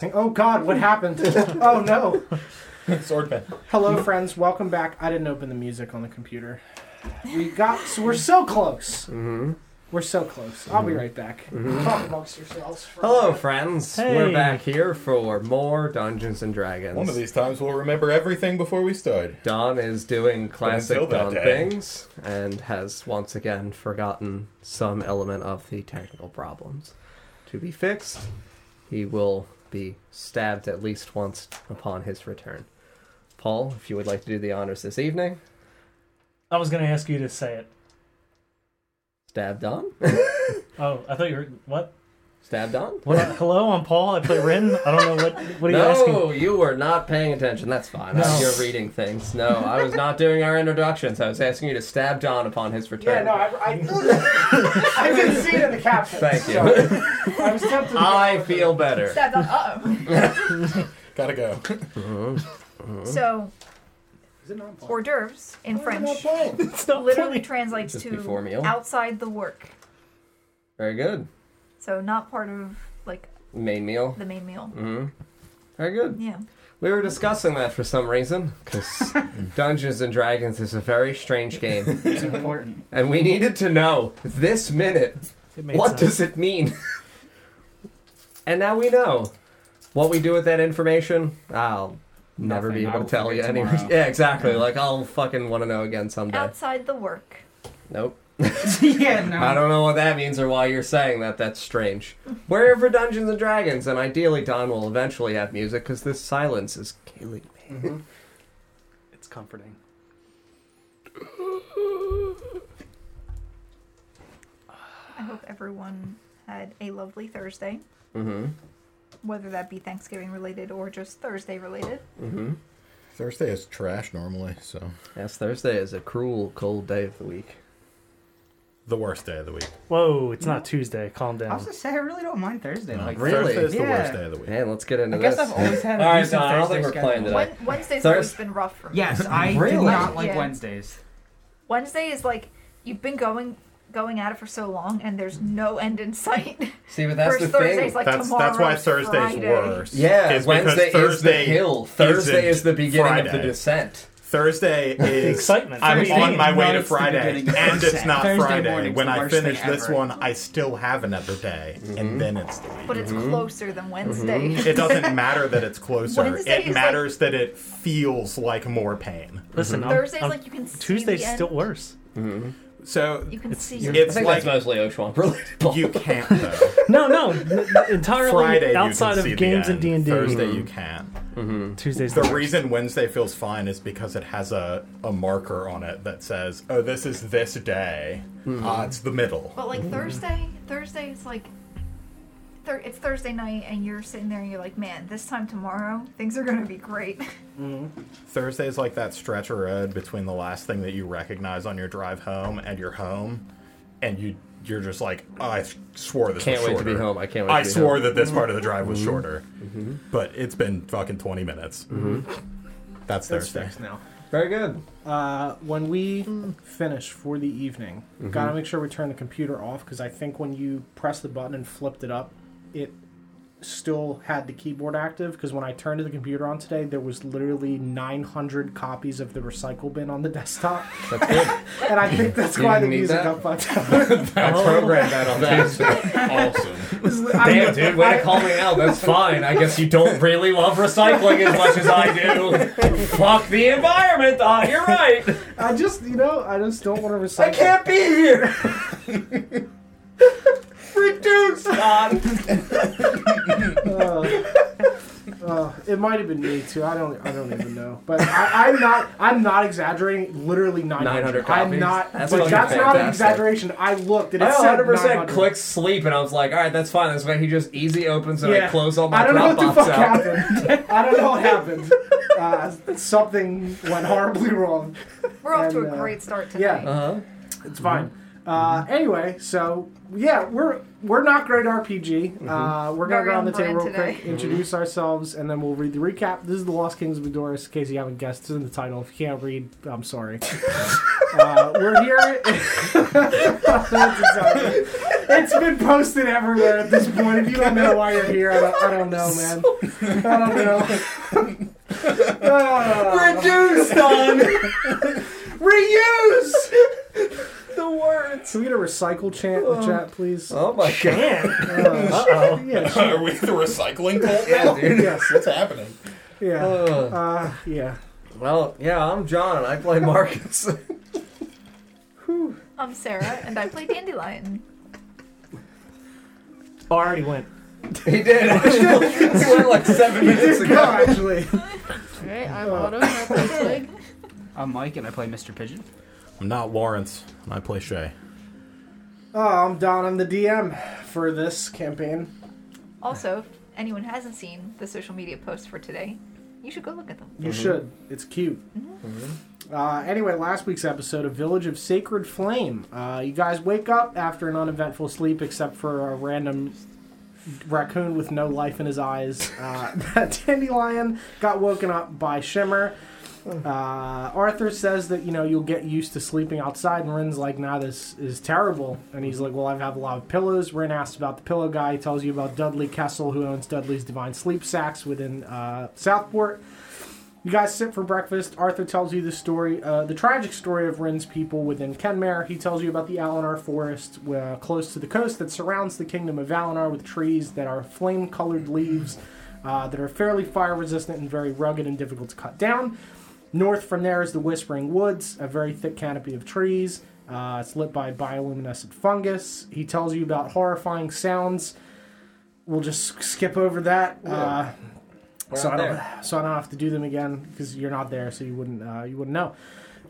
Oh God, what happened? oh no. Swordman. Hello, friends. Welcome back. I didn't open the music on the computer. We got. So we're so close. Mm-hmm. We're so close. I'll be right back. Talk amongst yourselves. for a Hello, minute. friends. Hey. We're back here for more Dungeons and Dragons. One of these times we'll remember everything before we start. Don is doing classic until that Don day. things and has once again forgotten some element of the technical problems to be fixed. He will be stabbed at least once upon his return. Paul, if you would like to do the honors this evening, I was going to ask you to say it. stab Don. Oh, I thought you were what? Stab Don. What? Hello, I'm Paul. I play Rin. I don't know what. What are you asking? no, you were not paying attention. That's fine. No. You're reading things. No, I was not doing our introductions. I was asking you to stab John upon his return. Yeah, no, I, I, I didn't see it in the caption. Thank you. so I was tempted. To I feel better. That's on. Uh Gotta go. oh. So Is it not Paul? hors d'oeuvres in Why French? It's not literally funny. translates Just to outside the work. Very good. So not part of like Main meal. the main meal. hmm Very good. Yeah. We were discussing that for some reason because Dungeons and Dragons is a very strange game, It's important. and we needed to know this minute It made what sense. does it mean. and now we know. What we do with that information, I'll never be Nothing. I able will to tell you forget anyway. tomorrow. Yeah, exactly. Like I'll fucking want to know again someday. Outside the work. Nope. yeah, no. I don't know what that means or why you're saying that. That's strange. We're here for Dungeons and Dragons, and ideally Don will eventually have music because this silence is killing me. It's comforting. I hope everyone had a lovely Thursday, Mm-hmm. whether that be Thanksgiving related or just Thursday related. Mm-hmm. Thursday is trash normally, so Yes, Thursday is a cruel, cold day of the week. The worst day of the week. Whoa, it's not Tuesday. Calm down. I down. was gonna say I really don't mind Thursday. No, Like, Really? Thursday is the Yeah. worst day of the week. Man, let's get into I guess this. I've always had a All right, decent Don, I don't Thursday think we're playing schedule. today. Wen- Wednesday's Thurs- always been rough for me. Yes, I Really? do not like Yeah. Wednesdays. Wednesday is like you've been going going at it for so long and there's no end in sight. See, but that's Whereas the Thursday's thing. like That's tomorrow. that's why Thursday's Friday. worse. yeah, is because Wednesday is the Thursday hill. Thursday isn't is the beginning of the Friday. descent. Thursday is excitement. I'm Thursday on my way to Friday, and it's not Thursday Friday. When I finish this ever. one, I still have another day, Mm-hmm. and then it's the week. But it's mm-hmm. closer than mm-hmm. Wednesday. It doesn't matter that it's closer. Wednesday it is like- matters that it feels like more pain. Listen, mm-hmm. I'm, Thursday's I'm- like you can see Tuesday's the end. still worse. So You can It's- see you're- it. I it's like mostly Oshwamp related. you can't though. No, no, n- n- entirely Friday outside you can of see games the and end. D and Thursday D. you mm-hmm. can't. Mm-hmm. Tuesday's The the reason Wednesday feels fine is because it has a, a marker on it that says, "Oh, this is this day. Ah, it's the middle." But like Thursday, Thursday is like thir- it's Thursday night and you're sitting there and you're like, man, this time tomorrow things are gonna be great. Mm-hmm. Thursday is like that stretch of road between the last thing that you recognize on your drive home and your home, and you you're just like, oh, I swore this Can't was wait to be home. I can't wait I to be swore home. that this part of the drive was mm-hmm. shorter, mm-hmm. but it's been fucking twenty minutes. That's That's Thursday. fixed now. Very good. Uh, when we finish for the evening, gotta make sure we turn the computer off because I think when you press the button and flipped it up, it still had the keyboard active. Because when I turned the computer on today, there was literally 900 copies of the recycle bin on the desktop, That's good. and I think that's You why the music that? got fucked up. I oh. programmed that on Tuesday. awesome. Damn, dude, way to call me out. That's fine. I guess you don't really love recycling as much as I do. Fuck the environment, Don. You're right. I just, you know, I just don't want to recycle. I can't be here. Reduce, Don. Uh, uh, it might have been me too. I don't. I don't even know. But I, I'm not. I'm not exaggerating. Literally 900. 900 I'm not. That's but that's not an exaggeration. I looked and it I said 100 percent 900. clicked sleep, and I was like, all right, that's fine. That's why he just easy opens and I close all my I don't know what the fuck out. happened. I don't know what happened. Uh, something went horribly wrong. We're off to a uh, great start yeah. tonight. Uh-huh. It's fine. Uh, anyway, so yeah, we're we're not great RPG. Uh, we're gonna Very go on the on table real brand quick, today. introduce ourselves, and then we'll read the recap. This is the Lost Kings of Edoras. In case you haven't guessed, it's in the title. If you can't read, I'm sorry. uh, we're here. That's it's been posted everywhere at this point. If you don't know why you're here, I don't, I don't know, man. I don't know. Ah. Reduced on reuse the words. Can we get a recycle chant in the chat, please? Oh my god. Uh, Uh-oh. yeah, Are we the recycling cult Yeah, now? dude. yes, What's happening? yeah, Ugh. uh, yeah. well, yeah, I'm John and I play Marcus. I'm Sarah, and I play Dandelion. Oh, I already went. he did. Actually. he went like seven minutes ago. actually. Alright, I'm Autumn, and I play Twig. I'm Mike and I play Mr. Pigeon. I'm not Lawrence, and I play Shay. Oh, I'm Don. I'm the DM for this campaign. Also, if anyone hasn't seen the social media posts for today, you should go look at them. You should. It's cute. Uh, anyway, last week's episode of Village of Sacred Flame. Uh, you guys wake up after an uneventful sleep, except for a random raccoon with no life in his eyes. Uh, Dandelion got woken up by Shimmer. Uh, Arthur says that you know you'll get used to sleeping outside, and Rin's like, "Nah, this is terrible." And he's like, "Well, I have a lot of pillows." Rin asks about the pillow guy. He tells you about Dudley Kessel, who owns Dudley's Divine Sleep Sacks within uh, Southport. You guys sit for breakfast. Arthur tells you the story, uh, the tragic story of Rin's people within Kenmare. He tells you about the Alinar forest uh, close to the coast that surrounds the kingdom of Alinar with trees that are flame colored leaves uh, that are fairly fire resistant and very rugged and difficult to cut down. North from there is the Whispering Woods, a very thick canopy of trees. Uh, it's lit by bioluminescent fungus. He tells you about horrifying sounds. We'll just skip over that. Uh, so I don't, so I don't have to do them again because you're not there, so you wouldn't, uh, you wouldn't know.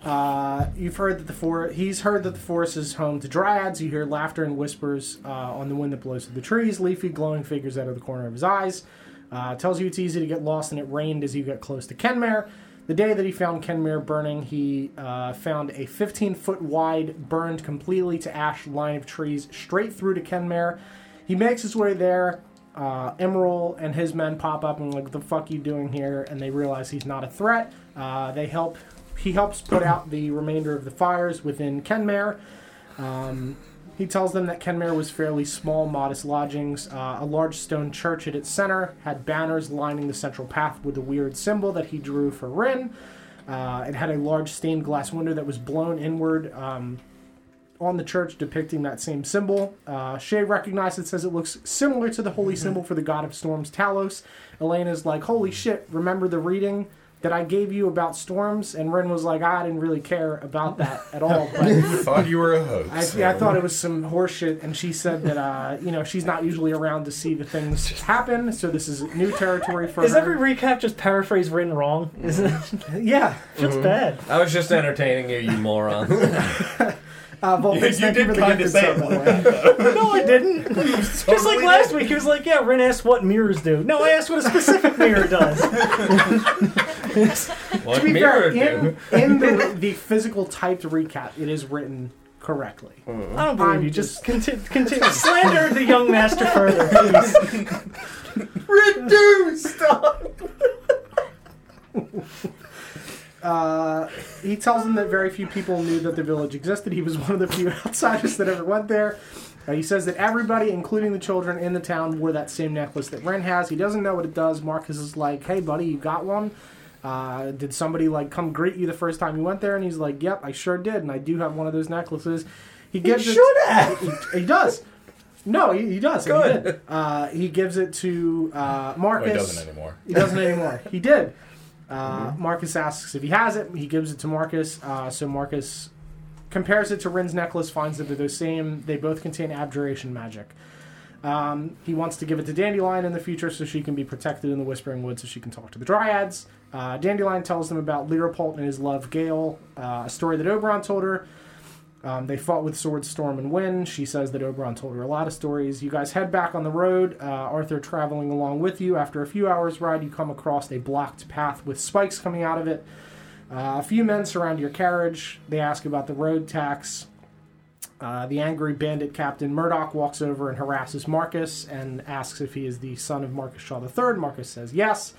Uh, you've heard that the for he's heard that the forest is home to dryads. You hear laughter and whispers uh, on the wind that blows through the trees. Leafy, glowing figures out of the corner of his eyes. Uh, tells you it's easy to get lost, and it rained as you get close to Kenmare. The day that he found Kenmare burning, he uh, found a 15 foot wide, burned completely to ash line of trees straight through to Kenmare. He makes his way there. Uh, Emerald and his men pop up and like, "What the fuck you doing here?" And they realize he's not a threat. Uh, they help. He helps put out the remainder of the fires within Kenmare. Um, he tells them that Kenmare was fairly small, modest lodgings. Uh, a large stone church at its center had banners lining the central path with a weird symbol that he drew for Rin. Uh, it had a large stained glass window that was blown inward um, on the church, depicting that same symbol. Uh, Shay recognizes it, says it looks similar to the holy symbol for the god of storms, Talos. Elena's like, "Holy shit! Remember the reading that I gave you about storms?" And Rin was like, "I didn't really care about that at all." But Thought you were a hoax. I, yeah, I thought it was some horseshit, and she said that uh, you know she's not usually around to see the things happen, so this is new territory for her. Is her. every recap just paraphrase written wrong? Is it yeah, feels bad? I was just entertaining you, you moron. uh, Volpix, You thank you did for the kinda say it by way. No, I didn't. Just like last week, he was like, "Yeah, Ren asked what mirrors do." No, I asked what a specific mirror does. what To be mirror fair, do? in, in the, the physical typed recap, it is written correctly. I don't believe I'm you. Just continue, continue. slander the young master further, please. Reduced! Uh, he tells them that very few people knew that the village existed. He was one of the few outsiders that ever went there. Uh, he says that everybody, including the children in the town, wore that same necklace that Ren has. He doesn't know what it does. Marcus is like, "Hey, buddy, you got one? Uh, did somebody like come greet you the first time you went there?" And he's like, "Yep, I sure did, and I do have one of those necklaces." He gives it. should have. He, he does. No, he, he does. and He, Good. did. Uh, he gives it to uh, Marcus. Oh, he doesn't anymore. He doesn't anymore. He did. Uh, Marcus asks if he has it. He gives it to Marcus. Uh, so Marcus compares it to Rin's necklace, finds that they're the same. They both contain abjuration magic. Um, he wants to give it to Dandelion in the future so she can be protected in the Whispering Woods so she can talk to the Dryads. Uh, Dandelion tells them about Leopold and his love, Gale, uh, a story that Oberon told her. Um, they fought with sword, storm, and wind. She says that Oberon told her a lot of stories. You guys head back on the road. Uh, Arthur traveling along with you. After a few hours' ride, you come across a blocked path with spikes coming out of it. Uh, a few men surround your carriage. They ask about the road tax. Uh, the angry bandit captain Murdoch walks over and harasses Marcus and asks if he is the son of Marcus Shaw III. Marcus says yes.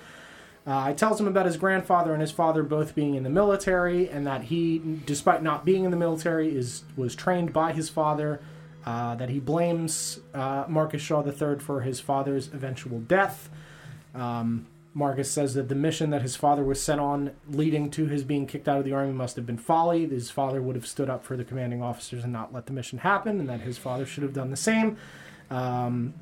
Uh, he tells him about his grandfather and his father both being in the military, and that he, despite not being in the military, is was trained by his father uh, that he blames uh, Marcus Shaw III for his father's eventual death. Um, Marcus says that the mission that his father was sent on, leading to his being kicked out of the army, must have been folly. His father would have stood up for the commanding officers and not let the mission happen, and that his father should have done the same. Um,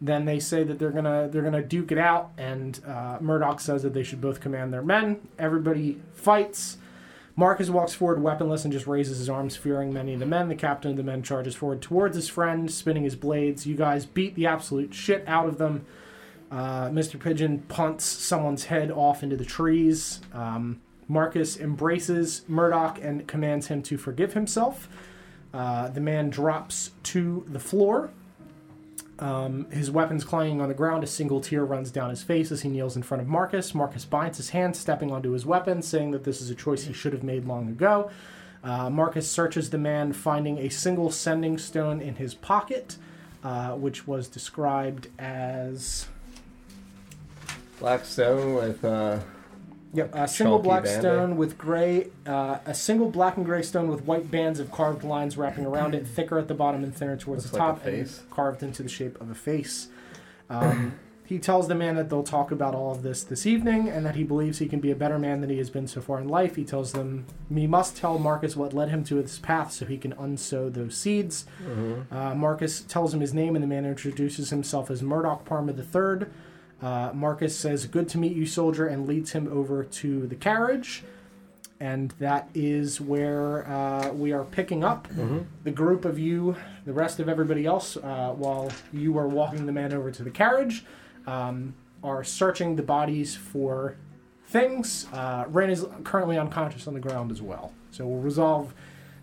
then they say that they're gonna they're gonna duke it out, and uh, Murdoch says that they should both command their men. Everybody fights. Marcus walks forward weaponless and just raises his arms, fearing many of the men. The captain of the men charges forward towards his friend, spinning his blades. You guys beat the absolute shit out of them. Uh, Mr. Pigeon punts someone's head off into the trees. Um, Marcus embraces Murdoch and commands him to forgive himself. Uh, the man drops to the floor. Um, his weapons clanging on the ground, a single tear runs down his face as he kneels in front of Marcus. Marcus binds his hand, stepping onto his weapon, saying that this is a choice he should have made long ago. Uh, Marcus searches the man, finding a single sending stone in his pocket, uh, which was described as Black stone with uh, Yep, a single black stone with gray, uh, a single black and gray stone with white bands of carved lines wrapping around it, thicker at the bottom and thinner towards Looks the like a top, and carved into the shape of a face. Um, he tells the man that they'll talk about all of this this evening, and that he believes he can be a better man than he has been so far in life. He tells them he must tell Marcus what led him to this path, so he can unsow those seeds. Uh, Marcus tells him his name, and the man introduces himself as Murdoch Parma III. Uh, Marcus says, Good to meet you, soldier, and leads him over to the carriage. And that is where uh, we are picking up the group of you, the rest of everybody else, uh, while you are walking the man over to the carriage, um, are searching the bodies for things. Uh, Ren is currently unconscious on the ground as well. So we'll resolve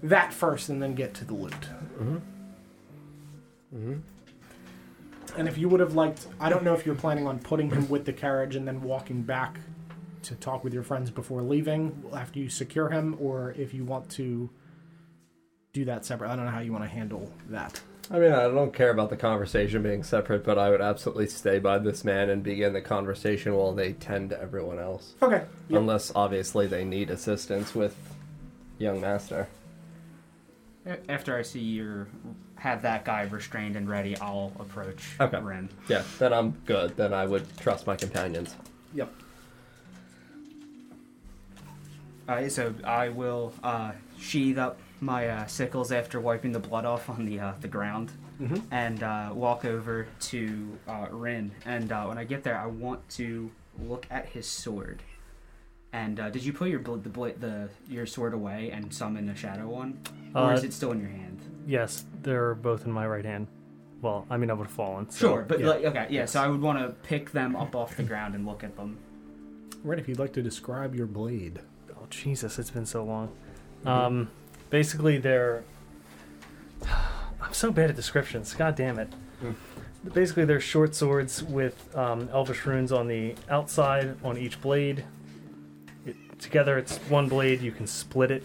that first and then get to the loot. And if you would have liked, I don't know if you're planning on putting him with the carriage and then walking back to talk with your friends before leaving after you secure him, or if you want to do that separate. I don't know how you want to handle that. I mean, I don't care about the conversation being separate, but I would absolutely stay by this man and begin the conversation while they tend to everyone else. Okay. Yep. Unless, obviously, they need assistance with young master. After I see you have that guy restrained and ready, I'll approach Okay. Ren. Yeah, then I'm good. Then I would trust my companions. Yep. Uh, so I will uh, sheathe up my uh, sickles after wiping the blood off on the uh, the ground, Mhm. and uh, walk over to uh, Rin. And uh, when I get there, I want to look at his sword. And uh, did you put your bl- the, bla- the your sword away and summon a shadow one, or Uh, is it still in your hand? Yes, they're both in my right hand. Well, I mean, I would have fallen. so- Sure, but yeah. like, okay, yeah. So I would want to pick them up off the ground and look at them. Right, if you'd like to describe your blade. Oh Jesus, it's been so long. Um, basically, they're. I'm so bad at descriptions. God damn it. Basically, they're short swords with um, elvish runes on the outside on each blade. It, together, it's one blade. You can split it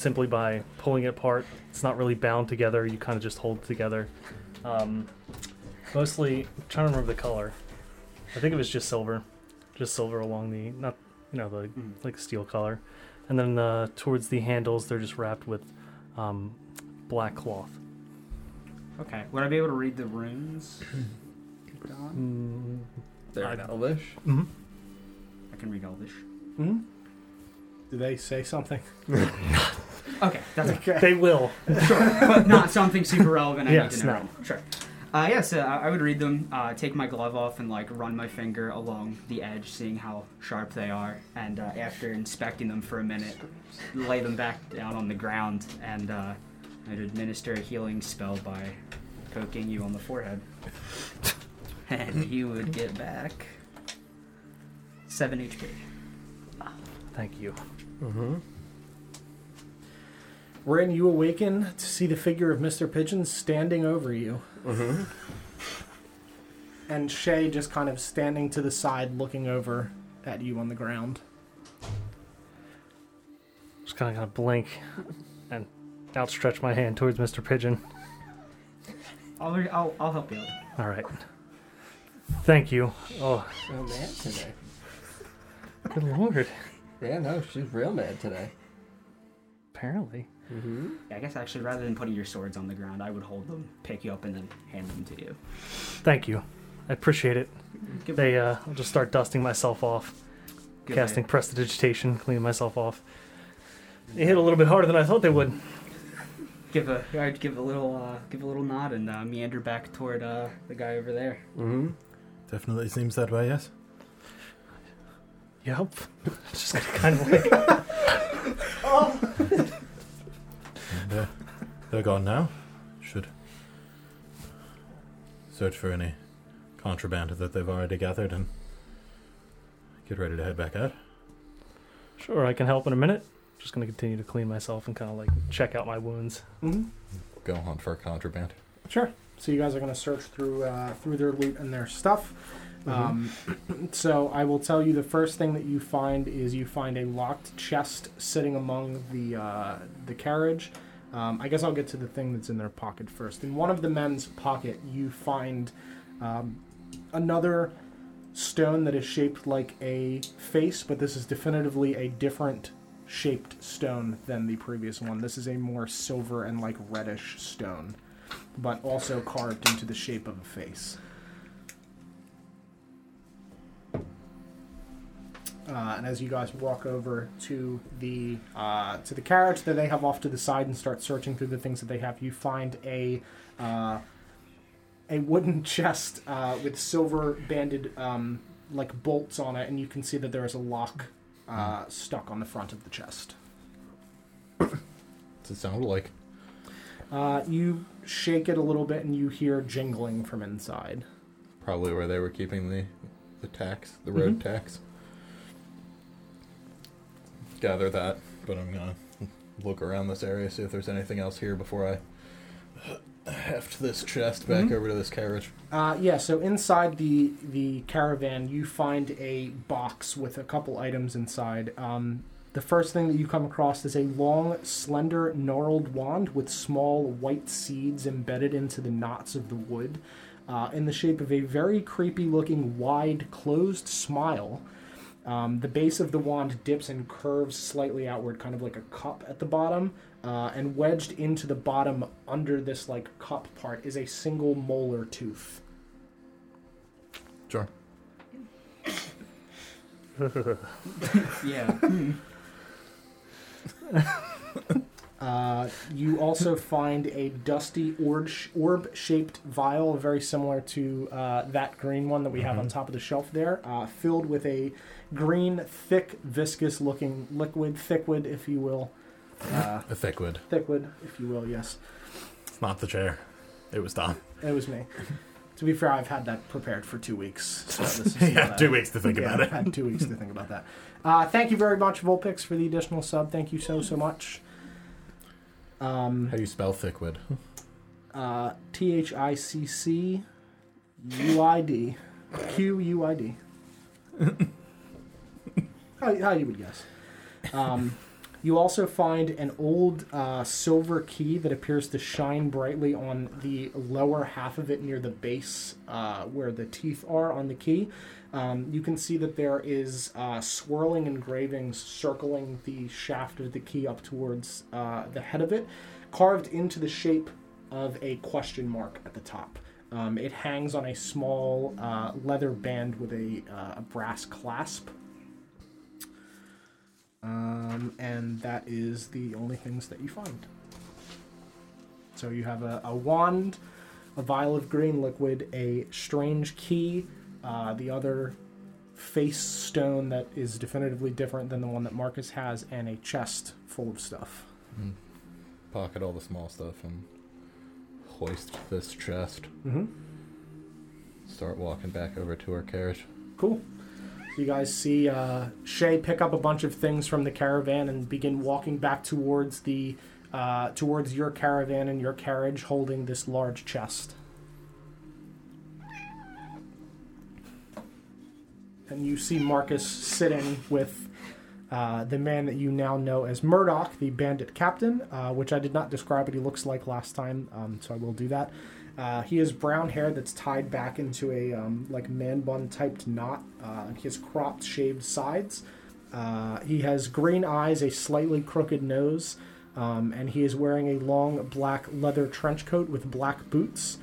simply by pulling it apart. It's not really bound together. You kind of just hold it together. Um, mostly, I'm trying to remember the color. I think it was just silver, just silver along the not you know the Mm. like steel color, and then uh, towards the handles they're just wrapped with um, black cloth. Okay, would I be able to read the runes? Don? Mm, They're in Elvish. mhm. I can read Elvish. Hmm? Do they say something? Okay, that's Okay. They will. sure, but not something super relevant. I Yes, need to know. no. Sure. Uh, yeah, so I I would read them, uh, take my glove off, and like run my finger along the edge, seeing how sharp they are. And uh, after inspecting them for a minute, lay them back down on the ground, and uh, I'd administer a healing spell by poking you on the forehead, and you would get back seven HP. Thank you. Mm-hmm. Ren, you awaken to see the figure of Mr. Pigeon standing over you. Mm-hmm. and Shay just kind of standing to the side looking over at you on the ground. Just kind of kind of blink and outstretch my hand towards Mr. Pigeon. I'll, re- I'll, I'll help you out. All right. Thank you. Oh, So mad today. good lord. Yeah, no, she's real mad today. Apparently. Mm-hmm. Yeah, I guess actually, rather than putting your swords on the ground, I would hold them, pick you up, and then hand them to you. Thank you. I appreciate it. Give, They, uh, I'll just start dusting myself off, give casting prestidigitation, cleaning myself off. They hit a little bit harder than I thought they would. Give a, I'd give a little, uh, give a little nod, and uh, meander back toward uh, the guy over there. Mm-hmm. Definitely seems that way, yes? Yep. just kind of like, And, uh, they're gone now. Should search for any contraband that they've already gathered and get ready to head back out. sure, I can help in a minute. Just gonna continue to clean myself and kind of like check out my wounds. Mm-hmm. Go hunt for contraband. Sure. So you guys are going to search through uh, through their loot and their stuff. Um, so I will tell you the first thing that you find is you find a locked chest sitting among the uh, the carriage. Um, I guess I'll get to the thing that's in their pocket first. In one of the men's pocket, you find um, another stone that is shaped like a face, but this is definitively a different shaped stone than the previous one. This is a more silver and like reddish stone, but also carved into the shape of a face. Uh, and as you guys walk over to the uh, to the carriage that they have off to the side and start searching through the things that they have, you find a uh, a wooden chest uh, with silver banded um, like bolts on it, and you can see that there is a lock uh, stuck on the front of the chest. What's it sound like? Uh, you shake it a little bit, and you hear jingling from inside. Probably where they were keeping the the tax, the road Mhm. tax. Gather that, but I'm gonna look around this area, see if there's anything else here before I heft this chest back Mhm. over to this carriage. Uh, yeah, so inside the the caravan, you find a box with a couple items inside. Um, the first thing that you come across is a long, slender, gnarled wand with small white seeds embedded into the knots of the wood, uh, in the shape of a very creepy-looking, wide, closed smile. Um, the base of the wand dips and curves slightly outward, kind of like a cup at the bottom. Uh, and wedged into the bottom under this like cup part is a single molar tooth. Sure. Yeah. Uh, you also find a dusty orb shaped vial, very similar to uh, that green one that we have on Mhm. top of the shelf there, uh, filled with a green, thick, viscous looking liquid, thickwood, if you will. Uh, A thick wood. thickwood, if you will, yes. It's not the chair. It was Don. It was me. to be fair, I've had that prepared for two weeks. So this is yeah, two weeks to think yeah, about I've it. had two weeks to think about that. Uh, thank you very much, Volpix, for the additional sub. Thank you so, so much. Um, How do you spell Thickwood? uh, T H I C C U I D. Q U I D. How, how you would guess. Um, you also find an old uh, silver key that appears to shine brightly on the lower half of it near the base uh, where the teeth are on the key. Um, you can see that there is uh, swirling engravings circling the shaft of the key up towards uh, the head of it, carved into the shape of a question mark at the top. Um, it hangs on a small uh, leather band with a, uh, a brass clasp. Um, and that is the only things that you find. So you have a, a wand, a vial of green liquid, a strange key, uh, the other face stone that is definitively different than the one that Marcus has, and a chest full of stuff. Mm. Pocket all the small stuff and hoist this chest. Mm-hmm. Start walking back over to our carriage. Cool. So you guys see uh, Shay pick up a bunch of things from the caravan and begin walking back towards the uh, towards your caravan and your carriage, holding this large chest. And you see Marcus sitting with uh, the man that you now know as Murdoch, the bandit captain, uh, which I did not describe what he looks like last time, um, so I will do that. Uh, he has brown hair that's tied back into a um, like man bun typed knot. Uh, he has cropped, shaved sides. Uh, he has green eyes, a slightly crooked nose, Um, and he is wearing a long black leather trench coat with black boots.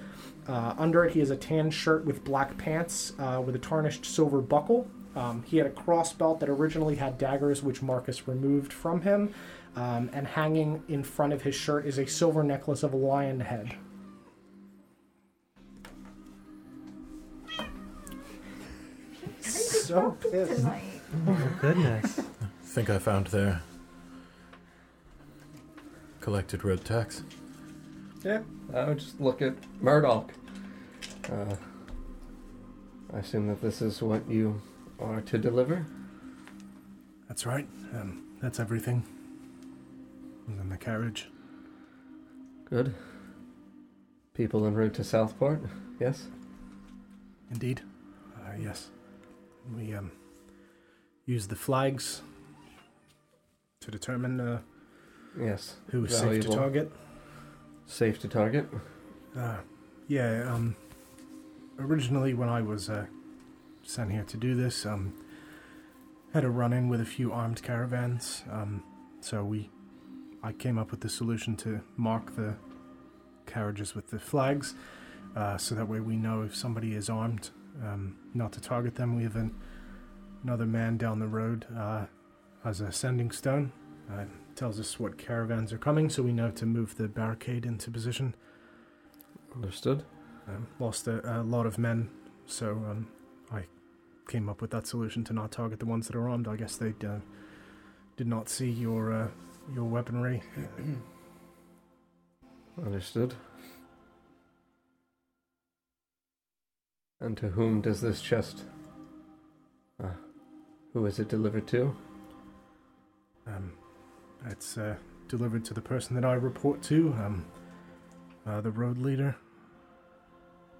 Uh, under it, he has a tan shirt with black pants uh, with a tarnished silver buckle. Um, he had a cross belt that originally had daggers, which Marcus removed from him. Um, and hanging in front of his shirt is a silver necklace of a lion head. So pissed. Oh goodness. think I found their collected road tax. Yeah, I would just look at Murdoch. Uh, I assume that this is what you are to deliver. That's right. Um, that's everything. And then the carriage. Good. People en route to Southport, yes? Indeed. Uh, yes. We um, use the flags to determine uh, Yes. who is safe to target. Safe to target. Uh, yeah, um, originally when I was uh, sent here to do this, um, had a run in with a few armed caravans. Um, so we, I came up with the solution to mark the carriages with the flags, uh, so that way we know if somebody is armed, um, not to target them. We have an, another man down the road uh, as a sending stone. Uh, tells us what caravans are coming, so we know to move the barricade into position. Understood. Um, lost a, a lot of men, so um, I came up with that solution to not target the ones that are armed. I guess they uh, did not see your uh, your weaponry. Understood. And to whom does this chest? Uh, who is it delivered to? Um, it's uh, delivered to the person that I report to, um, uh, the road leader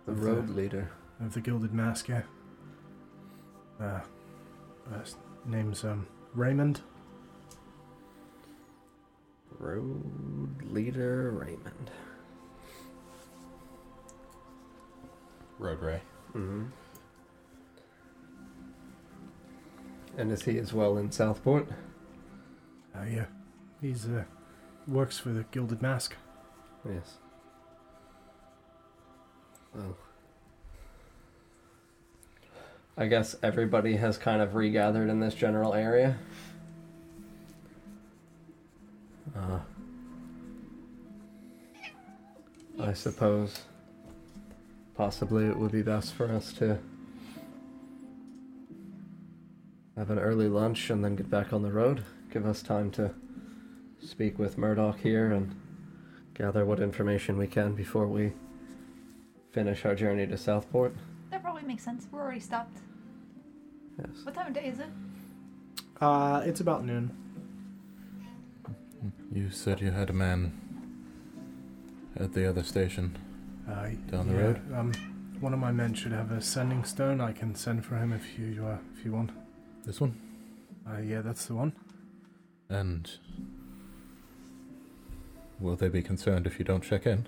The road the- leader. of the Gilded Mask. Yeah. Uh, his name's um, Raymond. Road leader Raymond. Road Ray. hmm And is he as well in Southport? Uh, yeah, he's uh, works for the Gilded Mask. Yes. Well. I guess everybody has kind of regathered in this general area. Uh, I suppose possibly it would be best for us to have an early lunch and then get back on the road. Give us time to speak with Murdoch here and gather what information we can before we finish our journey to Southport. That probably makes sense. We're already stopped. Yes. What time of day is it? Uh, it's about noon. You said you had a man at the other station. Uh, Down the yeah, road? Um, one of my men should have a sending stone. I can send for him if you uh, if you want. This one? Uh, yeah, that's the one. And will they be concerned if you don't check in?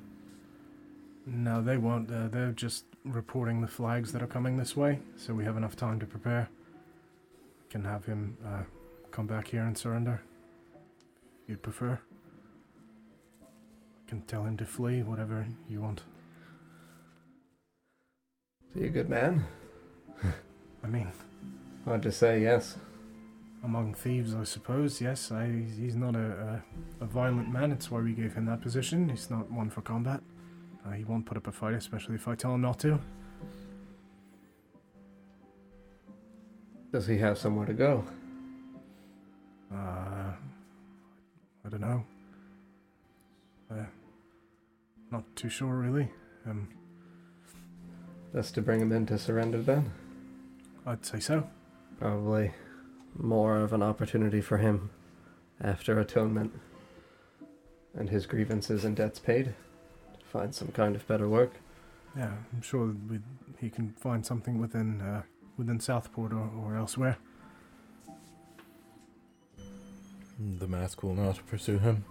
No, they won't. Uh, they're just reporting the flags that are coming this way, so we have enough time to prepare. Can have him uh, come back here and surrender. If you'd prefer. Can tell him to flee, whatever you want. Is he a good man? I mean, Hard to say, yes. Among thieves, I suppose. Yes, I, he's not a, a, a violent man. It's why we gave him that position. He's not one for combat. Uh, he won't put up a fight, especially if I tell him not to. Does he have somewhere to go? Uh, I don't know. Uh, not too sure, really. Um, Best to bring him in to surrender then? I'd say so. Probably more of an opportunity for him after atonement and his grievances and debts paid to find some kind of better work. Yeah, I'm sure we, he can find something within uh, within Southport or, or elsewhere. The mask will not pursue him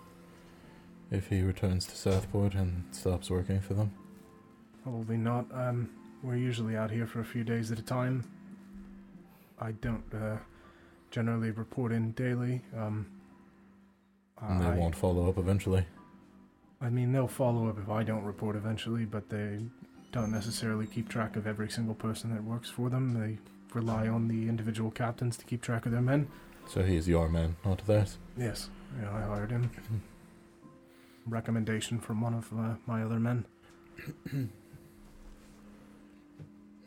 if he returns to Southport and stops working for them. Probably not. Um, we're usually out here for a few days at a time. I don't uh, generally report in daily. Um, And they I- won't follow up eventually. I mean, they'll follow up if I don't report eventually, but they don't necessarily keep track of every single person that works for them. They rely on the individual captains to keep track of their men. So he's your man, not theirs. Yes, yeah, I hired him. Recommendation from one of uh, my other men.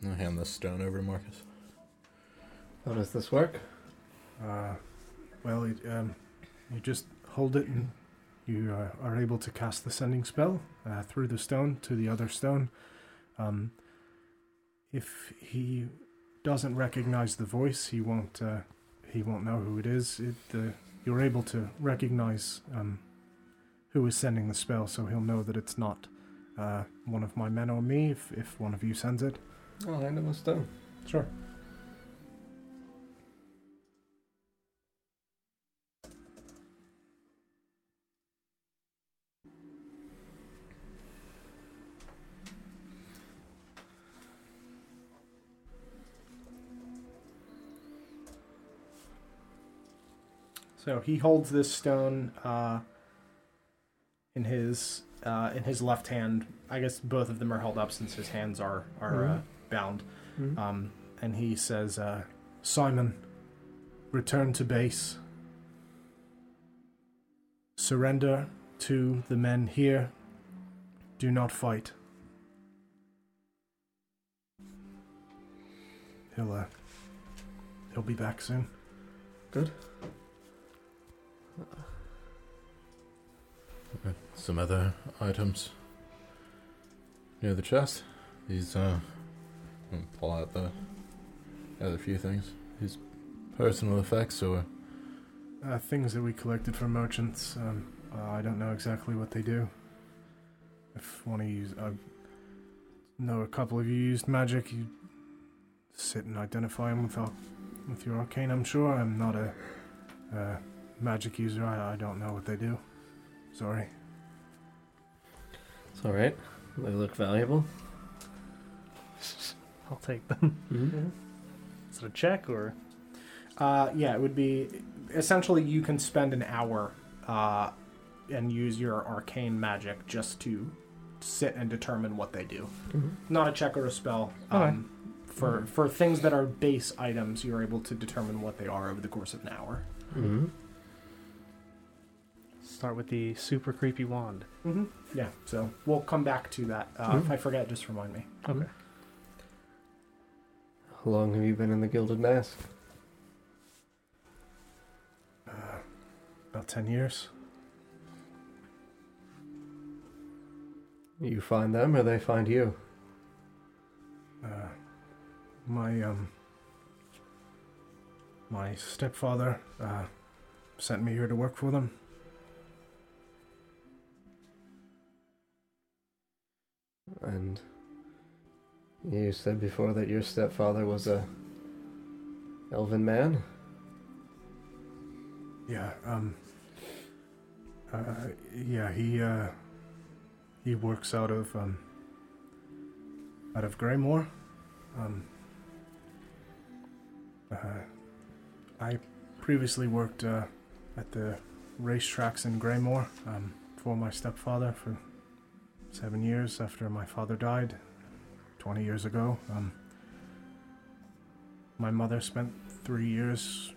I'll hand this stone over to Marcus. How does this work? Uh, well, it, um, you just hold it and you uh, are able to cast the sending spell uh, through the stone to the other stone. Um, if he doesn't recognize the voice, he won't. Uh, he won't know who it is. It, uh, you're able to recognize um, who is sending the spell, so he'll know that it's not uh, one of my men or me. If if one of you sends it, I'll hand him a stone. sure. So he holds this stone uh, in his uh, in his left hand. I guess both of them are held up since his hands are are uh, Mhm. bound. Mhm. Um, and he says, uh, "Simon, return to base. Surrender to the men here. Do not fight." He'll uh, he'll be back soon. Some other items near the chest. These, uh, pull out the other few things. These personal effects, or Uh, things that we collected from merchants. Um, uh, I don't know exactly what they do. If one of you, I know a couple of you used magic, you sit and identify them with, ar- with your arcane. I'm sure I'm not a uh, magic user. I, I don't know what they do. Sorry. It's all right. They look valuable. I'll take them. Mm-hmm. Is it a check or? Uh, yeah, it would be essentially you can spend an hour uh, and use your arcane magic just to sit and determine what they do. Mm-hmm. Not a check or a spell. Okay. Um, for for things that are base items, you're able to determine what they are over the course of an hour. Mm-hmm. Start with the super creepy wand. Mm-hmm. Yeah. So we'll come back to that. Uh, If I forget, just remind me. Okay. How long have you been in the Gilded Mask? Uh, about 10 years. You find them, or they find you? Uh, my, um, my stepfather uh, sent me here to work for them. And you said before that your stepfather was a elven man. Yeah, um uh yeah, he uh he works out of um out of Greymore. Um uh I previously worked uh at the racetracks in Greymore um for my stepfather for 7 years after my father died 20 years ago. Um my mother spent 3 years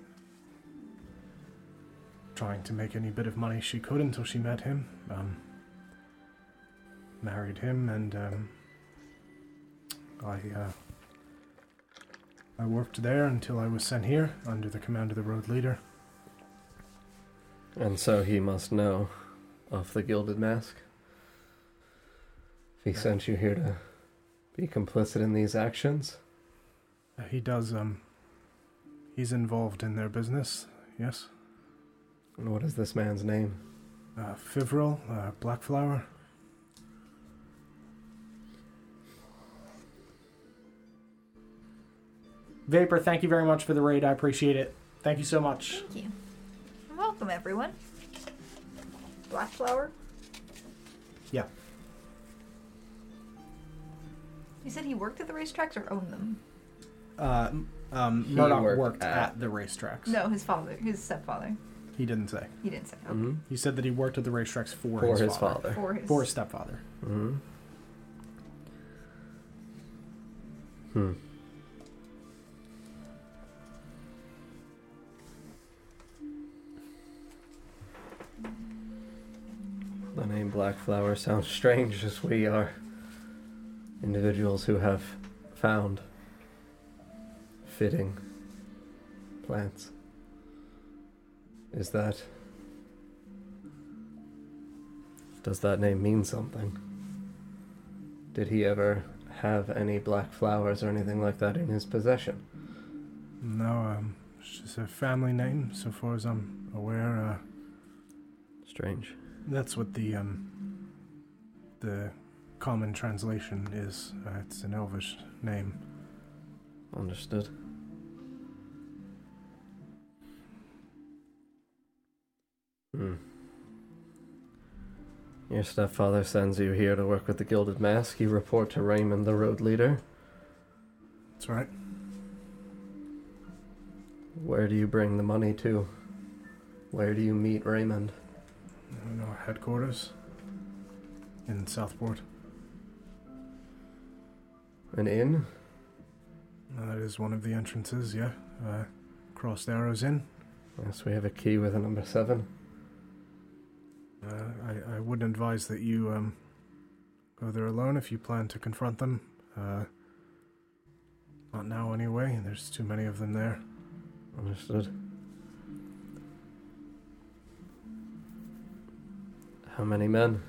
trying to make any bit of money she could until she met him. Um, married him, and um, I uh, I worked there until I was sent here under the command of the road leader. And so he must know of the Gilded Mask. If he sent you here to be complicit in these actions, Uh, he does. Um, he's involved in their business. Yes. and what is this man's name? Uh, Fivril, uh, Blackflower. Vapor, thank you very much for the raid. I appreciate it. Thank you so much. Thank you. Welcome, everyone. Black flower. Yeah. You said he worked at the racetracks or owned them? Uh, um, He Murdoch worked worked, at- at, the racetracks. No, his father, his stepfather. He didn't say. He didn't say. hmm He said that he worked at the racetracks for, For his, his father. father. For his. For his stepfather. hmm Hmm. The name Blackflower sounds strange as we are individuals who have found fitting plants. Is that. Does that name mean something? Did he ever have any black flowers or anything like that in his possession? No, um, it's just a family name, so far as I'm aware. Uh, Strange. that's what the um, the common translation is. Uh, it's an Elvish name. Understood. Hmm. Your stepfather sends you here to work with the Gilded Mask. You report to Raymond, the road leader. That's right. Where do you bring the money to? Where do you meet Raymond? In our headquarters in Southport. An inn? That is one of the entrances. Yeah, uh, crossed arrows inn. Yes, we have a key with a number seven. Uh, I, I would advise that you um, go there alone if you plan to confront them. Uh, not now, anyway. There's too many of them there. Understood. How many men?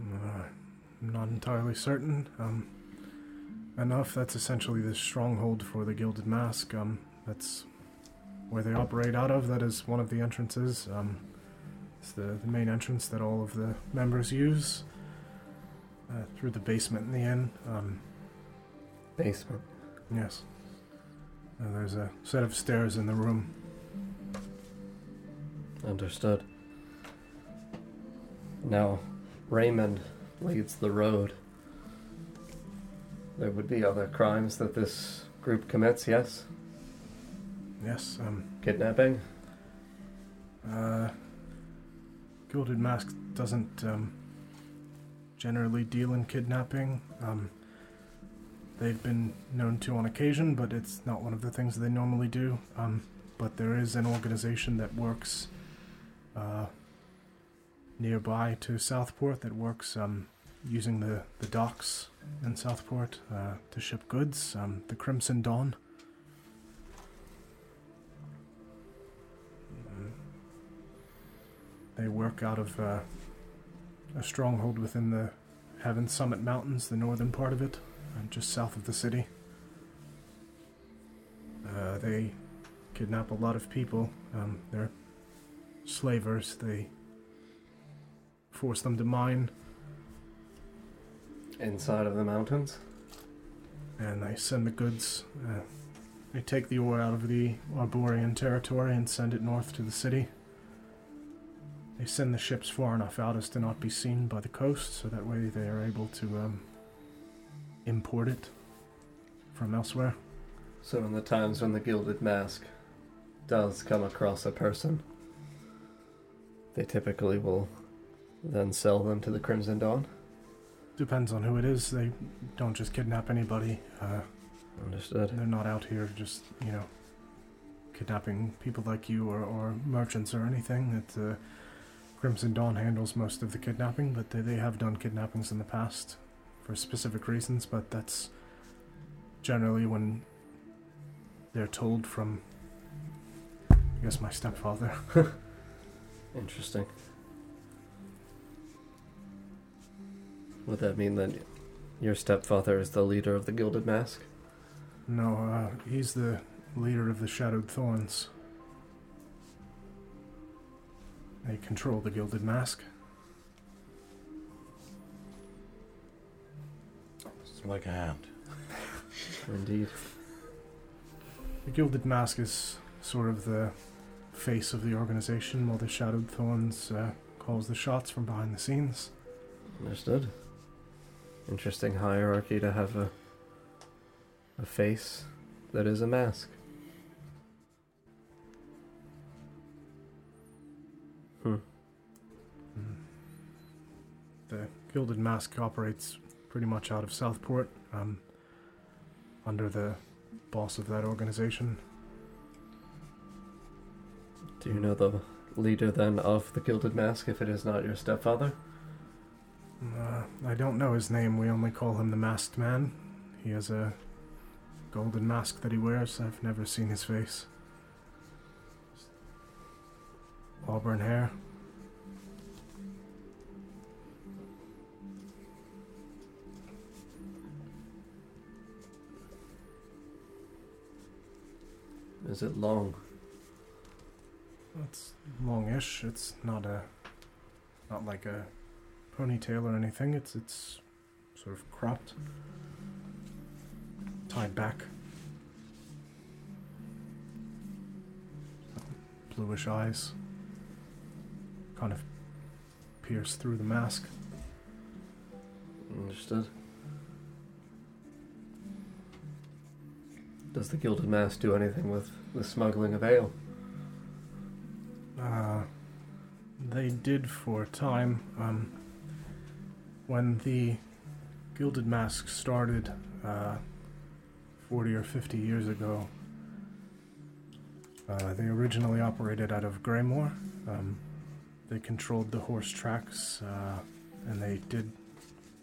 Uh, I'm not entirely certain. Um, enough. That's essentially the stronghold for the Gilded Mask. Um, that's where they operate out of. That is one of the entrances. Um, it's the, the main entrance that all of the members use. Uh, through the basement in the inn. Um, Basement. yes. Uh, there's a set of stairs in the room. Understood. Now, Raymond leads the road. There would be other crimes that this group commits, yes? Yes. Um, Kidnapping? Uh, Gilded Mask doesn't um, generally deal in kidnapping. Um, they've been known to on occasion, but it's not one of the things they normally do. Um, but there is an organization that works uh, nearby to Southport that works um, using the, the docks in Southport uh, to ship goods. Um, the Crimson Dawn. Mm. They work out of uh, a stronghold within the Heaven Summit Mountains, the northern part of it, just south of the city. Uh, they kidnap a lot of people. Um, they're slavers. They force them to mine, Inside of the mountains? and they send the goods. Uh, they take the ore out of the Arborian territory and send it north to the city. They send the ships far enough out as to not be seen by the coast, so that way they are able to um, import it from elsewhere. So, in the times when the Gilded Mask does come across a person, they typically will then sell them to the Crimson Dawn? Depends on who it is. They don't just kidnap anybody. Uh, Understood. they're not out here just, you know, kidnapping people like you or, or merchants or anything. That uh, Crimson Dawn handles most of the kidnapping, but they, they have done kidnappings in the past for specific reasons. But that's generally when they're told from, I guess, my stepfather. Interesting. Would that mean that your stepfather is the leader of the Gilded Mask? No, uh, he's the leader of the Shadowed Thorns. They control the Gilded Mask. It's like a hand. Indeed. The Gilded Mask is sort of the face of the organization, while the Shadowed Thorns uh, calls the shots from behind the scenes. Understood. Interesting hierarchy to have a a face that is a mask. Hmm. Mm. The Gilded Mask operates pretty much out of Southport, um, under the boss of that organization. Do you know the leader then of the Gilded Mask if it is not your stepfather? Uh, I don't know his name. We only call him the Masked Man. He has a golden mask that he wears. I've never seen his face. Auburn hair. Is it long? It's longish. It's not a, not like a ponytail or anything. It's it's sort of cropped, tied back. Bluish eyes. Kind of pierce through the mask. Understood. Does the Gilded Mask do anything with the smuggling of ale? Uh, they did for a time. Um, when the Gilded Mask started uh, 40 or 50 years ago, uh, they originally operated out of Greymore. Um, they controlled the horse tracks uh, and they did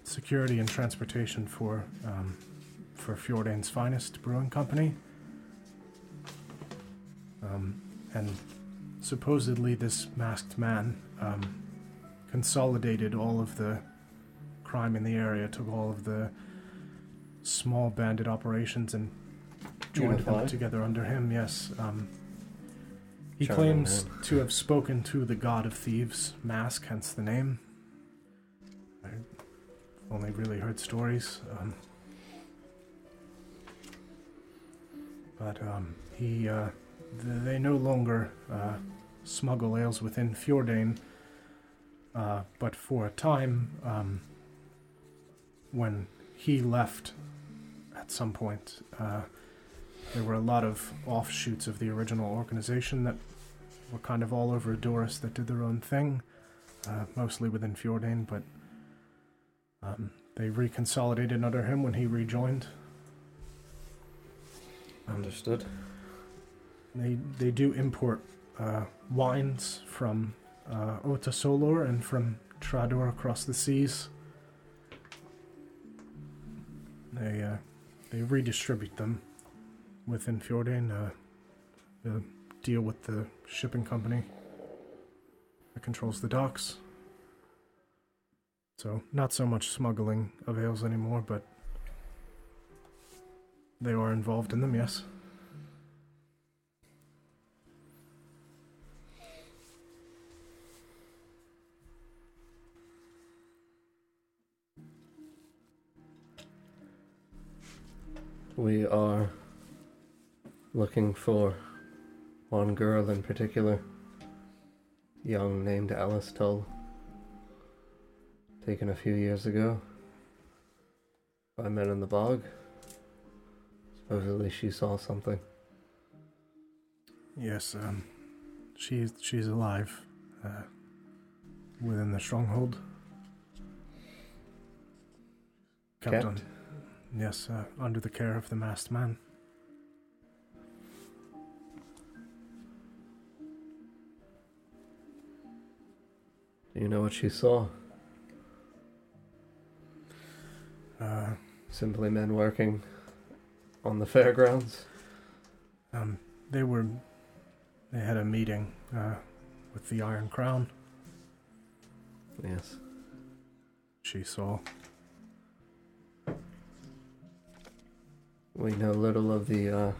security and transportation for um, for Fjordane's finest brewing company. Um, and supposedly this masked man um, consolidated all of the crime in the area, took all of the small bandit operations and joined them together under him. Yes. Um, he Charming claims man. to have spoken to the god of thieves, Mask, hence the name. I've only really heard stories. Um, but um, he, uh, th- they no longer uh, smuggle ales within Fjordane. Uh, but for a time, um, when he left at some point, uh, there were a lot of offshoots of the original organization that were kind of all over Doris that did their own thing, uh, mostly within Fjordane, but um, they reconsolidated under him when he rejoined. Understood. they they do import uh, wines from uh, Ota Solor and from Trador across the seas. They uh, they redistribute them within Fjordane. Uh, deal with the shipping company that controls the docks. So not so much smuggling of ales anymore, but they are involved in them. Yes. We are looking for one girl in particular, young named Alice Tull, taken a few years ago by men in the bog. Supposedly she saw something. Yes, um, she's she's alive uh, within the stronghold. Kept? on, yes, uh, under the care of the masked man. Do you know what she saw? Uh, Simply men working on the fairgrounds. um, they were they had a meeting uh, with the Iron Crown. Yes. She saw. We know little of the uh,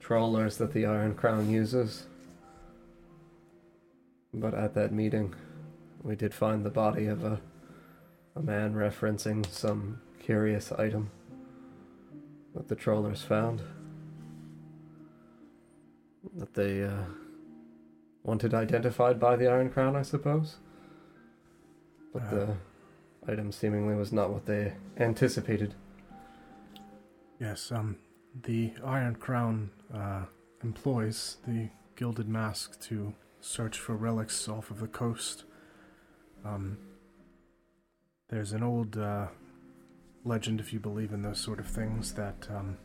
trawlers that the Iron Crown uses. But at that meeting, we did find the body of a, a man referencing some curious item that the trawlers found. That they uh, wanted identified by the Iron Crown, I suppose. But Uh. the item seemingly was not what they anticipated. Yes, um, the Iron Crown uh, employs the Gilded Mask to search for relics off of the coast. Um, there's an old uh, legend, if you believe in those sort of things, that um,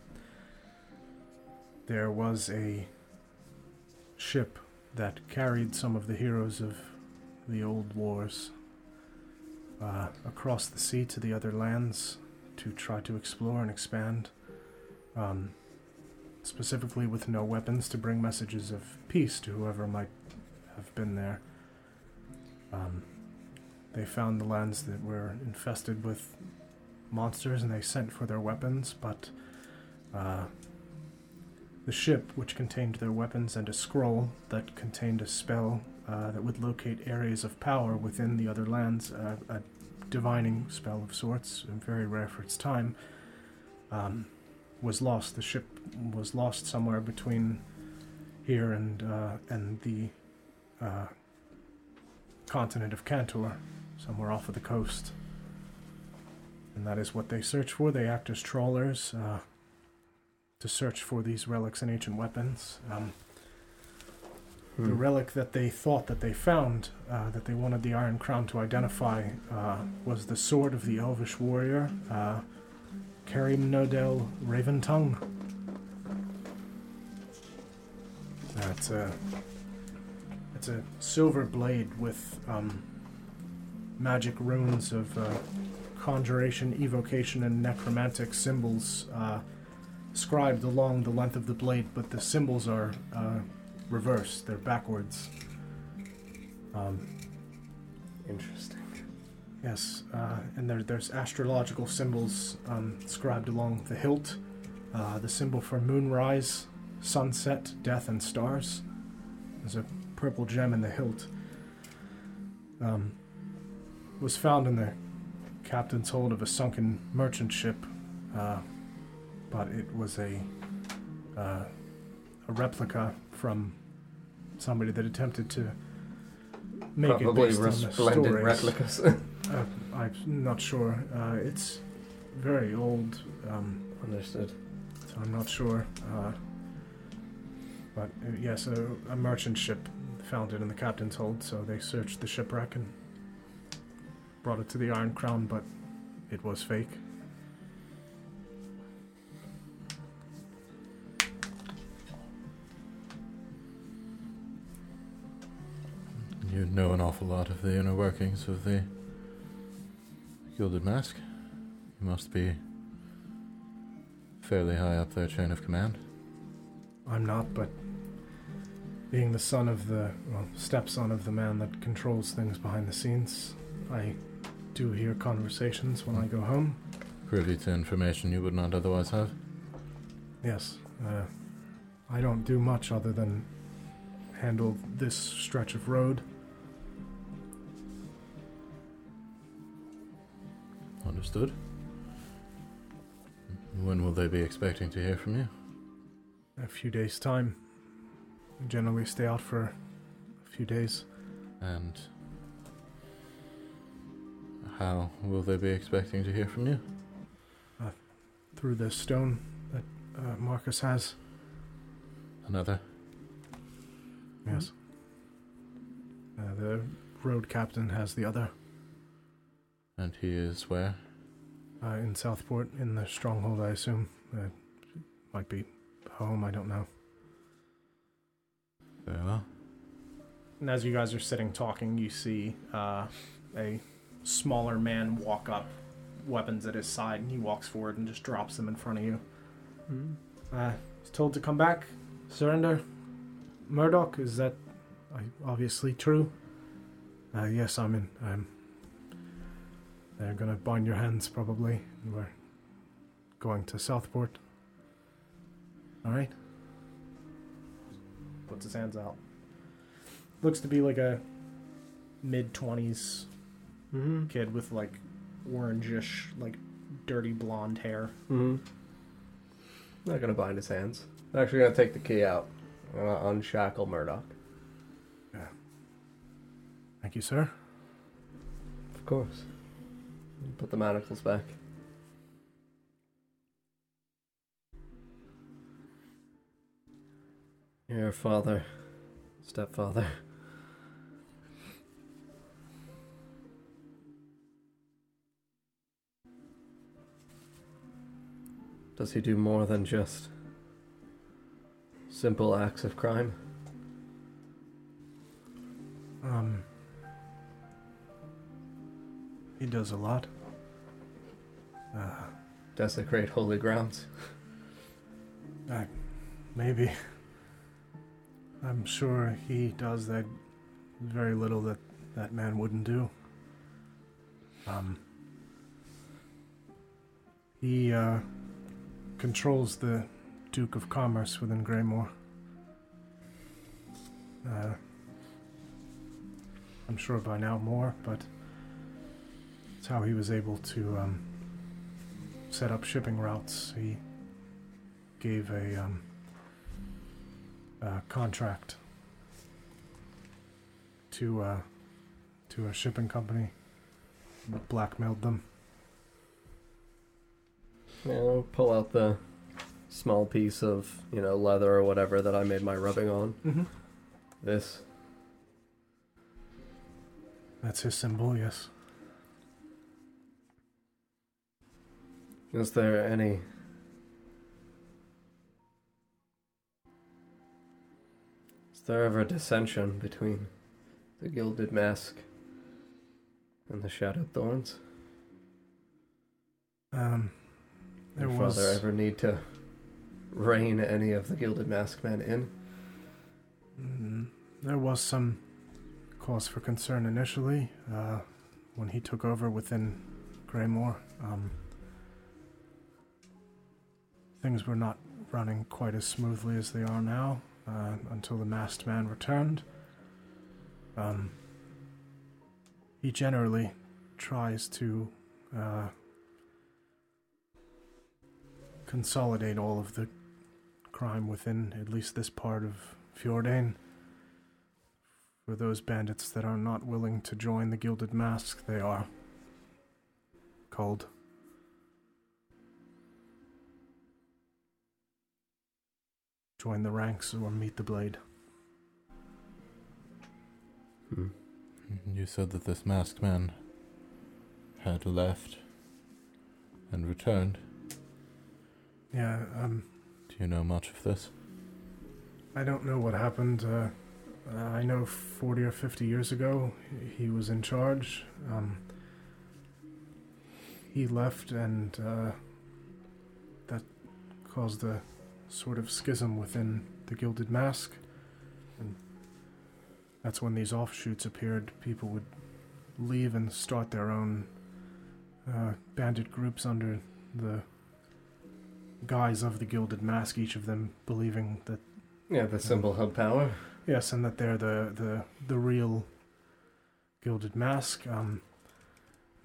there was a ship that carried some of the heroes of the old wars uh, across the sea to the other lands to try to explore and expand. Um, specifically, with no weapons to bring messages of peace to whoever might have been there. Um, they found the lands that were infested with monsters and they sent for their weapons, but uh, the ship, which contained their weapons and a scroll that contained a spell uh, that would locate areas of power within the other lands, uh, a divining spell of sorts, very rare for its time, um, was lost. The ship was lost somewhere between here and uh, and the uh, continent of Cantor, somewhere off of the coast. And that is what they search for. They act as trawlers uh, to search for these relics and ancient weapons. Um, the Hmm. relic that they thought that they found, uh, that they wanted the Iron Crown to identify, uh, was the sword of the Elvish warrior, uh, Karim Nodel Raventongue. That's a, it's a silver blade with um, magic runes of uh, conjuration, evocation, and necromantic symbols uh, scribed along the length of the blade, but the symbols are uh, reversed, they're backwards. Um, Interesting. Yes, uh, and there, there's astrological symbols um, scribed along the hilt. Uh, the symbol for moonrise, sunset, death, and stars. There's a purple gem in the hilt. Um, was found in the captain's hold of a sunken merchant ship, uh, but it was a uh, a replica from somebody that attempted to make Probably it based on the stories. replicas. Uh, I'm not sure. Uh, it's very old, um, Understood. so I'm not sure. Uh, but uh, yes, a, a merchant ship found it in the captain's hold, so they searched the shipwreck and brought it to the Iron Crown, but it was fake. You know an awful lot of the inner workings of the Gilded Mask. You must be fairly high up their chain of command. I'm not, but being the son of the, well, stepson of the man that controls things behind the scenes, I do hear conversations when I go home. Privy to information you would not otherwise have. Yes. Uh, I don't do much other than handle this stretch of road. Understood. When will they be expecting to hear from you? A few days' time. Generally stay out for a few days. And how will they be expecting to hear from you? Through the stone that uh, Marcus has. Another? Yes. Uh, the road captain has the other. And he is where? Uh, in Southport, in the stronghold, I assume. Uh, might be home, I don't know. Very well. And as you guys are sitting talking, you see uh, a smaller man walk up, weapons at his side, and he walks forward and just drops them in front of you. Uh, he's told to come back, surrender. Murdoch, is that obviously true? Uh, yes, I'm in. I'm. They're gonna bind your hands, probably. We're going to Southport. Alright. Puts his hands out. Looks to be like a mid 20s Mm-hmm. kid with like orangish, like dirty blonde hair. Mm-hmm. Not gonna bind his hands. Actually, gonna take the key out. Uh, unshackle Murdoch. Yeah. Thank you, sir. Of course. Put the manacles back. Your father, stepfather. Does he do more than just simple acts of crime? Um, he does a lot. Uh, Desecrate holy grounds? maybe. I'm sure he does that very little that that man wouldn't do. Um, he uh, controls the Duke of Commerce within Greymore. Uh, I'm sure by now more, but it's how he was able to um, set up shipping routes. He gave a um, uh, contract to uh, to a shipping company, blackmailed them. Yeah, I'll pull out the small piece of, you know, leather or whatever that I made my rubbing on. Mm-hmm. This. That's his symbol, yes. Is there any. Is there ever dissension between the Gilded Mask and the Shadowed Thorns? Um, there Did was Father ever need to rein any of the Gilded Mask men in? Mm, there was some cause for concern initially uh, when he took over within Greymore. Um, things were not running quite as smoothly as they are now uh, until the masked man returned. Um, he generally tries to uh, consolidate all of the crime within at least this part of Fjordain. For those bandits that are not willing to join the Gilded Mask, they are called. Join the ranks or meet the blade. Hmm. You said that this masked man had left and returned. Yeah, um, Do you know much of this? I don't know what happened. Uh, uh, I know 40 or 50 years ago he was in charge. Um, he left, and uh, that caused a sort of schism within the Gilded Mask. And that's when these offshoots appeared. People would leave and start their own uh, bandit groups under the guise of the Gilded Mask, each of them believing that Yeah, the symbol of power. Yes, and that they're the the the real gilded mask. Um,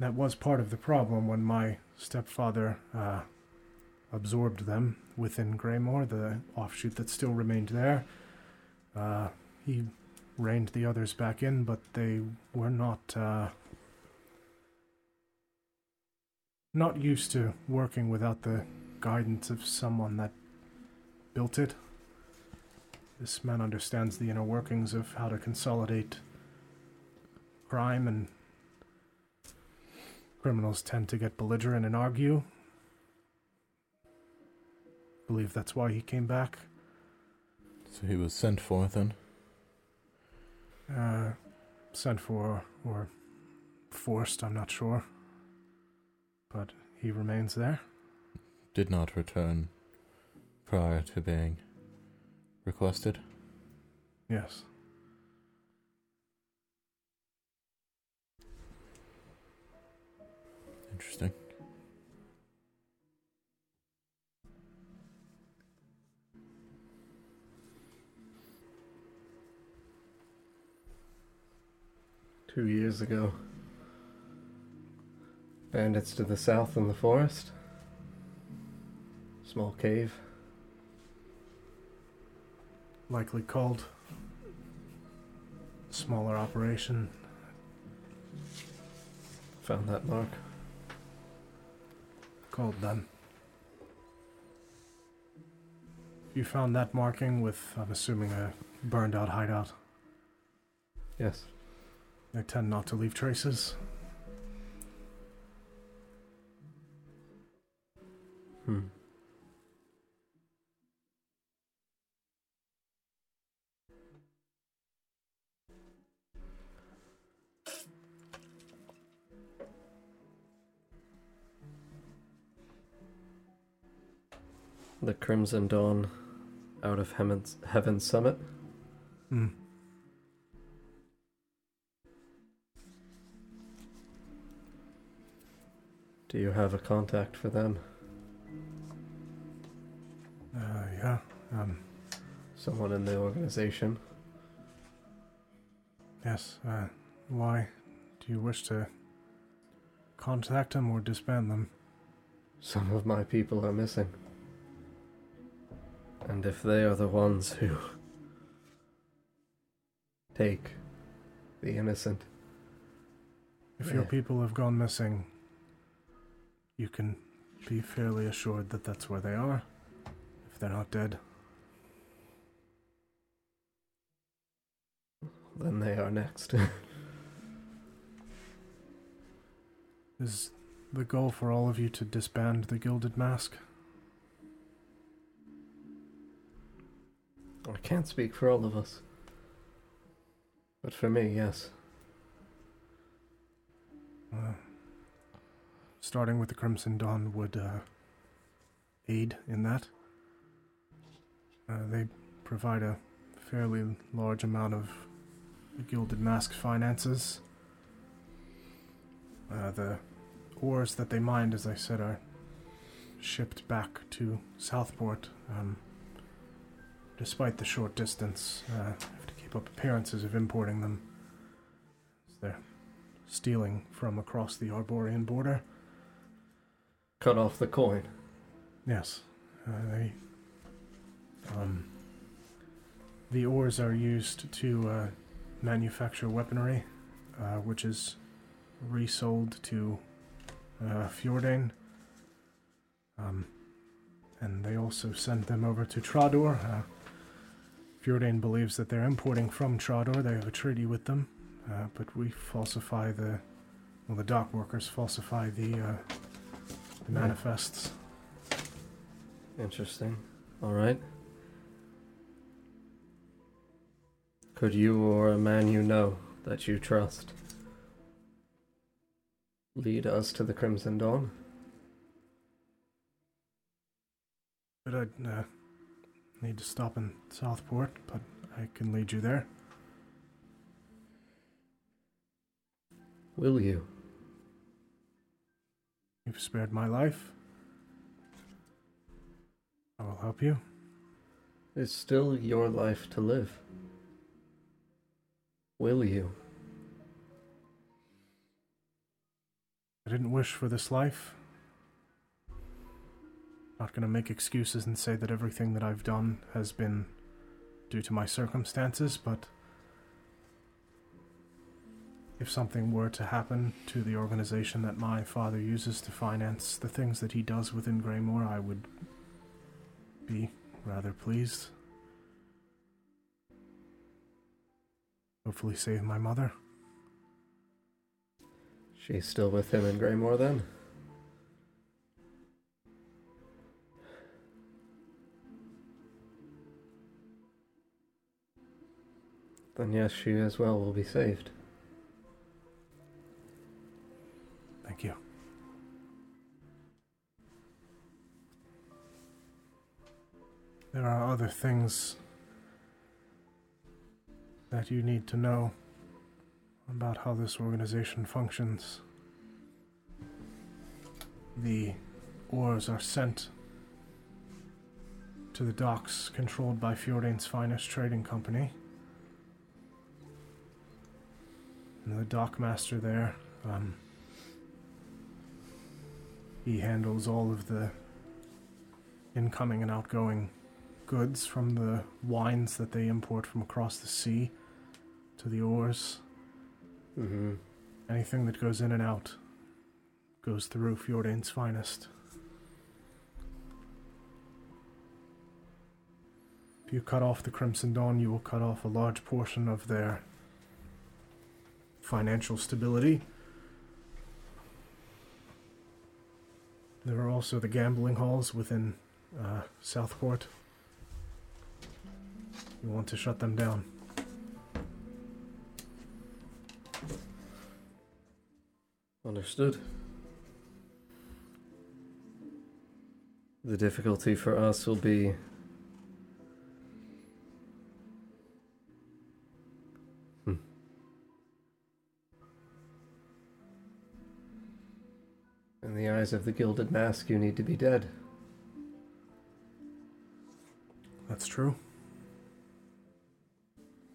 that was part of the problem when my stepfather uh, absorbed them within Greymore, the offshoot that still remained there. Uh, he reined the others back in, but they were not uh, not used to working without the guidance of someone that built it. This man understands the inner workings of how to consolidate crime, and criminals tend to get belligerent and argue. Believe that's why he came back. So he was sent for then? Uh, sent for or forced, I'm not sure. But he remains there. Did not return prior to being requested? Yes. Interesting. Two years ago. Bandits to the south in the forest. Small cave. Likely called. Smaller operation. Found that mark. Called then. You found that marking with, I'm assuming, a burned out hideout. Yes. They tend not to leave traces. Hmm. The Crimson Dawn out of Heaven's, Heaven's Summit. Mm. Do you have a contact for them? Uh, yeah. Um, Someone in the organization? yes. Uh, why? Do you wish to contact them or disband them? Some of my people are missing. And if they are the ones who take the innocent, If your people have gone missing, you can be fairly assured that that's where they are. If they're not dead. then they are next. Is the goal for all of you to disband the Gilded Mask? I can't speak for all of us. But for me, yes. Uh, starting with the Crimson Dawn would uh, aid in that. Uh, they provide a fairly large amount of Gilded Mask finances. Uh, the ores that they mined, as I said, are shipped back to Southport. Um, despite the short distance, uh, have to keep up appearances of importing them. They're stealing from across the Arborian border. Cut off the coin. Yes, uh, they. Um, the ores are used to uh, manufacture weaponry, uh, which is resold to uh. Um, and they also send them over to Trador. Uh, believes that they're importing from Trador. They have a treaty with them, uh, but we falsify the. Well, the dock workers falsify the, manifests. Interesting. Alright. Could you or a man you know that you trust lead us to the Crimson Dawn? But I'd uh, need to stop in Southport, but I can lead you there. Will you? You've spared my life. I will help you. It's still your life to live. Will you? I didn't wish for this life. Not gonna make excuses and say that everything that I've done has been due to my circumstances, but if something were to happen to the organization that my father uses to finance the things that he does within Greymore, I would be rather pleased. Hopefully, save my mother. She's still with him in Greymore then? Then yes, she as well will be saved. Thank you. There are other things that you need to know about how this organization functions. The ores are sent to the docks controlled by Fjordain's finest trading company. And the dockmaster there, um, he handles all of the incoming and outgoing goods from the wines that they import from across the sea to the ores. Mm-hmm. Anything that goes in and out goes through Fjordain's finest. If you cut off the Crimson Dawn, you will cut off a large portion of their financial stability. There are also the gambling halls within uh, Southport. You want to shut them down. Understood. The difficulty for us will be In the eyes of the Gilded Mask, you need to be dead. That's true.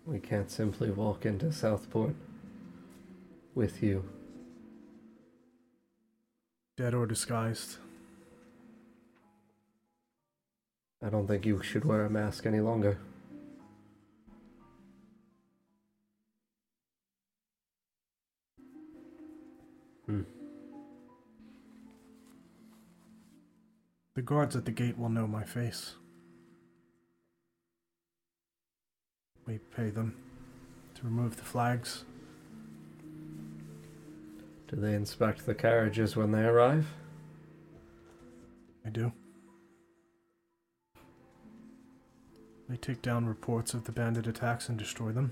We can't simply walk into Southport with you. Dead or disguised. I don't think you should wear a mask any longer. Hmm. The guards at the gate will know my face. We pay them to remove the flags. Do they inspect the carriages when they arrive? I do. They take down reports of the bandit attacks and destroy them.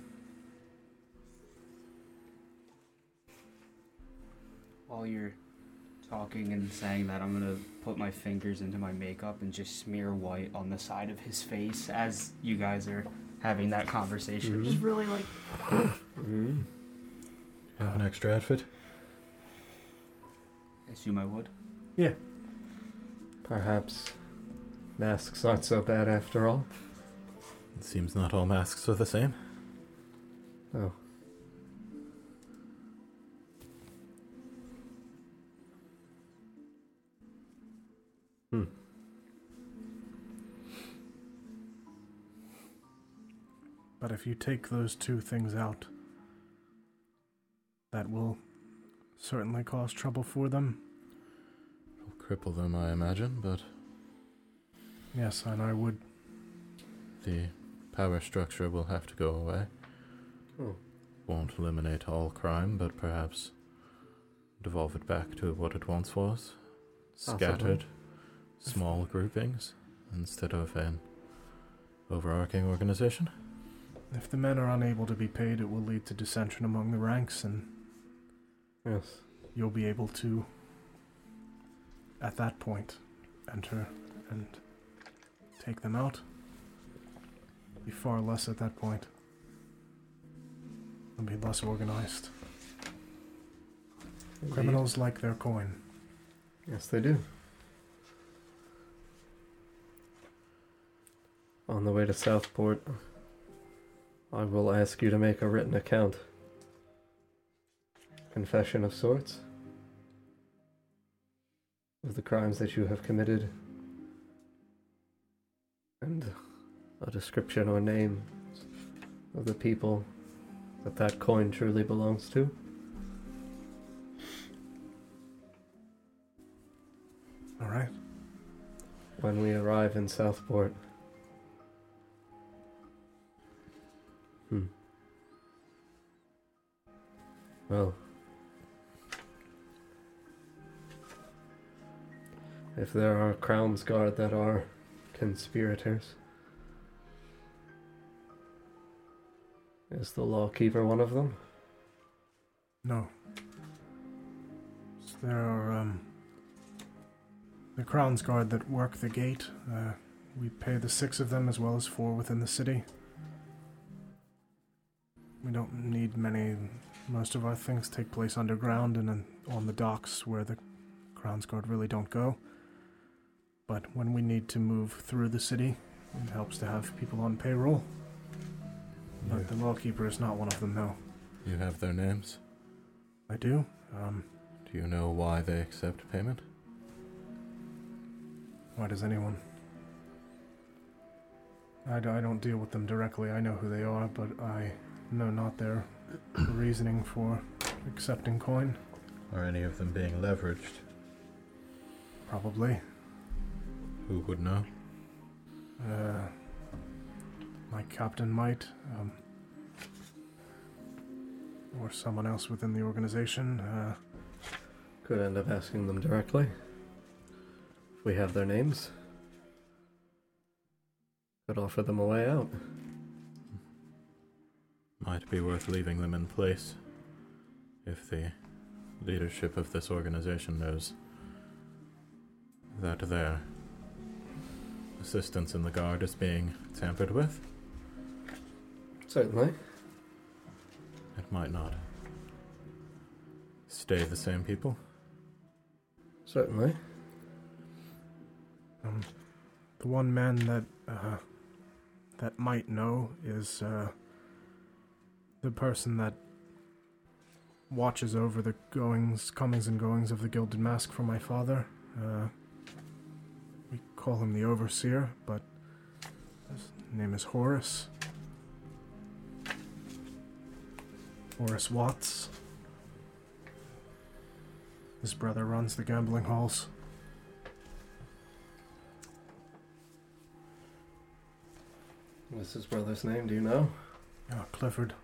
While you're talking and saying that, I'm gonna put my fingers into my makeup and just smear white on the side of his face as you guys are having that conversation. Mhm. Just really like Mm. You have an extra outfit? I assume I would. Yeah. Perhaps masks aren't so bad after all. It seems not all masks are the same. Oh. Hmm. But if you take those two things out, that will certainly cause trouble for them. It'll cripple them, I imagine, but Yes, and I would. the power structure will have to go away. Oh. Won't eliminate all crime, but perhaps devolve it back to what it once was. Possibly. Scattered, small groupings, instead of an overarching organization. If the men are unable to be paid, it will lead to dissension among the ranks, and Yes. you'll be able to, at that point, enter and take them out. Be far less at that point. They'll be less organized. Criminals like their coin. Yes, they do. On the way to Southport, I will ask you to make a written account. Confession of sorts. Of the crimes that you have committed. And a description or name of the people that that coin truly belongs to. All right. when we arrive in Southport. Hmm. Well. If there are Crown's Guard that are conspirators, is the Lawkeeper one of them? No. So there are um, the Crown's Guard that work the gate. Uh, we pay the six of them as well as four within the city. We don't need many. Most of our things take place underground and on the docks where the Crown's Guard really don't go. But when we need to move through the city, it helps to have people on payroll. But the Lawkeeper is not one of them, no. You have their names. I do. Um, Do you know why they accept payment? Why does anyone? I, d- I don't deal with them directly. I know who they are, but I know not their reasoning for accepting coin. Are any of them being leveraged? Probably. Who would know? Uh, my captain might. Um, or someone else within the organization. Uh, Could end up asking them directly. If we have their names, could offer them a way out. Might be worth leaving them in place if the leadership of this organization knows that their assistance in the guard is being tampered with, Certainly. it might not stay the same people. Certainly. Um, the one man that uh, that might know is uh, the person that watches over the goings, comings, and goings of the Gilded Mask for my father. Uh, we call him the Overseer, but his name is Horace. Horace Watts. His brother runs the gambling halls. What's his brother's name? Do you know? Ah, Clifford.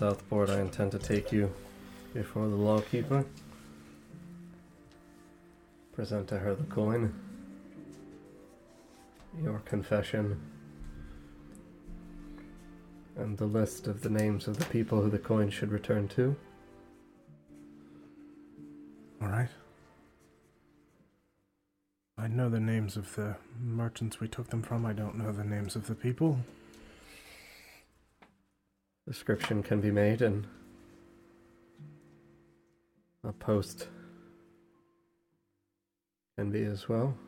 Southport, I intend to take you before the lawkeeper. Present to her the coin, your confession, and the list of the names of the people who the coin should return to. All right. I know the names of the merchants we took them from. I don't know the names of the people. Description can be made and a post can be as well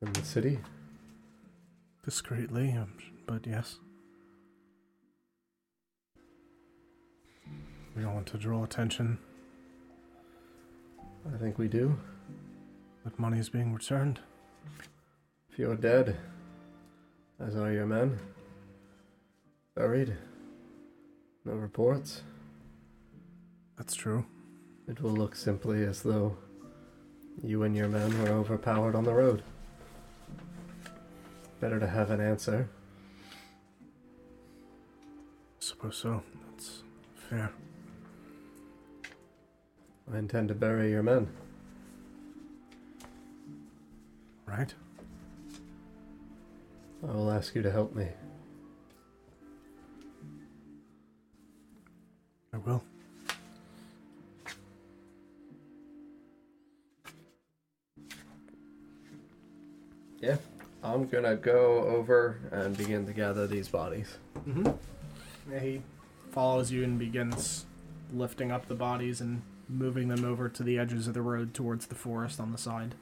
in the city. Discreetly, um, but yes. We don't want to draw attention I think we do. that money is being returned. If you're dead, as are your men, buried, no reports, That's true. it will look simply as though you and your men were overpowered on the road. Better to have an answer. Suppose so. That's fair. I intend to bury your men. Right? I will ask you to help me. Will. I'm gonna go over and begin to gather these bodies. Mm-hmm. Yeah, he follows you and begins lifting up the bodies and moving them over to the edges of the road towards the forest on the side.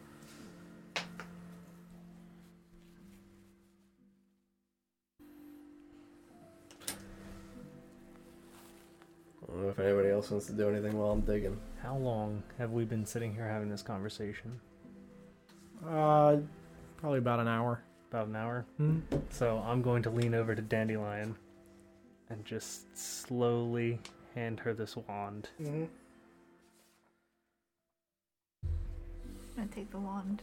Else wants to do anything while I'm digging. How long have we been sitting here having this conversation? Uh, probably about an hour. About an hour. Hmm. So I'm going to lean over to Dandelion and just slowly hand her this wand. Mm-hmm. I'm gonna take the wand.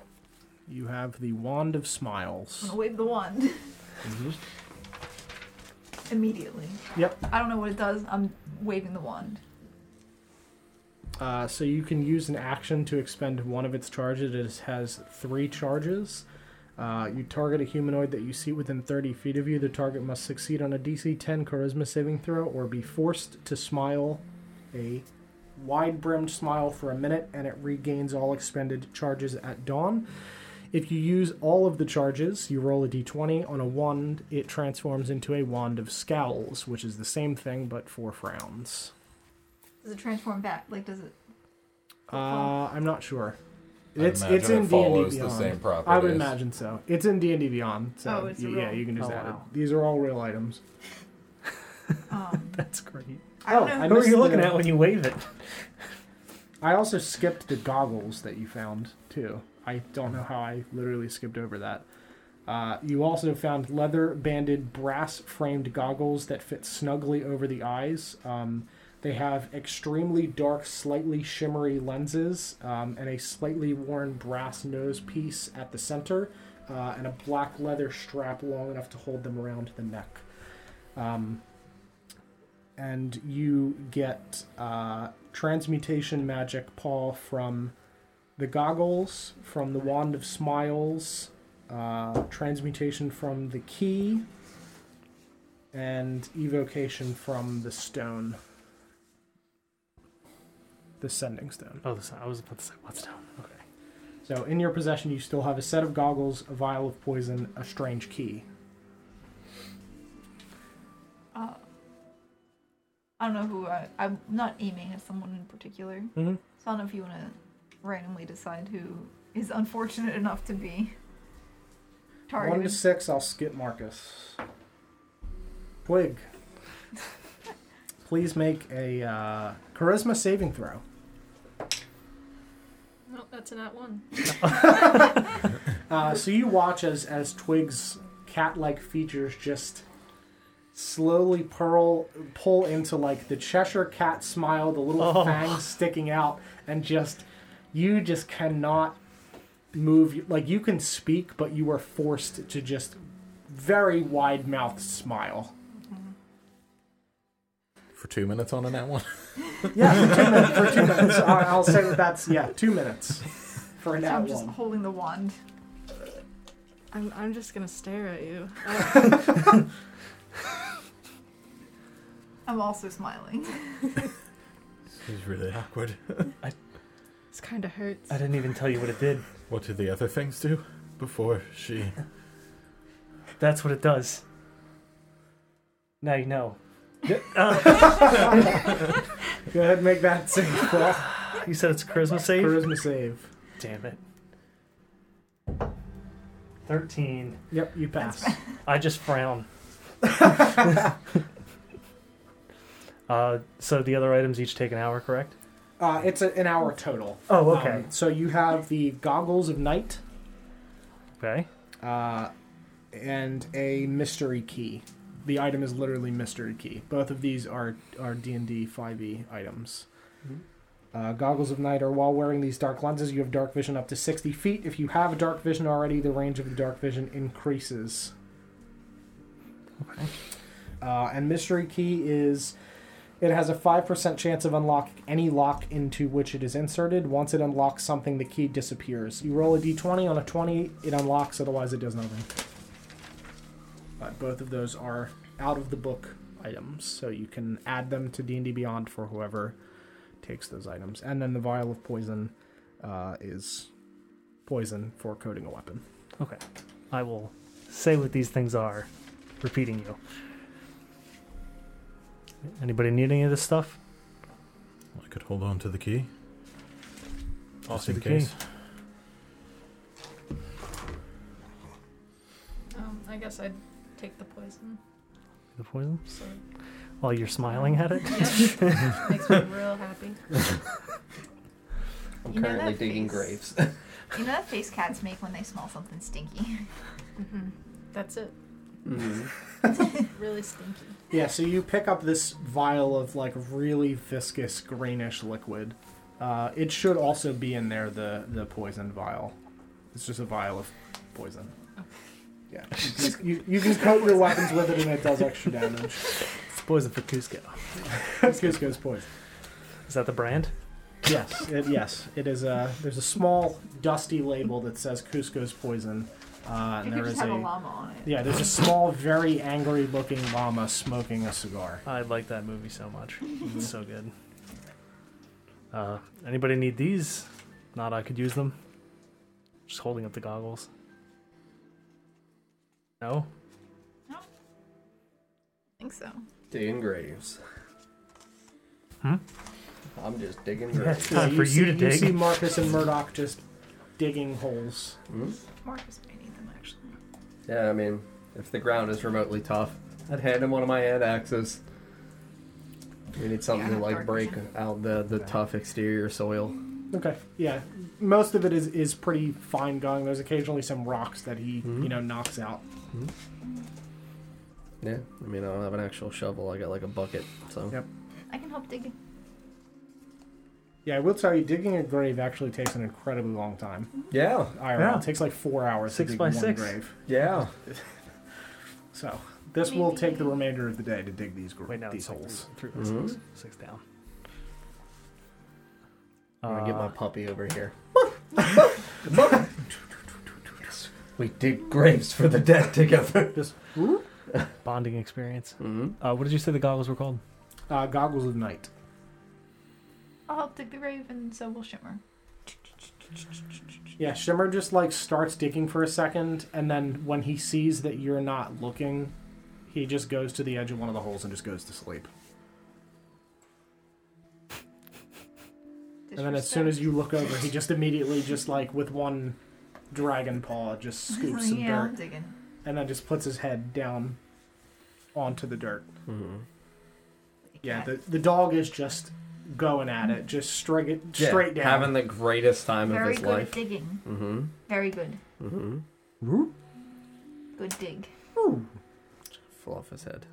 You have the Wand of smiles. I'm gonna wave the wand Mm-hmm. immediately. Yep. I don't know what it does. I'm waving the wand. Uh, so you can use an action to expend one of its charges. It has three charges. Uh, you target a humanoid that you see within 30 feet of you. The target must succeed on a DC 10 Charisma saving throw or be forced to smile a wide brimmed smile for a minute, and it regains all expended charges at dawn. If you use all of the charges, you roll a d20. On a wand, it transforms into a wand of scowls, which is the same thing but for frowns. Does it transform back? Like, does it? Uh, I'm not sure. I'd It's imagine it's it in D and follows D the Beyond. same. I would imagine so. It's in D and D Beyond. So Oh, it's a you- yeah, real- you can just Oh, add wow. it. These are all real items. Um, That's great. I don't Oh, know. I Who are missed you looking the- at when you wave it? I also skipped the goggles that you found too. I don't know how I literally skipped over that. Uh, you also found leather banded brass framed goggles that fit snugly over the eyes. Um, they have extremely dark, slightly shimmery lenses um, and a slightly worn brass nose piece at the center. uh, and a black leather strap long enough to hold them around the neck. Um, and you get uh, transmutation magic paw from the goggles, from the wand of smiles, uh, transmutation from the key, and evocation from the stone. The sending stone. Oh, this, I was about to say what's down. Okay. So in your possession, you still have a set of goggles, a vial of poison, a strange key. Uh, I don't know who I, I'm not aiming at someone in particular. Mm-hmm. So I don't know if you want to randomly decide who is unfortunate enough to be targeted. One to six, I'll skip Marcus. Twig. Please make a uh, charisma saving throw. No, that's an at one. Uh, so you watch as as Twig's cat-like features just slowly pearl pull into like the Cheshire cat smile, the little Oh. fangs sticking out, and just you just cannot move. Like you can speak, but you are forced to just very wide mouthed smile. For two minutes on a that one. Yeah, for two minutes. For two minutes, I- I'll say that that's yeah, two minutes for an So at I'm just one. holding the wand. I'm, I'm just gonna stare at you. I'm also smiling. This is really awkward. this kind of hurts. I didn't even tell you what it did. What did the other things do before she? That's what it does. Now you know. Uh, Go ahead, and make that save. Paul. you said it's a charisma save? Charisma save. Damn it. 13. Yep, you pass. I just frown. uh, so the other items each take an hour, correct? Uh, it's a, an hour total. Oh, okay. Um, so you have the goggles of night okay. uh, and a mystery key. The item is literally mystery key. Both of these are are D and D five E items. Uh, goggles of night are while wearing these dark lenses, you have dark vision up to sixty feet. If you have a dark vision already, the range of the dark vision increases. Okay. Uh, and mystery key is it has a 5% chance of unlocking any lock into which it is inserted. Once it unlocks something, the key disappears. You roll a d20 on a 20, it unlocks, otherwise, it does nothing. But both of those are out of the book items, so you can add them to D&D Beyond for whoever takes those items. And then the vial of poison uh, is poison for coating a weapon. Okay. I will say what these things are, repeating you. Anybody need any of this stuff? I could hold on to the key. I'll Just see in the key. case. Um, I guess I'd take the poison. The poison? So While you're smiling at it? yeah, makes me real happy. I'm You know currently that digging face? graves. You know that face cats make when they smell something stinky? hmm That's it. Mhm. Really stinky. Yeah, so you pick up this vial of like really viscous greenish liquid. Uh, it should also be in there the the poison vial. It's just a vial of poison. Yeah, you, can- you, you can coat your weapons with it and it does extra damage. It's poison for Kuzco. Kuzco's poison. Is that the brand? Yes, it, yes, it is. A, there's a small dusty label that says Kuzco's poison, uh, and could there just is have a a llama on it. yeah. There's a small, very angry-looking llama smoking a cigar. I like that movie so much. It's so good. Uh, anybody need these? Not I could use them. Just holding up the goggles. No? I think so. digging graves. Hmm? I'm just digging Yeah, graves. it's time for see, you to You see. Marcus and Murdoch just digging holes. Hmm? Marcus may need them actually. Yeah, I mean, if the ground is remotely tough, I'd hand him one of my hand axes. We need something Yeah, to like break vision. out the, the Okay. tough exterior soil. Okay, yeah. Most of it is, is pretty fine going. There's occasionally some rocks that he, Mhm. you know, knocks out. Yeah, I mean, I don't have an actual shovel. I got like a bucket, so. Yep. I can help dig. Yeah, I will tell you, digging a grave actually takes an incredibly long time. Yeah. IRL. Yeah. It takes like four hours Six to dig by one six. grave. Yeah. So this will take the remainder of the day to dig these gr- Wait, no, these it's like holes. three, three by Mhm. six, six down. I'm gonna get my Uh, puppy over here. we dig graves for the dead together. Just bonding experience. hmm Uh, what did you say the goggles were called? uh, goggles of night. I'll help dig the grave, and so will Shimmer. Yeah, Shimmer just like starts digging for a second, and then when he sees that you're not looking, he just goes to the edge of one of the holes and just goes to sleep. And then as soon as you look over, he just immediately just like with one dragon paw just scoops some yeah, I'm dirt digging. and then just puts his head down onto the dirt. hmm Yeah, the the dog is just going at it, just straight it straight down. Having the greatest time of his good at life. digging. Mm-hmm. Very good. Mm-hmm. Good dig. Fall off his head.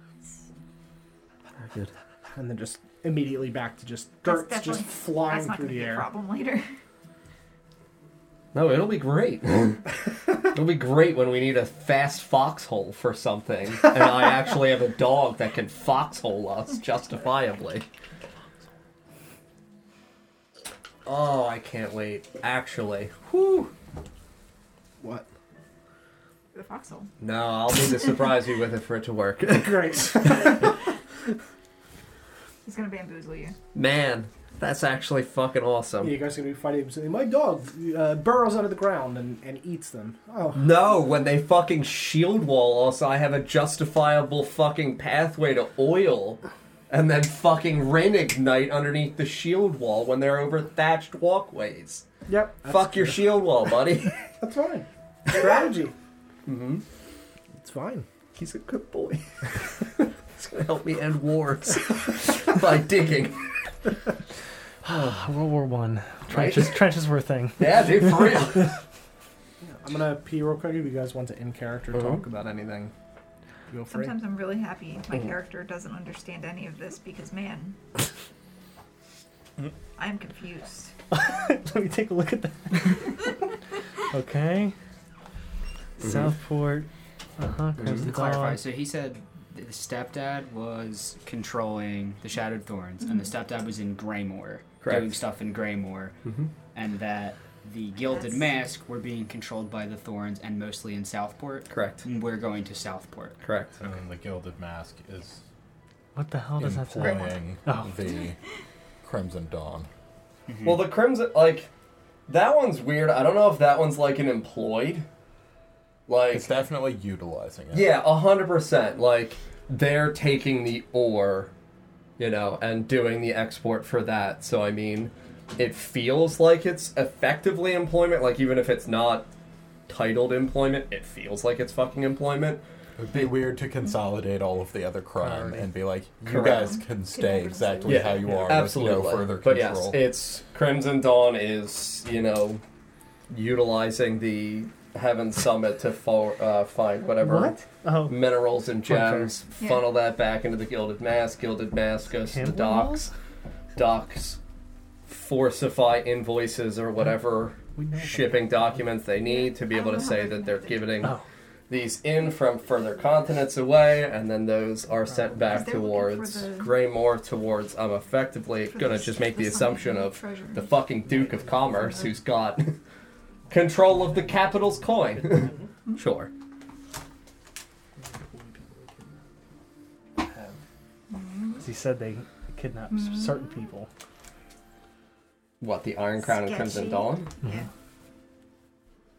Very good. and then just immediately back to just That's dirt's just definitely- flying That's not through going to the be a air. problem later. No, it'll be great. it'll be great when we need a fast foxhole for something, and I actually have a dog that can foxhole us justifiably. Oh, I can't wait. Actually, whew. What? the foxhole. No, I'll need to surprise you with it for it to work. Great. He's going to bamboozle you. Man, that's actually fucking awesome. you guys are gonna be fighting. saying, My dog uh, burrows under the ground and, and eats them. Oh, No, when they fucking shield wall us, I have a justifiable fucking pathway to oil. And then fucking rain ignite underneath the shield wall when they're over thatched walkways. yep. that's Fuck your shield wall, buddy. That's fine. Strategy. mm-hmm. It's fine. He's a good boy. He's gonna help me end wars by digging. World War One. Trenches, trenches were a thing. Yeah, dude, for real. I'm gonna pee real quick if you guys want to in character Uh-huh. talk about anything. Feel free. Sometimes I'm really happy my Mhm. character doesn't understand any of this because, man, I'm confused. Let me take a look at that. okay. Southport. Uh huh. Just to clarify, so he said the stepdad was controlling the Shattered Thorns, and the stepdad was in Greymore, Correct. doing stuff in Greymore, mm-hmm. and that the Gilded Mask were being controlled by the Thorns and mostly in Southport. Correct. And we're going to Southport. Correct. And then the Gilded Mask is What the hell does that say? employing Oh. the Crimson Dawn. Mhm. Well, the Crimson, like, that one's weird. I don't know if that one's like an employed. Like, It's definitely utilizing it. Yeah, a hundred percent. Like they're taking the ore, you know, and doing the export for that. So I mean, it feels like it's effectively employment. Like even if it's not titled employment, it feels like it's fucking employment. It would be weird to consolidate all of the other crime Priority. and be like, you Correct. guys can stay exactly Yeah, how you yeah. are Absolutely. with no further control. But yes, it's Crimson Dawn is you know utilizing the Heaven Summit to fo- uh, find whatever What? Oh, minerals and Okay. gems, Yeah. funnel that back into the Gilded Mask. Gilded Mask goes to the docks. Docks forcify invoices or whatever we know. shipping documents they need to be able to say that they're connected. giving Oh. these in from further continents away, and then those are sent back Because they're looking for towards the- Greymore, towards I'm effectively gonna just make the the assumption of treasure. the fucking Duke of Commerce who's got control of the capital's coin. sure. 'Cause He said they kidnapped Mhm. certain people. What, the Iron Crown and Crimson Sketchy. Dawn? Yeah.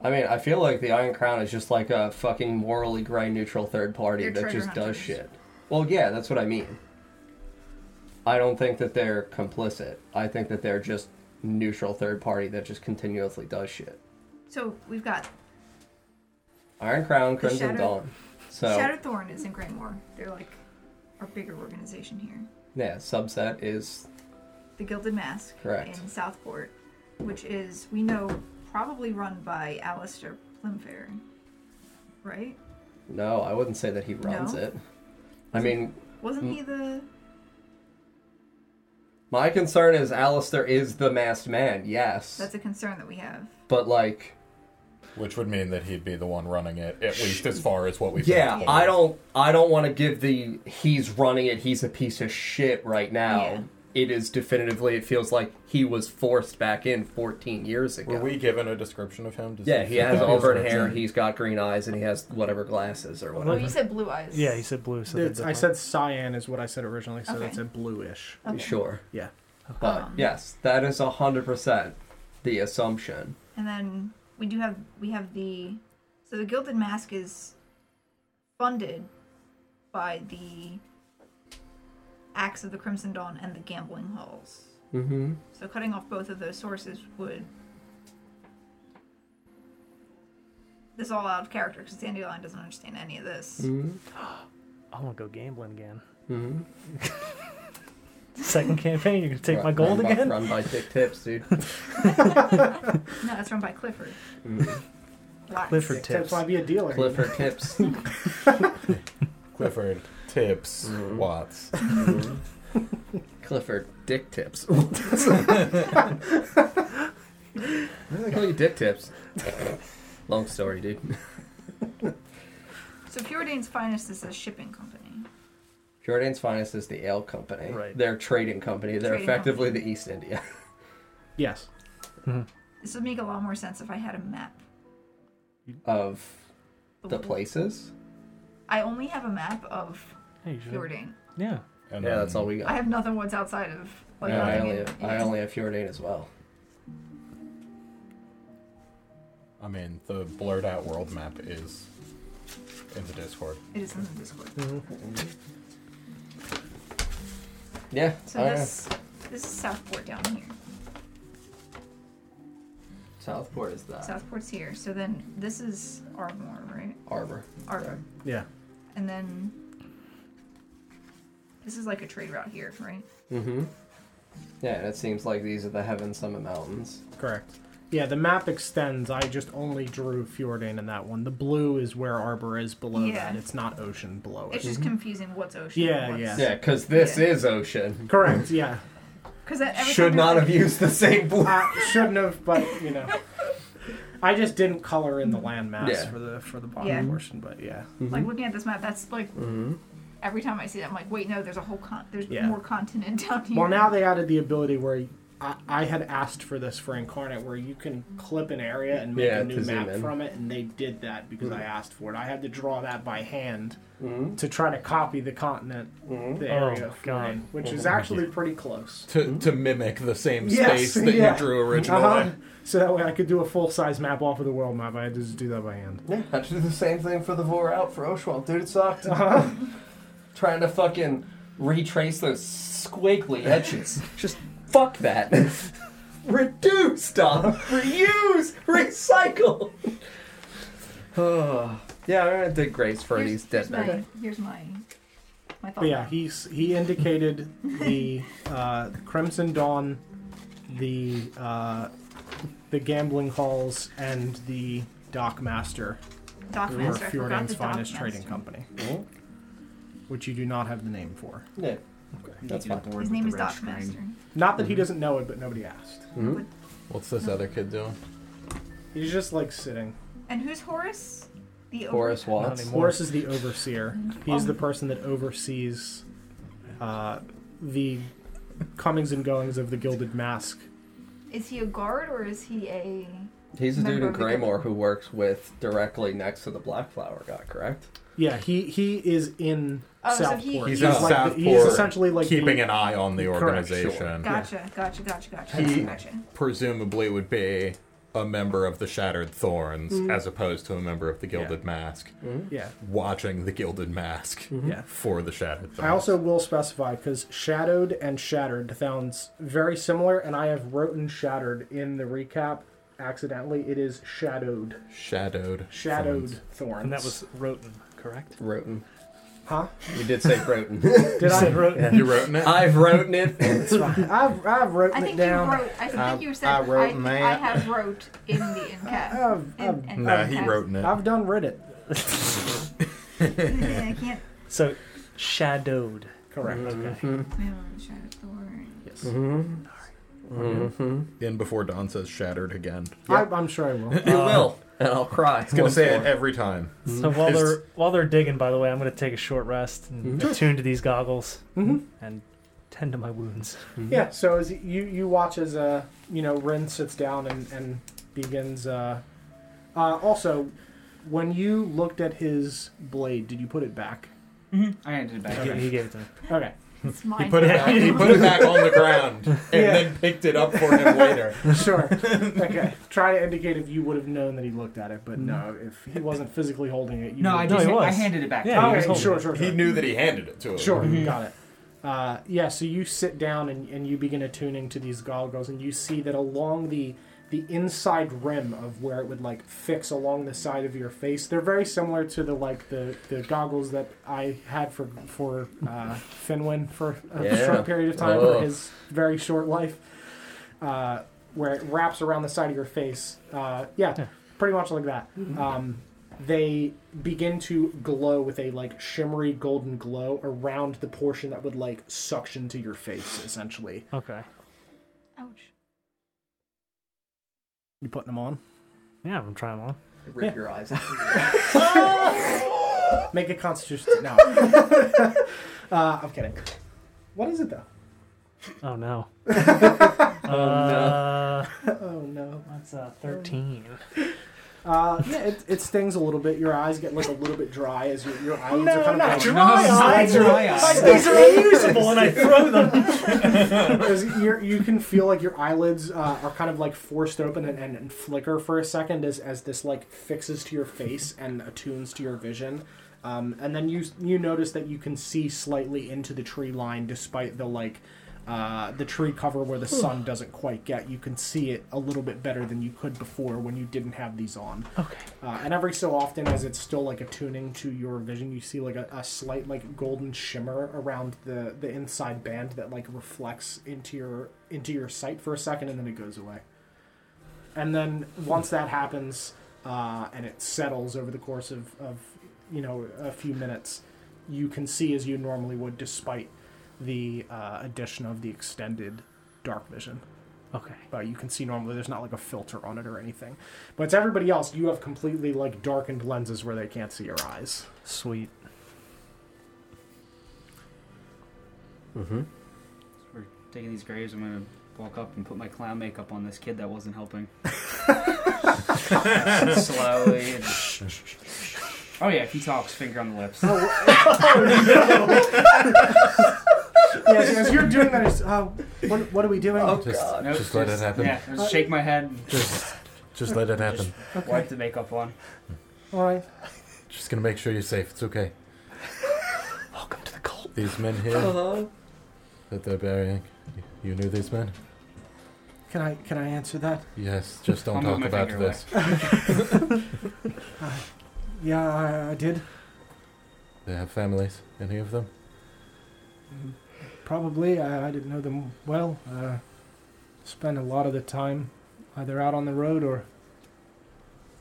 I mean, I feel like the Iron Crown is just like a fucking morally gray neutral third party They're that treasure just does hunters. shit. Well, yeah, that's what I mean. I don't think that they're complicit. I think that they're just neutral third party that just continuously does shit. So we've got Iron Crown, Crimson Dawn. So Shattered Thorn is in Greymore. They're like our bigger organization here. yeah, subset is The Gilded Mask Correct. in Southport, which is we know probably run by Alistair Plimfair, right? no. I wouldn't say that he runs No? it. I mean, Wasn't he the? My concern is Alistair is the masked man, yes. That's a concern that we have. but like Which would mean that he'd be the one running it, at least as far as what we've Yeah, been I don't I don't want to give the he's running it, he's a piece of shit right now. Yeah. It is definitively it feels like he was forced back in 14 years ago. Were we given a description of him? Does yeah, he fit has that auburn description? hair, he's got green eyes, and he has whatever glasses or Well, whatever. you said blue eyes. Yeah, he said blue. So It's- I said cyan is what I said originally, so Okay. it's a bluish. Okay. Sure. Yeah. But Um, yes, that is 100% the assumption. And then we do have we have the so the Gilded Mask is funded by the Acts of the Crimson Dawn and the Gambling Halls. Mm-hmm. So cutting off both of those sources would this is all out of character because Dandelion doesn't understand any of this. Mm-hmm. I want to go gambling again. Mm-hmm. Second campaign, you're gonna take my gold run again? By, run by Dick Tips, dude. No, that's run by Clifford. Watts. Clifford Tips tips. might be a dealer. Clifford Tips. Clifford, Tips, Mhm. Watts. Clifford Dick Tips. Why they call you Dick Tips? Long story, dude. So Fjordane's Finest is a shipping company. Jordan's Finest is the ale company. Right. They're a trading company. They're Trading effectively the East India. Yes. Mm-hmm. This would make a lot more sense if I had a map. of the places. I only have a map of Hey, you should- Fjordane. Yeah. And Yeah, then- that's all we got. I have nothing what's outside of like yeah, I nothing only in- have, I only have Fjordane as well. I mean, the blurred out world map is in the Discord. It is in the Discord. Mm-hmm. Yeah. So I- this this is Southport down here. Southport is that. Southport's here. So then this is Ardmore, right? Arbor. Ardmore. Yeah. And then this is like a trade route here, right? Mm-hmm. Yeah, and it seems like these are the Heaven Summit Mountains. Correct. Yeah, the map extends. I just only drew Fjordane in that one. The blue is where Arbor is below Yeah. that. It's not ocean below it. It's just mhm. confusing what's ocean. Yeah, and yeah. Yeah, because this Yeah. is ocean. Correct, yeah. Because every Should not have used the same blue. I shouldn't have, but you know. I just didn't color in the mm-hmm. land mass Yeah. for the for the bottom Yeah. portion, but yeah. like, like looking at this map. That's like Mm-hmm. every time I see that, I'm like, wait, no, there's a whole con. There's Yeah. more continent down here. Well, now they added the ability where I, I had asked for this for Inkarnate, where you can clip an area and make Yeah, a new map in. from it, and they did that because I asked for it. I had to draw that by hand Mm-hmm. to try to copy the continent, Mm-hmm. the Oh, area, of God. Fjordane, which is actually pretty close. To, to mimic the same Yes, space that yeah. you drew originally. Uh-huh. So that way I could do a full size map off of the world map. I had to just do that by hand. Yeah, I had to do the same thing for the Vor out for Oshwald. Dude, it sucked. Uh-huh. Trying to fucking retrace those squiggly edges. Just fuck that. Reduce stuff. Reuse. Recycle. Oh, yeah, I'm gonna dig graves for here's, these here's dead men. my here's my my thought. But yeah, he's he indicated the uh, Crimson Dawn, the uh, the gambling halls, and the Dockmaster Dock for Master. I forgot Fjordane's the Dock finest trading Master. company, Mhm. which you do not have the name for. Yeah, that's fine. His name is Dock Master. Not that he doesn't know it, but nobody asked. Mhm. What's this other kid doing? He's just like sitting. And who's Horace? The Horace over- Watts. anymore. Horace is the overseer. He's Oh. the person that oversees uh, the comings and goings of the Gilded Mask. Is he a guard or is he a? He's a dude Member in of the Greymore who works with directly next to the Black Flower guy, correct? Yeah, he he is in Oh, so he- He's in like Southport, he is essentially like Keeping the, an eye on the Correct, organization. Gotcha, gotcha, gotcha, gotcha, He- gotcha. Presumably would be a member of the Shattered Thorns Mm. as opposed to a member of the Gilded Mask. yeah. Watching the Gilded Mask Yeah. for the Shattered Thorns. I also will specify because shadowed and shattered sounds very similar, and I have written shattered in the recap accidentally. It is shadowed, Shadowed. shadowed Thorns. thorns. And that was Roten, correct? Roten. Huh? You did say Roten. Did I? Roten. You wrote it? I've wrote it. It's fine. I've I've written I it think you down. wrote. I think I- you said. I wrote I, in I have wrote in the in cap. I've, I've, in- Nah, in he wrote it. I've done read it. I can't. So, shadowed. Correct. Okay. Mhm. Shadow Thorn. Yes. Mm-hmm. Mm-hmm. And before Don says shattered again. I, I'm sure I will. You will, and I'll cry. He's gonna say more. it every time. So while It's- they're while they're digging, by the way, I'm going to take a short rest and Mhm. attune to these goggles hmm and tend to my wounds. Yeah. So as you you watch as uh you know Rin sits down and and begins. Uh, uh, also, when you looked at his blade, did you put it back? Mm-hmm. I handed it back. He, he gave it to me. Okay. It's. He put it back. He put it back on the ground and Yeah. then picked it up for him later. Sure. okay. Try to indicate if you would have known that he looked at it, but no, if he wasn't physically holding it, you No, I would- No, just I handed it back. Yeah, he Okay, was sure, sure, sure. He knew that he handed it to him. Sure, Mhm. got it. Uh, yeah, so you sit down and, and you begin attuning to these goggles, and you see that along the the inside rim of where it would like fix along the side of your face, they're very similar to the like the, the goggles that I had for for uh, Finwin for a Yeah. short period of time Oh. for his very short life, uh, where it wraps around the side of your face. Uh, yeah, Yeah. pretty much like that. Um, they begin to glow with a like shimmery golden glow around the portion that would like suction to your face essentially Okay. Ouch. You putting them on Yeah, I'm trying them on. Rip Yeah. your eyes out. make a constitution no uh, i'm kidding what is it though Oh no. no. Uh, oh no that's uh, 13. Uh, yeah it, it stings a little bit your eyes get like a little bit dry as your, your eyelids No, are kind not of dry like, eyes. Dry eyes. These are unusable and I throw them. because you can feel like your eyelids uh, are kind of like forced open and, and, and flicker for a second as, as this like fixes to your face and attunes to your vision um, and then you you notice that you can see slightly into the tree line despite the like uh, the tree cover where the sun doesn't quite get you can see it a little bit better than you could before when you didn't have these on Okay. uh, and every so often, as it's still like attuning to your vision, you see like a, a slight like golden shimmer around the the inside band that like reflects into your into your sight for a second, and then it goes away. And then once that happens, uh, and it settles over the course of, of you know a few minutes, you can see as you normally would, despite the uh, addition of the extended dark vision Okay. but you can see normally there's not like a filter on it or anything. But it's everybody else. You have completely like darkened lenses where they can't see your eyes. Sweet. Mm-hmm. We're taking these graves. I'm gonna walk up and put my clown makeup on this kid that wasn't helping. Slowly. And... Oh yeah, if he talks, finger on the lips. Yes, as you're doing that, it's, uh, what, what are we doing? Oh Just, god. Nope, just let it happen. Yeah, just shake my head, and Just, just let it happen. okay, wipe the makeup on. all right. Just gonna make sure you're safe. It's okay. Welcome to the cult. These men here Uh-huh. that they're burying. You knew these men? Can I can I answer that? Yes. Just don't I'll move talk my about finger this. Yeah, I, I did. They have families. Any of them? Probably. I, I didn't know them well. Uh, spent a lot of the time either out on the road or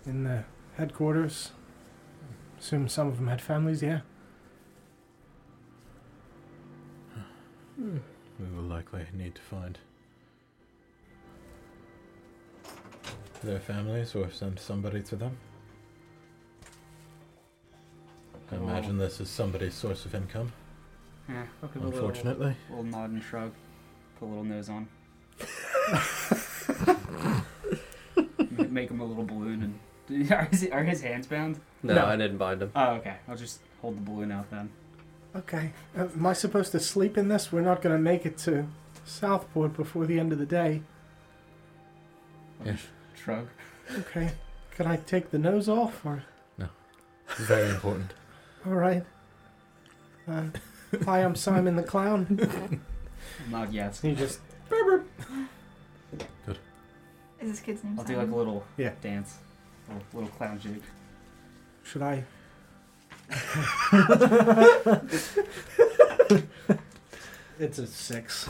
in the headquarters. Assume some of them had families. Yeah. We will likely need to find their families or send somebody to them. I imagine this is somebody's source of income. Yeah, I'll a little, Unfortunately. little nod and shrug. Put a little nose on. Make him a little balloon and are his, are his hands bound? No, No. I didn't bind him. Oh, okay. I'll just hold the balloon out then. Okay. Uh, am I supposed to sleep in this? We're not going to make it to Southport before the end of the day. I'll Yeah. Shrug. Okay. Can I take the nose off? Or It's very important. all right. Uh, hi, I'm Simon the Clown. Nod yes. He just Good. Is this kid's name? I'll do Simon? like a little Yeah. dance. Little, little clown jig. should I? it's a six.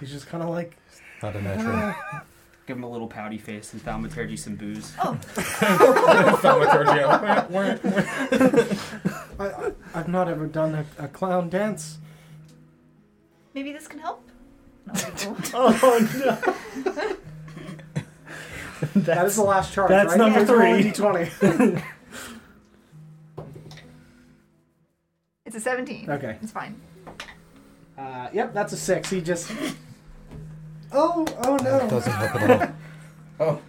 He's just kind of like. Not a natural. Ah. Give him a little pouty face and thaumaturgy some booze. Oh, I, I, I've not ever done a, a clown dance. maybe this can help. No, Oh no. that is the last charge. that's right? number Yeah, three. D20. it's a 17. Okay. It's fine. Uh, yep, that's a six. He just. Oh, oh no! It doesn't help at all. Oh.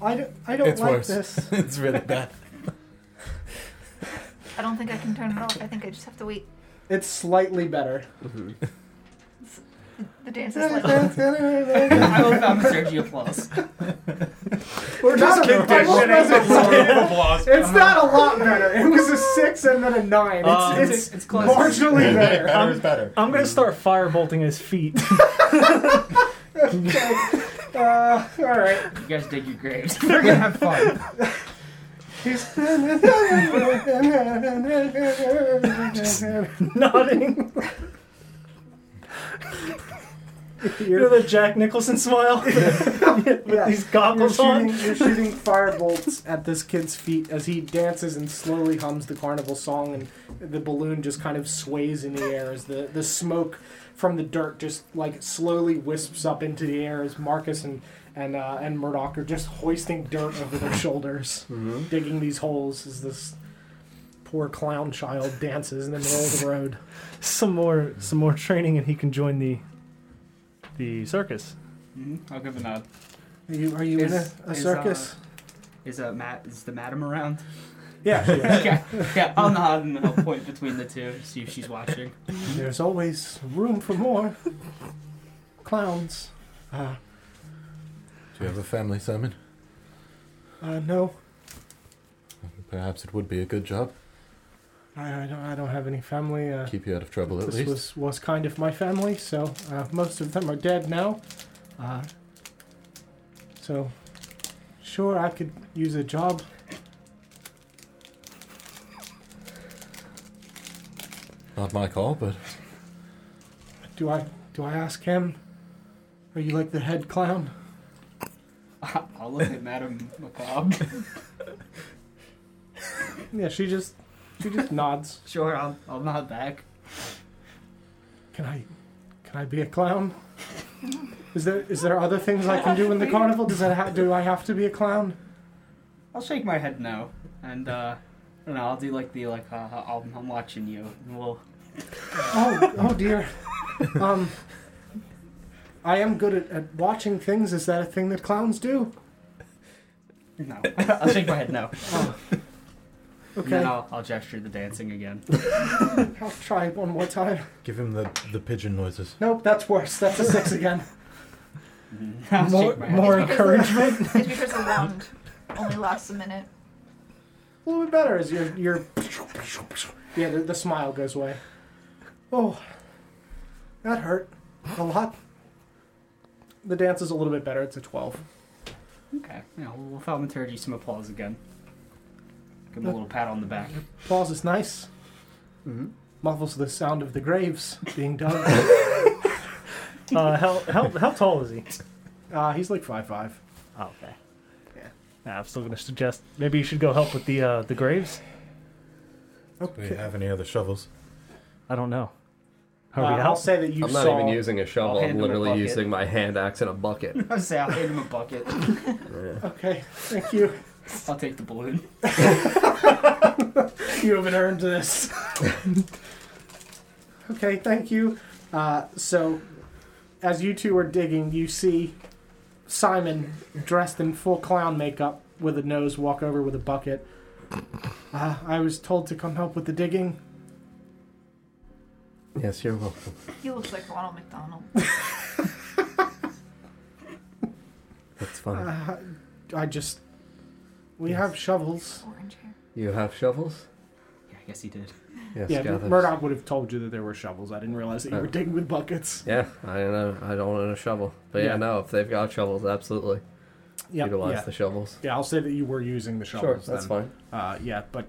I don't, I don't it's like worse. this. it's really bad. I don't think I can turn it off. I think I just have to wait. It's slightly better. The dance is like. I will found Sergio applause. We're not kick a, this I shit wasn't out. saying- applause. It's not a lot better. It was a six and then a nine. It's, Uh, it's, it's- it's close. marginally better. Better is better. I'm gonna start firebolting his feet. Uh, all right. You guys dig your graves. We're gonna have fun. He's nodding. You know the Jack Nicholson smile with Yeah. these You're goggles on. shooting, you're shooting fire bolts at this kid's feet as he dances and slowly hums the carnival song, and the balloon just kind of sways in the air as the, the smoke from the dirt just like slowly wisps up into the air as Marcus and and uh, and Murdoch are just hoisting dirt over their shoulders, digging these holes as this poor clown child dances in the middle of the road. Some more, some more training, and he can join the the circus. Mhm, I'll give a nod. Are you are you in a, Is- a is, circus? Is uh, Matt? Is the madam around? Yeah. she okay. Yeah, I'll nod and I'll point between the two, see if she's watching. There's always room for more clowns. Uh, Do you have a family, Simon? uh, no, Perhaps it would be a good job. I, I, don't, I don't have any family. Uh, Keep you out of trouble at least. this least. was, was kind of my family, so uh, most of them are dead now. Uh, so, sure, I could use a job. Not my call, but Do I do I ask him? Are you like the head clown? I'll look at Madam Macabre. Yeah, she just she just nods. Sure, I'll, I'll nod back. Can I can I be a clown? Is there is there other things I can do in the carnival? Does that ha- do I have to be a clown? I'll shake my head no, and uh, I don't know. I'll do like the like uh, I'll, I'm watching you, and we'll. Oh oh dear. Um, I am good at, at watching things. Is that a thing that clowns do? No, I'll shake my head no. And Okay, then I'll, I'll gesture the dancing again. I'll try one more time. give him the, the pigeon noises. Nope, that's worse. That's a six again. I'll More, shake my head. more It's encouragement. It's because the wand only lasts a minute. A little bit better as your your yeah the, the smile goes away. Oh, that hurt a lot. The dance is a little bit better. It's a twelve. Okay, yeah, we'll, we'll thaumaturgy some applause again. Give him a little pat on the back. Applause is nice. Mhm. Muffles the sound of the graves being dug. Uh, how, how how tall is he? uh, he's like five five. Oh, okay. Yeah. Nah, I'm still gonna suggest maybe you should go help with the uh, the graves. Do we have any other shovels? I don't know. Uh, we I'll out? say that you I'm not saw. even using a shovel. I'll I'm him a literally bucket. using my hand axe and a bucket. I'll say I'll hand him a bucket. Yeah. Okay, thank you. I'll take the balloon. You haven't earned this. okay, thank you. Uh, so, as you two are digging, you see Simon dressed in full clown makeup with a nose walk over with a bucket. Uh, I was told to come help with the digging. Yes, you're welcome. He looks like Ronald McDonald. That's fine. Uh, I just. We have shovels. Orange hair. You have shovels? Yeah, I guess he did. Yes, yeah, gathers. Murdoch would have told you that there were shovels. I didn't realize that you Oh. were digging with buckets. Yeah, I know. I don't own a shovel, but yeah, Yeah. no. If they've got shovels, absolutely Yeah, utilize yeah. the shovels. yeah. I'll say that you were using the shovels. Sure, that's then. fine. Uh, yeah, but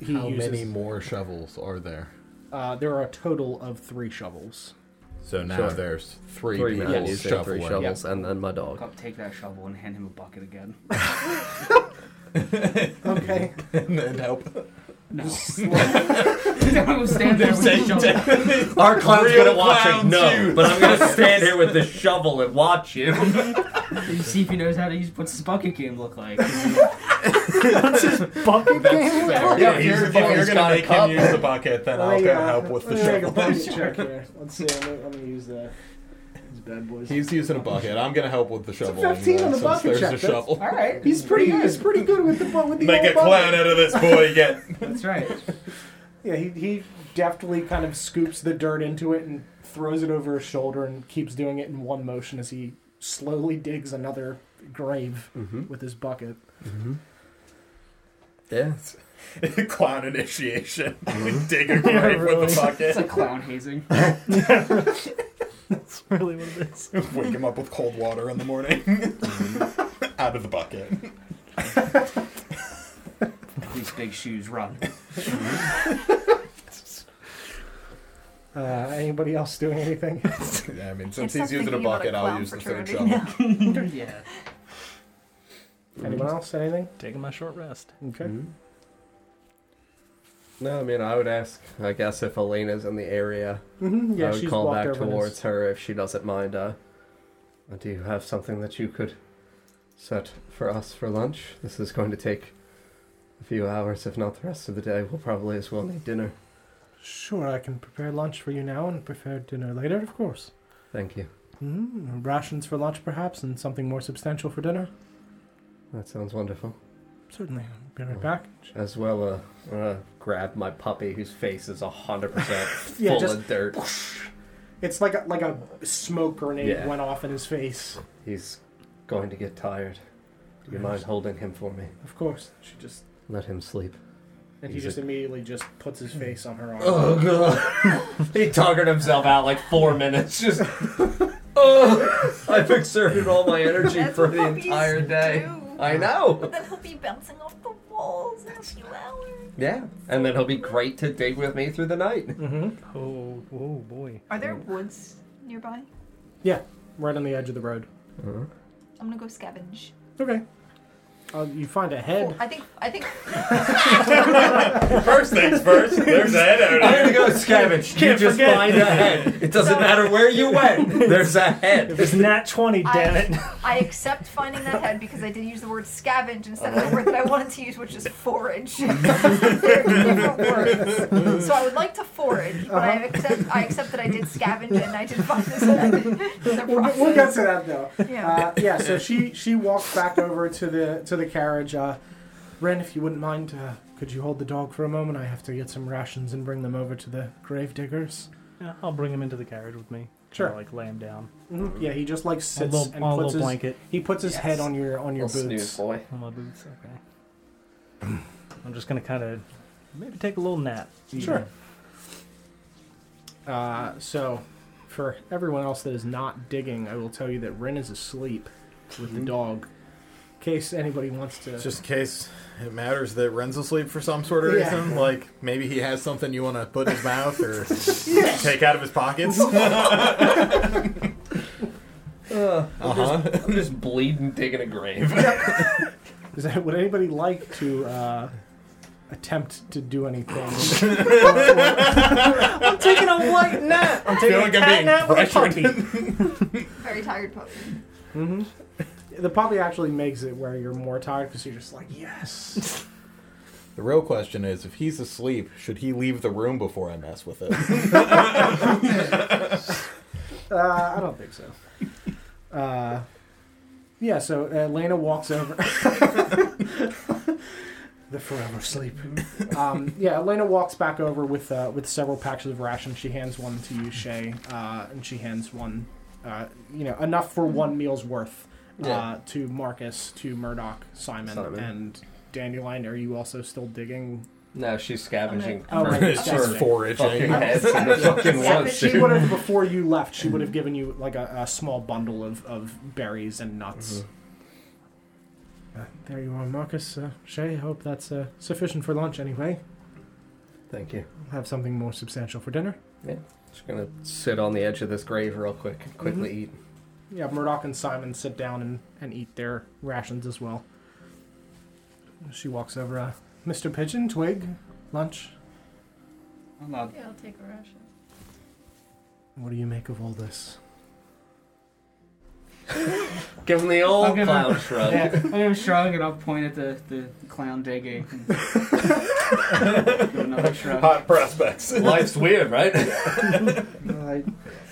he How uses. many more shovels are there? Uh, there are a total of three shovels. So now Sure. there's three, Three people men using three shoveling. shovels, and then my I'll dog. go take that shovel and hand him a bucket again. Okay. and then help. No. Just slow- stand there with the shovel. Our clown's Real good at watching. No, use- but I'm gonna stand here with the shovel and watch you. You see if he knows how to use. What's his bucket game look like? What's his bucket That's game? fair. Yeah, if he's you're, the if you're gonna Scott make Cup. him use the bucket, then I'll Let go uh, help with the let me make a shovel. bucket check. Let's see. I'm gonna, I'm gonna use the these bad boys. He's using a bucket. I'm gonna help with the It's a shovel. 15 on the bucket there's check. a That's- shovel. All right. He's pretty. He's pretty good with the bu- with the Make old a clown bucket. out of this boy. Get. That's right. Yeah, he he deftly kind of scoops the dirt into it and throws it over his shoulder and keeps doing it in one motion as he slowly digs another grave Mm-hmm. with his bucket. Mm-hmm. Yeah. clown initiation. Mhm. Dig a grave with really. the bucket. It's like clown hazing. That's really what it is. Wake him up with cold water in the morning. out of the bucket. These big shoes run. Uh, anybody else doing anything? Yeah, I mean, Can't since he's using a bucket, I'll use the third fraternity shovel. yeah. Anyone else? Anything? Taking my short rest. Okay. Mhm. No, I mean, I would ask, I guess, if Elena's in the area, Mm-hmm. Yeah, I would she's call walked back over and towards her if she doesn't mind. Uh, do you have something that you could set for us for lunch? This is going to take a few hours, if not the rest of the day. We'll probably as well need dinner. Sure, I can prepare lunch for you now and prepare dinner later, of course. Thank you. Mm, rations for lunch, perhaps, and something more substantial for dinner? That sounds wonderful. Certainly. I'll be right back. As well, uh, I'm gonna grab my puppy whose face is a 100% full Yeah, just- of dirt. It's like a, like a smoke grenade Yeah. went off in his face. He's going to get tired. Do you mind holding him for me? Of course, she just Let him sleep. and he just a- immediately just puts his face on her arm. Oh god. he tuggered himself out like four minutes. Just oh, I've exerted all my energy That's for the entire day. do. I know. But then he'll be bouncing off the walls in a few hours. Yeah, and then he'll be great to dig with me through the night. Mm-hmm. Oh, oh boy. Are there woods nearby? Yeah, right on the edge of the road. Uh-huh. I'm gonna go scavenge. Okay. Uh, you find a head. I think I think First things first. There's a head out I'm here. gonna go scavenge. You Can't just forget. find a head. It doesn't matter where you went. There's a head. It was nat 20, damn it. I accept finding that head because I did use the word scavenge instead of the word that I wanted to use, which is forage. They're different words. So I would like to forage, but I accept I accept that I did scavenge and I did find this head in the We'll, process. we'll get to that though. Yeah. Uh, yeah. So she she walks back over to the to the carriage. Uh, Ren, if you wouldn't mind, uh, could you hold the dog for a moment? I have to get some rations and bring them over to the grave diggers. Yeah, I'll bring him into the carriage with me. Sure. I'll, like lay him down Mhm. Yeah, he just like on a sits little, and on a puts little his blanket he puts his Yes. head on your on your Little snooze boots. boy. on my boots. Okay. I'm just gonna kind of maybe take a little nap. Sure. Uh, so, for everyone else that is not digging, I will tell you that Ren is asleep with the Mhm. dog. In case anybody wants to. Just in case it matters that Ren's asleep for some sort of Yeah. reason, like maybe he has something you want to put in his mouth or take out of his pockets. Uh, I'm, just, I'm just bleeding, digging a grave. Is that, would anybody like to uh, attempt to do anything? I'm taking a light nap. I'm taking feel a like I'm cat being nap with a pressured. puppy. Very tired puppy. hmm The puppy actually makes it where you're more tired because you're just like, yes. The real question is, if he's asleep, should he leave the room before I mess with it? Uh, I don't think so. Uh, yeah, so uh, Lena walks over. the forever sleep. Um, yeah, Elena walks back over with uh, with several packs of rations. She hands one to you, Shay, uh, and she hands one, uh, you know, enough for one meal's worth uh, to Marcus, to Murdoch, Simon, Simon. and Dandelion. Are you also still digging? No, she's scavenging. Oh, for right, her it's foraging. fucking heads in the Yeah, fucking but woods. She would have before you left. She would have given you like a, a small bundle of, of berries and nuts. Uh, there you are, Marcus. Uh, Shay, hope that's uh, sufficient for lunch anyway. Thank you. We'll have something more substantial for dinner. Yeah, just gonna sit on the edge of this grave real quick, and quickly eat. Yeah, Murdoch and Simon sit down and, and eat their rations as well. She walks over. Uh, Mr. Pigeon, Twig, lunch? I'm not. Yeah, I'll take a ration. What do you make of all this? Give him the old I'll give him- clown shrug. Yeah, I'm gonna shrug and I'll point at the, the, the clown digging. and give another shrug. Hot prospects. Life's weird, right? Well, I,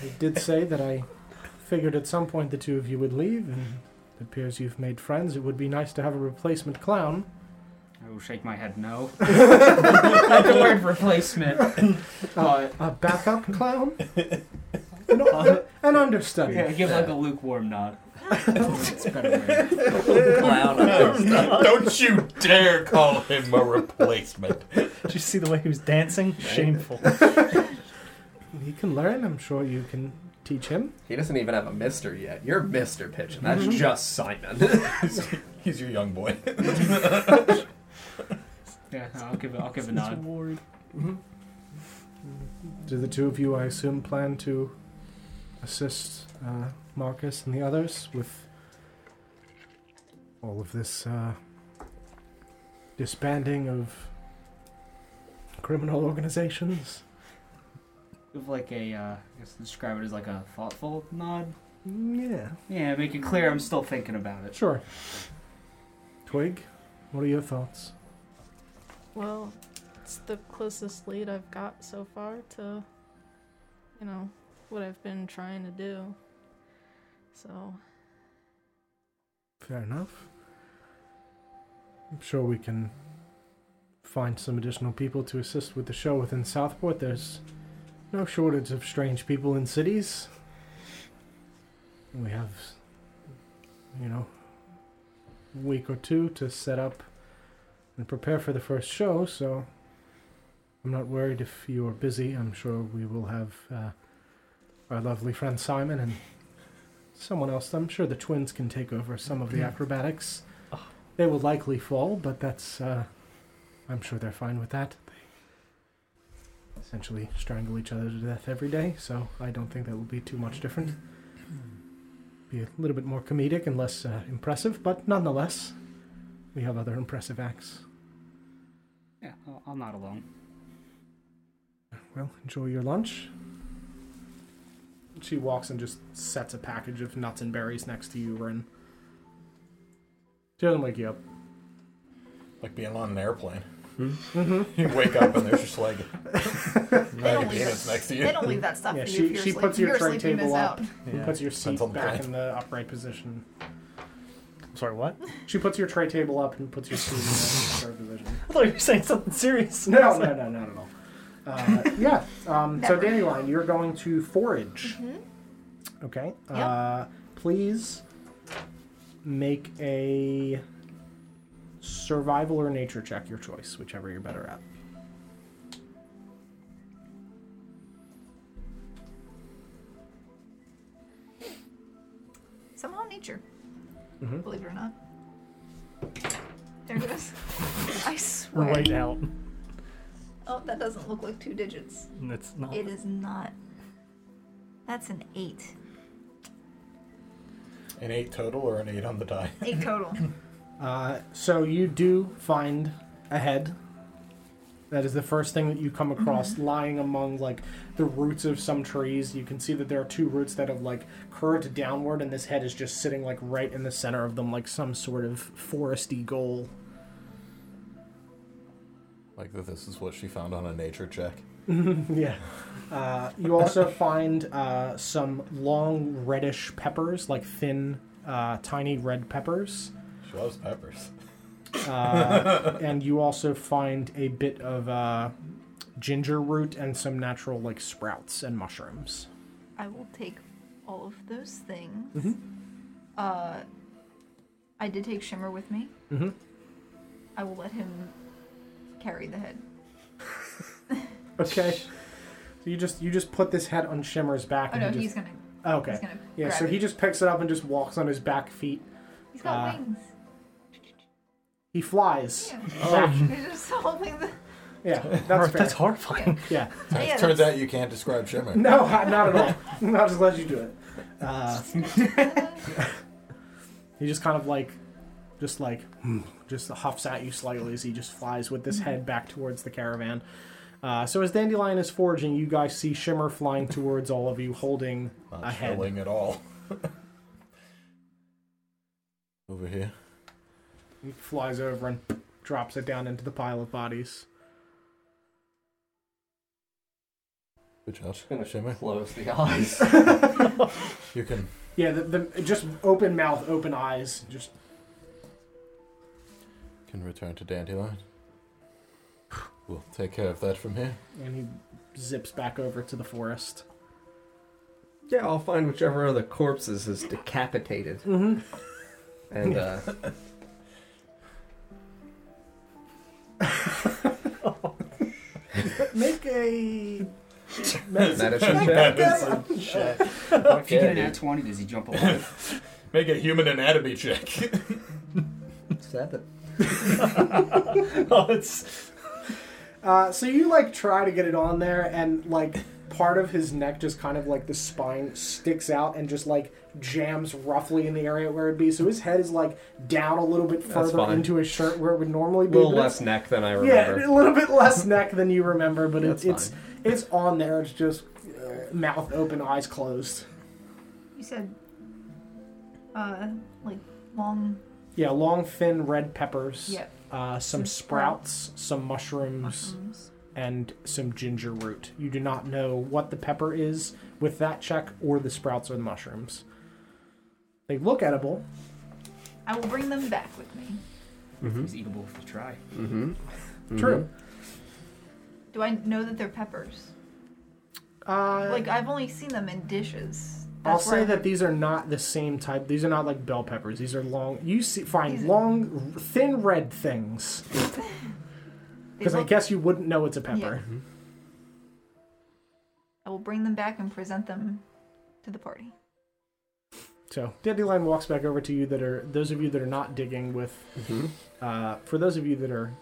I did say that I figured at some point the two of you would leave, and it appears you've made friends. It would be nice to have a replacement clown. I will shake my head no. Not the word replacement. But A backup clown? An, an, an understudy. yeah, give like a lukewarm nod. it's better word. clown. Don't you dare call him a replacement. Did you see the way he was dancing? Shameful. He can learn. I'm sure you can teach him. He doesn't even have a Mister yet. You're Mister Pigeon. That's Mhm. just Simon. He's your young boy. Yeah, I'll give it. I'll give a His nod. ward. Do the two of you, I assume, plan to assist uh, Marcus and the others with all of this uh, disbanding of criminal organizations? Give like a. Uh, I guess describe it as like a thoughtful nod. Yeah. Yeah, make it clear I'm still thinking about it. Sure. Twig, what are your thoughts? Well, it's the closest lead I've got so far to, you know, what I've been trying to do. So, Fair enough. I'm sure we can find some additional people to assist with the show within Southport. There's no shortage of strange people in cities. We have, you know, a week or two to set up and prepare for the first show, so I'm not worried if you are busy. I'm sure we will have uh, our lovely friend Simon and someone else. I'm sure the twins can take over some of the acrobatics. They will likely fall, but that's. Uh, I'm sure they're fine with that. They essentially strangle each other to death every day, so I don't think that will be too much different. Be a little bit more comedic and less uh, impressive, but nonetheless, we have other impressive acts. Yeah, I'll, I'll nod along. Well, enjoy your lunch. She walks and just sets a package of nuts and berries next to you, Rin. She doesn't wake you up. Like being on an airplane. Mm-hmm. You wake up and there's just like They don't leave peanuts that- next to They don't leave that stuff Yeah, for she- you if you're she asleep. puts your tray table up. out. Yeah. Puts your seat Depends on the back in the upright position. I'm Sorry, what? She puts your tray table up and puts your seat in the third position. I thought you were saying something serious. No, no, no, not at all. Uh, yeah. Um, so, Never. Dandelion, you're going to forage. Mhm. Okay. Yep. Uh, please make a survival or nature check, your choice, whichever you're better at. Somehow nature, Mhm. believe it or not. There it is. I swear. Right out. Oh, that doesn't look like two digits. It's not. It is not. That's an eight. An eight total or an eight on the die? Eight total. Uh, so you do find a head. That is the first thing that you come across, lying among like the roots of some trees. You can see that there are two roots that have like curved downward, and this head is just sitting like right in the center of them, like some sort of foresty goal. Like that this is what she found on a nature check. yeah. Uh, you also find uh, some long reddish peppers, like thin, uh, tiny red peppers. She loves peppers. Uh, and you also find a bit of uh, ginger root and some natural like sprouts and mushrooms. I will take all of those things. Mhm. Uh, I did take Shimmer with me. Mhm. I will let him carry the head. Okay. So you just you just put this head on Shimmer's back. Oh and no, he he's just, gonna. okay. He's gonna. Yeah. grab So it. he just picks it up and just walks on his back feet. He's got uh, wings. He flies. Yeah. back. He's just holding the. Yeah, that's fair. That's horrifying. Yeah. Yeah, Turns that's- out you can't describe Shimmer. No, not at all. I'll just let you do it. Uh, he just kind of like just like hmm, just huffs at you slightly as he just flies with this head back towards the caravan. Uh, so as Dandelion is foraging, you guys see Shimmer flying towards all of you, holding Not a head. chilling at all. Over here. He flies over and drops it down into the pile of bodies. Good job. Gonna Shimmer. close the eyes. You can Yeah, the, the just open mouth, open eyes, just can return to Dandelion. We'll take care of that from here. and he zips back over to the forest. yeah, I'll find whichever of the corpses is decapitated, Mm-hmm. and uh, Make a medicine check. If you get an at 20, does he jump alive? Make a human anatomy check. Seven. oh, it's Uh, so you like try to get it on there, and like part of his neck, just kind of like the spine sticks out and just like jams roughly in the area where it'd be. So his head is like down a little bit further into his shirt where it would normally be. A be. little less neck than I remember. Yeah, a little bit less neck than you remember, but it's That's it's it's on there. It's just uh, mouth open, eyes closed. You said, uh, like long. Yeah, long, thin red peppers. Yep. Uh, some Some sprouts, some mushrooms, Mushrooms. and some ginger root. You do not know what the pepper is with that check, or the sprouts or the mushrooms. They look edible. I will bring them back with me. Mm-hmm. It's eatable if you try. Mm-hmm. True. Do I know that they're peppers? Uh, Like I've only seen them in dishes. I'll say I- that these are not the same type. These are not like bell peppers. These are long. You see, find These- long, thin red things. they Because I guess you wouldn't know it's a pepper. I will bring them back and present them to the party. So Dandelion walks back over to you. That are those of you that are not digging with. Mm-hmm. Uh, for those of you that are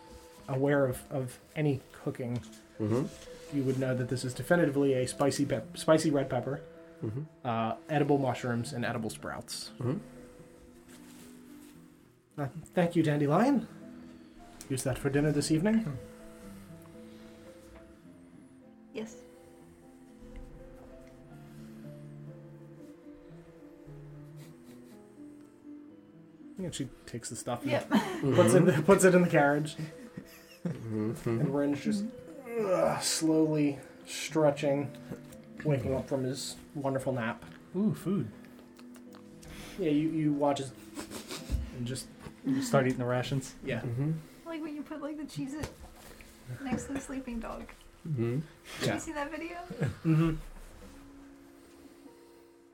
aware of, of any cooking, Mm-hmm. you would know that this is definitively a spicy pep- spicy red pepper, Mm-hmm. uh, edible mushrooms, and edible sprouts. Mm-hmm. Uh, thank you, Dandelion. Use that for dinner this evening. Yes. And she takes the stuff and Yep. puts it puts it in the carriage, Mm-hmm. and Ren's just ugh, slowly stretching, waking up from his wonderful nap. ooh food. Yeah, you you watch as and just You start eating the rations. yeah. Mm-hmm. Like when you put like the cheese it next to the sleeping dog. Mm-hmm. Did Yeah. you see that video? Mm-hmm.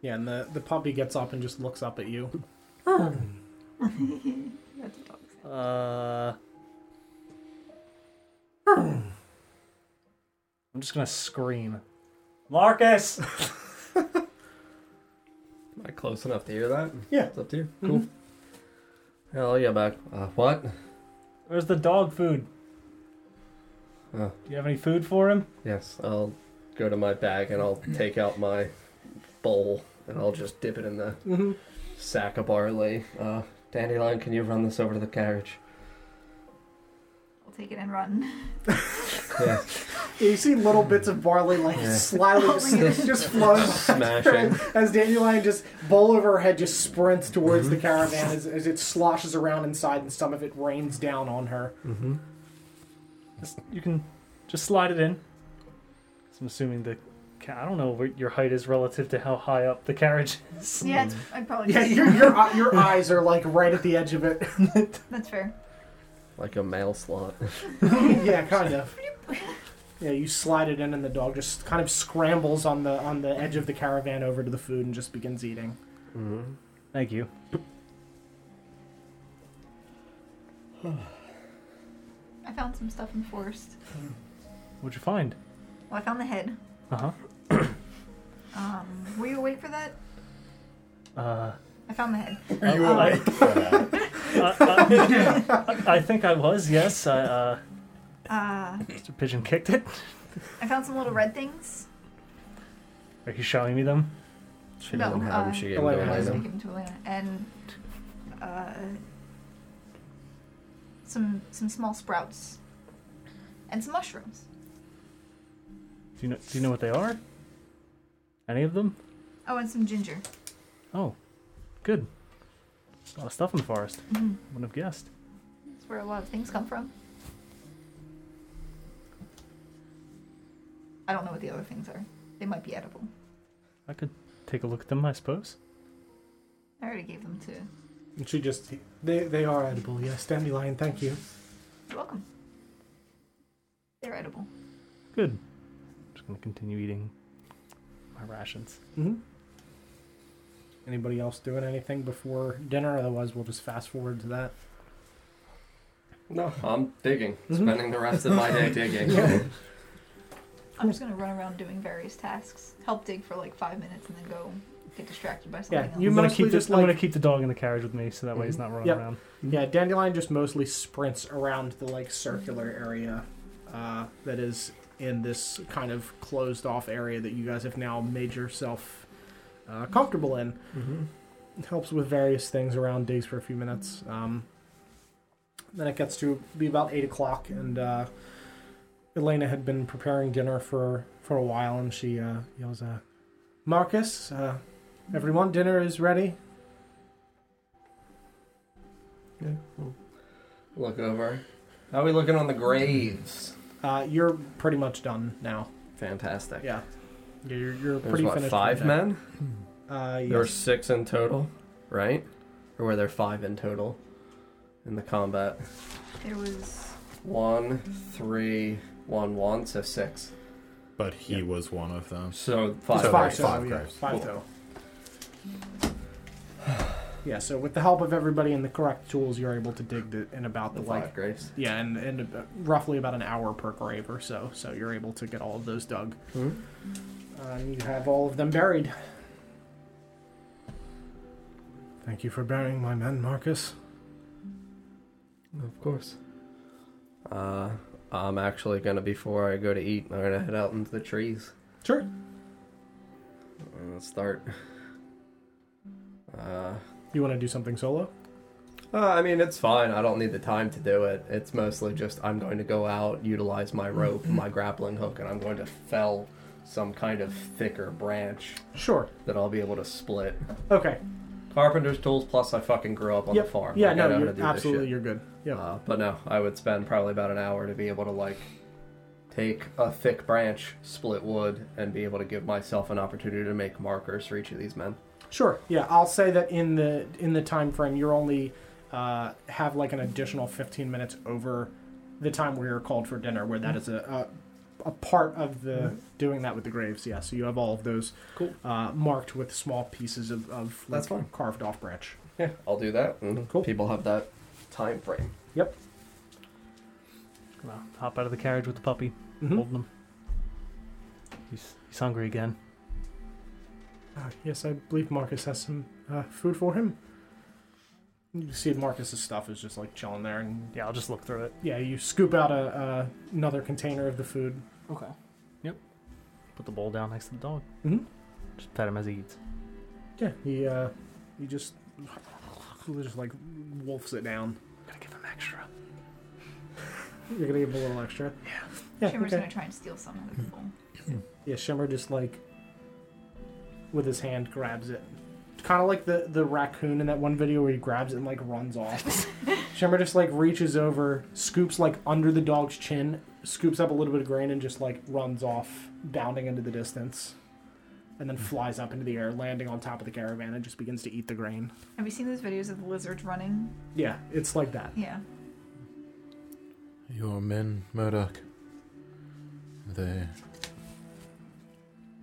Yeah, and the the puppy gets up and just looks up at you. That's a dog. sound. Uh, I'm just gonna scream, Marcus. Am I close enough to hear that? Yeah. It's up to you. Mhm. Cool. Hell yeah, back. Uh, what? Where's the dog food? Oh, Do you have any food for him? yes. I'll go to my bag and I'll take out my bowl and I'll just dip it in the Mm-hmm. sack of barley. Uh, Dandelion, can you run this over to the carriage? I'll take it and run. Yeah. Yeah, you see little bits of barley like Yeah. slyly just, just floating Smashing. as Dandelion just bowl over her head just sprints towards the caravan as, as it sloshes around inside and some of it rains down on her. Mm-hmm. Just, you can just slide it in. 'Cause I'm assuming the. Ca- I don't know what your height is relative to how high up the carriage is. Yeah, it's, I'd probably. Yeah, your your your eyes are like right at the edge of it. That's fair. Like a mail slot. yeah, kind of. Yeah, you slide it in, and the dog just kind of scrambles on the on the edge of the caravan over to the food and just begins eating. Mm-hmm. Thank you. I found some stuff in the forest. What'd you find? Well, I found the head. Uh huh. Um, were you awake for that? Uh, I found the head. Are you Uh, awake for that? I, I, I think I was. Yes. I, uh, Uh, Mr. Pigeon kicked it. I found some little red things. Are you showing me them? She No, doesn't have uh, them. She gave them to Elena. give them to Elena. And uh, some some small sprouts, and some mushrooms. Do you know? Do you know what they are? Any of them? Oh, and some ginger. Oh, good. A lot of stuff in the forest. Mm-hmm. Wouldn't have guessed. That's where a lot of things come from. I don't know what the other things are. They might be edible. I could take a look at them, I suppose. I already gave them to. And she just they they are edible. Yes, dandelion. Thank you. You're welcome. They're edible. Good. I'm just gonna continue eating my rations. Mm-hmm. Anybody else doing anything before dinner? Otherwise, we'll just fast forward to that. No, I'm digging. Mhm. Spending the rest of my day digging. Yeah. I'm just gonna run around doing various tasks. Help dig for like five minutes and then go get distracted by something Yeah, else. you I'm gonna keep just the, I'm gonna keep the dog in the carriage with me, so that way he's Mhm. not running Yep. around. Yeah, dandelion just mostly sprints around the like circular area uh, that is in this kind of closed off area that you guys have now made yourself uh, comfortable in. Mm-hmm. It helps with various things around digs for a few minutes. Um, then it gets to be about eight o'clock, and uh, Elena had been preparing dinner for for a while, and she uh, yells, uh, "Marcus, uh, everyone, dinner is ready." Yeah. Look over. How are we looking on the graves? Uh, you're pretty much done now. Fantastic. Yeah, Yeah, you're, you're There's pretty what, finished. five with that. men? Uh, There were six in total, right? Or were there five in total in the combat? There was One, three, one, one, so six. But he was one of them. So It's five. So five there's total. five yeah. Five Cool. total. Yeah, so with the help of everybody and the correct tools, you're able to dig the, in about the, The like graves. yeah, and, and about- roughly about an hour per grave or so. So you're able to get all of those dug. Hmm? Uh, and you have all of them buried. Thank you for burying my men, Marcus. Of course. Uh, I'm actually gonna before I go to eat, I'm gonna head out into the trees Sure. and start. Uh, You want to do something solo? uh, I mean, it's fine. I don't need the time to do it. It's mostly just I'm going to go out, utilize my rope, my grappling hook, and I'm going to fell some kind of thicker branch Sure. that I'll be able to split. Okay. Carpenter's tools. Plus, I fucking grew up on Yep. the farm. Yeah, Like, I no, know how you're, to do this absolutely, shit. you're good. Yeah. Uh, but no, I would spend probably about an hour to be able to like take a thick branch, split wood, and be able to give myself an opportunity to make markers for each of these men. Sure. Yeah, I'll say that in the in the time frame, you're only uh, have like an additional 15 minutes over the time where you're called for dinner, where that is a a, a part of the doing that with the graves. Yeah, so you have all of those Cool. uh, marked with small pieces of, of That's fine. carved off branch. Yeah, I'll do that. And Cool. People have that time frame. Gonna hop out of the carriage with the puppy, Mhm. holding him. He's he's hungry again. Uh, yes, I believe Marcus has some uh, food for him. You see, Marcus's stuff is just like chilling there, and Yeah, I'll just look through it. yeah, you scoop out a uh, another container of the food. Okay. Yep. Put the bowl down next to the dog. Mhm. Just pet him as he eats. Yeah, he uh, he just just like wolfs it down. Gotta give him extra. You're gonna give him a little extra. Yeah. Yeah. Shimmer's okay. gonna try and steal some of the bowl. Yeah. Shimmer just like with his hand grabs it, kind of like the the raccoon in that one video where he grabs it and like runs off. Shimmer just like reaches over, scoops like under the dog's chin, scoops up a little bit of grain, and just like runs off, bounding into the distance, and then flies up into the air, landing on top of the caravan, and just begins to eat the grain. Have you seen those videos of the lizards running? Yeah, it's like that. Yeah. Your men, Murdoch, they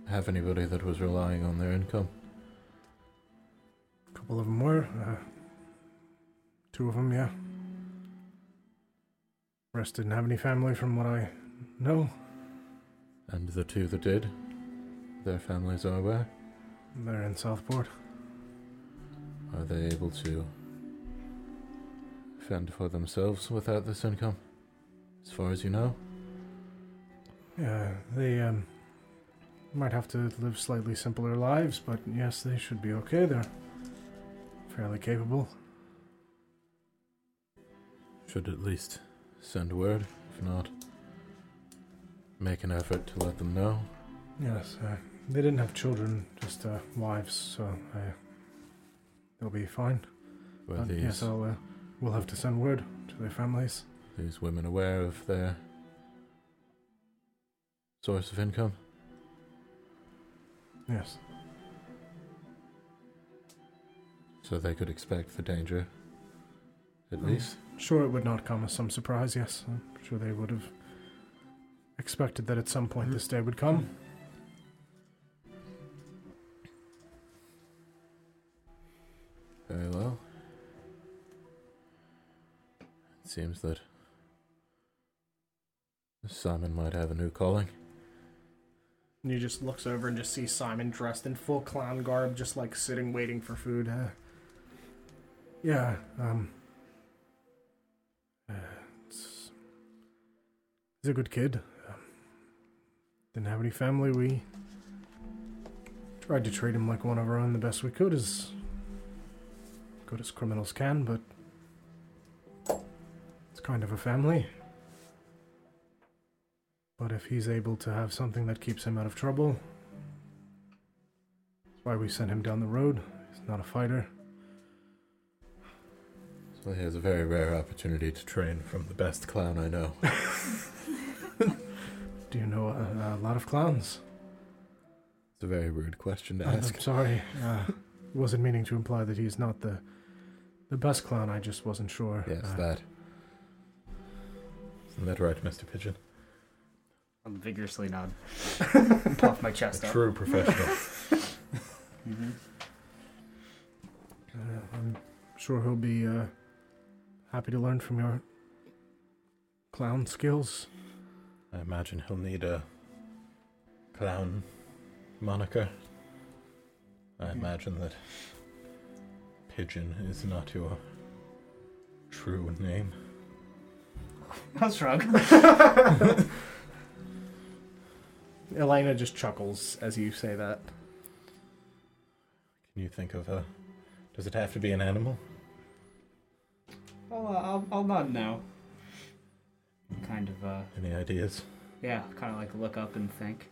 have anybody that was relying on their income? A couple of them were. Uh, two of them, yeah. Rest didn't have any family from what I know. And the two that did, their families are where? They're in Southport. Are they able to fend for themselves without this income? As far as you know? Yeah, they um, might have to live slightly simpler lives, but yes, they should be okay. They're fairly capable. should at least send word. If not, make an effort to let them know. Yes, uh, they didn't have children, just uh, wives, so uh, they'll be fine. Were But these yes, I'll, uh, we'll have to send word to their families. these women aware of their source of income? Yes. So they could expect the danger, at Mm. least. Sure, it would not come as some surprise, yes. I'm sure they would have expected that at some point this day would come. Very well. It seems that Simon might have a new calling. And he just looks over and just sees Simon dressed in full clown garb, just like sitting waiting for food. Uh, yeah, um. Uh, he's a good kid. Um, didn't have any family. We tried to treat him like one of our own the best we could, as good as criminals can, but it's kind of a family. But if he's able to have something that keeps him out of trouble, that's why we sent him down the road. He's not a fighter. So he has a very rare opportunity to train from the best clown I know. Do you know a, a lot of clowns? It's a very rude question to I'm- ask. I'm sorry. Uh, wasn't meaning to imply that he's not the the best clown. I just wasn't sure. Yes, Uh, that. Isn't that right, Mr. Pigeon? I'm vigorously nod. Puff my chest A up. true professional. hmm uh, I'm sure he'll be uh, happy to learn from your clown skills. I imagine he'll need a clown moniker. I imagine that Pigeon is not your true name. I'll shrug. Elena just chuckles as you say that. Can you think of a. Does it have to be an animal? I'll, uh, I'll, I'll nod now. Kind of, uh, Any ideas? yeah, kind of like look up and think.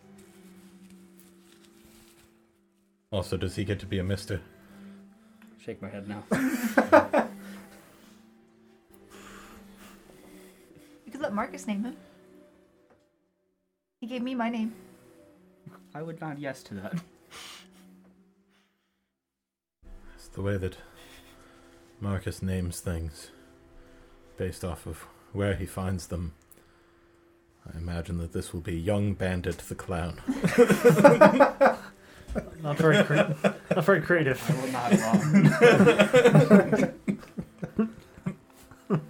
Also, does he get to be a mister? Shake my head now. You could let Marcus name him. He gave me my name. I would nod yes to that. It's the way that Marcus names things based off of where he finds them. I imagine that this will be Young Bandit the Clown. Not very, cre- not very creative. I will nod along.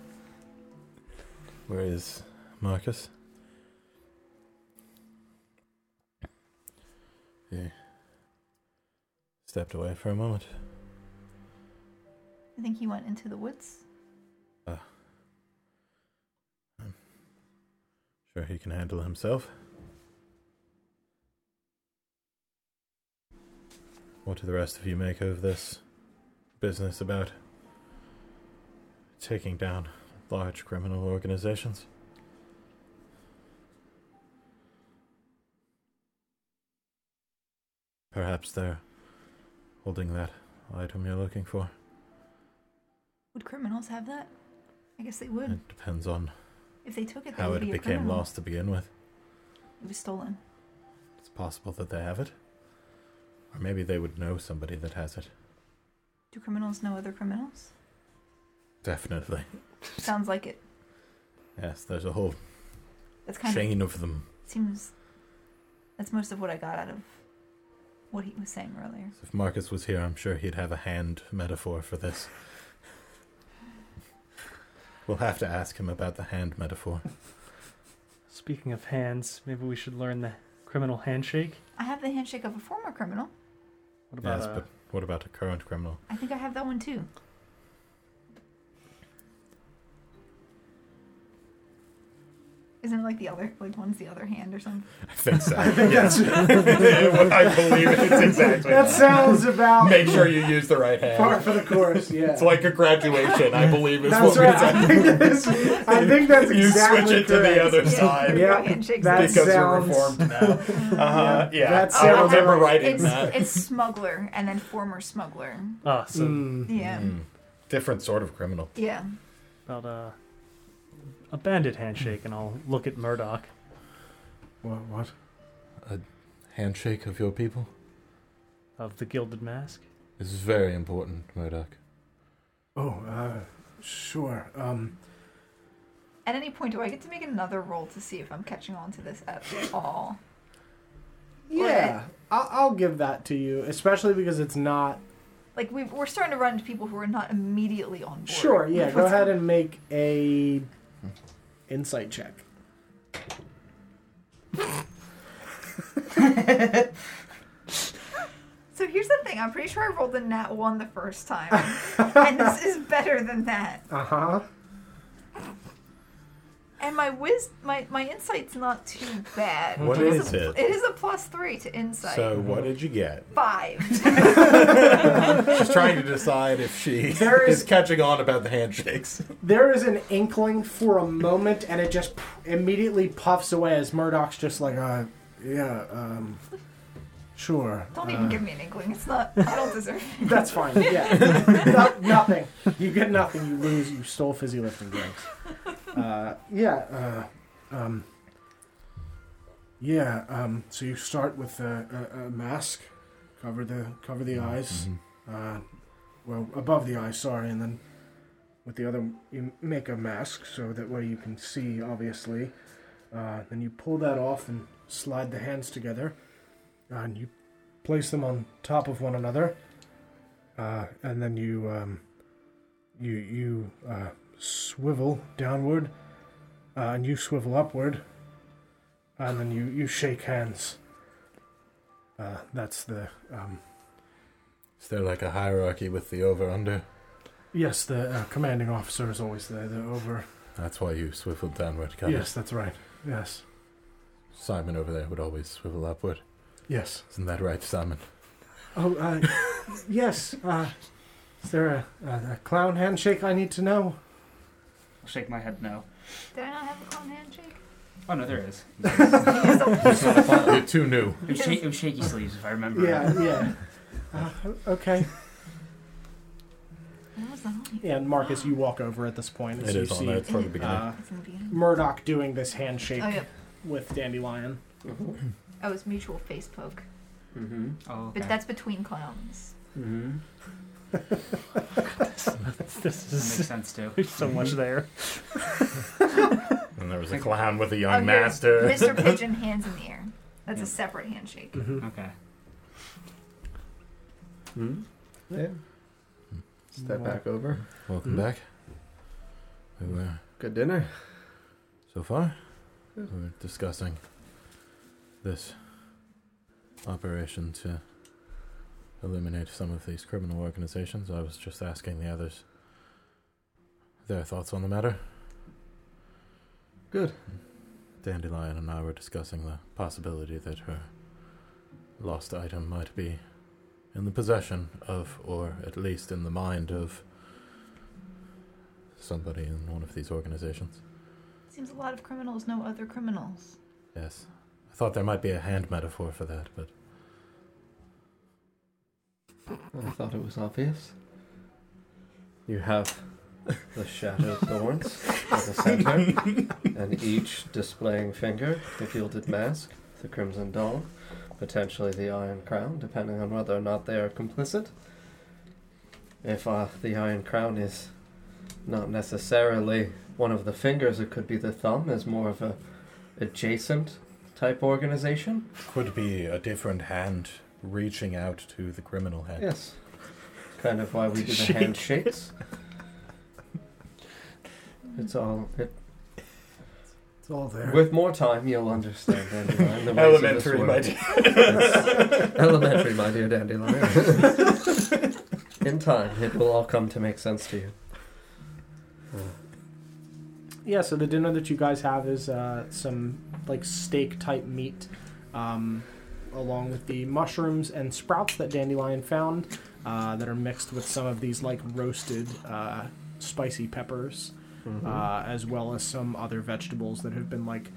Where is Marcus? He stepped away for a moment. I think he went into the woods. Uh, I'm sure, he can handle himself. What do the rest of you make of this business about taking down large criminal organizations? Perhaps they're holding that item you're looking for. Would criminals have that? I guess they would. It depends on If they took it, how it be became lost to begin with. It was stolen. It's possible that they have it. Or maybe they would know somebody that has it. Do criminals know other criminals? Definitely. Sounds like it. Yes, there's a whole That's kind chain of them. of seems. That's most of what I got out of what he was saying earlier. If Marcus was here, I'm sure he'd have a hand metaphor for this. we'll have to ask him about the hand metaphor. Speaking of hands, maybe we should learn the criminal handshake. I have the handshake of a former criminal. What about yes, uh, but what about a current criminal? I think I have that one too. Isn't it like the other, like one's the other hand or something? I think so. yes. I believe it's exactly That sounds about Make sure you use the right par hand. for the course. Yeah. It's like a graduation, I believe is That's what right. we I think, that's, I think that's You exactly switch it to the other Yeah. side. Yeah, handshakes. that because you're reformed now. Uh-huh. Yeah, that I sounds remember right. writing It's that. it's smuggler and then former smuggler. Ah, so Mm. Yeah. Mm. Different sort of criminal. Yeah. about uh, a bandit handshake, and I'll look at Murdoch. What? What? A handshake of your people of the Gilded Mask. This is very important, Murdoch. Oh, uh, sure. Um, At any point, do I get to make another roll to see if I'm catching on to this at all? Yeah, I'll, I'll give that to you, especially because it's not. Like we we're starting to run into people who are not immediately on board. Sure, yeah. with Go what's- ahead and make a insight check. So here's the thing. I'm pretty sure I rolled a nat one the first time, and this is better than that. Uh huh. And my whiz, my my insight's not too bad. What It is a, it? It is a plus three to insight. So, what did you get? Five. She's trying to decide if she There is- is catching on about the handshakes. There is an inkling for a moment, and it just immediately puffs away as Murdoch's just like, uh, yeah, um, sure. Don't uh, even give me an inkling. It's not. I don't deserve it. "That's fine." Yeah, no, nothing. You get nothing. You lose. You stole fizzy lifting drinks. Uh, yeah. Uh, um, yeah, um, so you start with a, a, a mask, cover the cover the eyes, uh, well above the eyes, sorry, and then with the other you make a mask so that way you can see, obviously. Uh, then you pull that off and slide the hands together, and you place them on top of one another, uh, and then you um, you you uh, swivel downward, uh, and you swivel upward, and then you, you shake hands. Uh, that's the um, Is there like a hierarchy with the over under? yes, the uh, commanding officer is always the the over. That's why you swiveled downward. Kind Yes, that's right. Yes, Simon over there would always swivel upward. Yes. Isn't that right, Simon? Oh, uh, yes. Uh, is there a, a, a clown handshake I need to know? I'll shake my head no. Did I not have a clown handshake? Oh no, there is. You're too new. It was, shak- it was shaky sleeves, if I remember. Yeah, right. yeah. Uh, okay. That was not on. Yeah, and Marcus, you walk over at this point. It as you is on see, there from the beginning. Uh, It's in the beginning. Murdoch doing this handshake Oh, yep. with Dandelion. Oh, it's mutual face poke. Mm-hmm. Oh, okay. But that's between clowns. Mm-hmm. This that makes is sense too. there's so much there. And there was a clown with a Oh, young here, master. Mr. Pigeon, hands in the air. That's Yeah. a separate handshake. Mhm. Okay. hmm Yeah. Step back over. Welcome Mhm. back. We were, Good dinner. so far, we were discussing this operation to eliminate some of these criminal organizations. I was just asking the others their thoughts on the matter. Good. Dandelion and I were discussing the possibility that her lost item might be in the possession of, or at least in the mind of, somebody in one of these organizations. Seems a lot of criminals know other criminals. Yes. Thought there might be a hand metaphor for that, but I thought it was obvious. You have the shattered thorns at the center, and each displaying finger, the gilded mask, the crimson dog, potentially the iron crown, depending on whether or not they are complicit. If uh, the iron crown is not necessarily one of the fingers, it could be the thumb, as more of a adjacent type organization. could be a different hand reaching out to the criminal hand. Yes. Kind of why we do the Shake. handshakes. It's all. It, It's all there. with more time, you'll understand Dandelion. The ways of this Elementary, world. my dear. Elementary, my dear Dandelion. In time, it will all come to make sense to you. Yeah, so the dinner that you guys have is uh, some like steak type meat, um, along with the mushrooms and sprouts that Dandelion found uh, that are mixed with some of these like roasted uh, spicy peppers, uh, as well as some other vegetables that have been like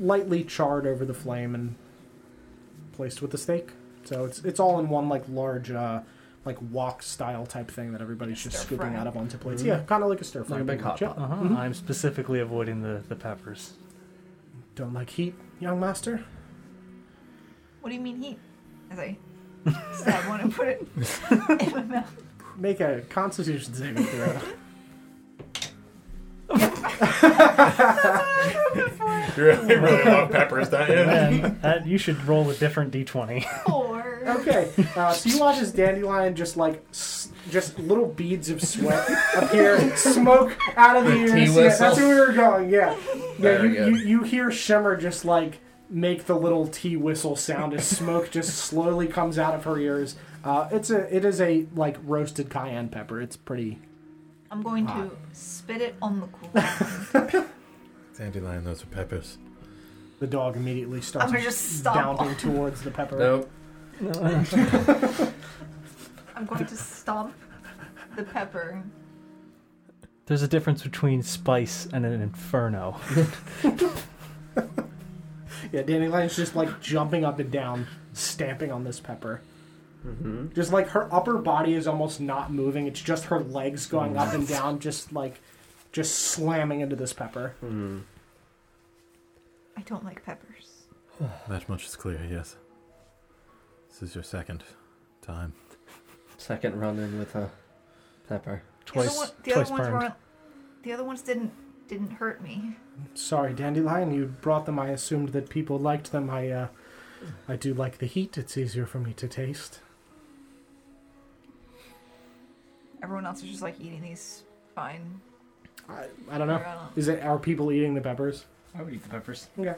lightly charred over the flame and placed with the steak. So it's it's all in one like large uh, like wok style type thing that everybody's just Stir scooping fry. out of onto plates. Mhm. Yeah, kind of like a stir fry. Like a big hot pot. Uh-huh. Mhm. I'm specifically avoiding the, the peppers. Don't like heat, young master. What do you mean heat? As I stab one and put it in my mouth. Make a Constitution saving throw. You really, really love peppers, don't you? Man, that, you should roll a different d20. Or okay, uh, so you watch this dandelion just like s- just little beads of sweat appear, smoke out of the The ears. Yeah, that's whistle. where we were going. Yeah, yeah. Very You, good. you you hear Shimmer just like make the little tea whistle sound as smoke just slowly comes out of her ears. Uh, it's a it is a like roasted cayenne pepper. It's pretty. I'm going to spit it on the ground. Dandelion, those are peppers. The dog immediately starts I'm gonna just stomp bounding towards the pepper. Nope. I'm going to stomp the pepper. There's a difference between spice and an inferno. Yeah, Dandelion's just like jumping up and down, stamping on this pepper. Mm-hmm. Just like her upper body is almost not moving. It's just her legs going up and down, just like just slamming into this pepper. Mm. I don't like peppers. That much is clear, yes. This is your second time. Second run in with a pepper. The other, Twice, one, the twice other ones burned. weren't. The other ones didn't didn't hurt me. Sorry, Dandelion, you brought them. I assumed that people liked them. I uh I do like the heat. It's easier for me to taste. Everyone else is just like eating these fine. I, I don't know. Uh, Is it are people eating the peppers? I would eat the peppers. Yeah.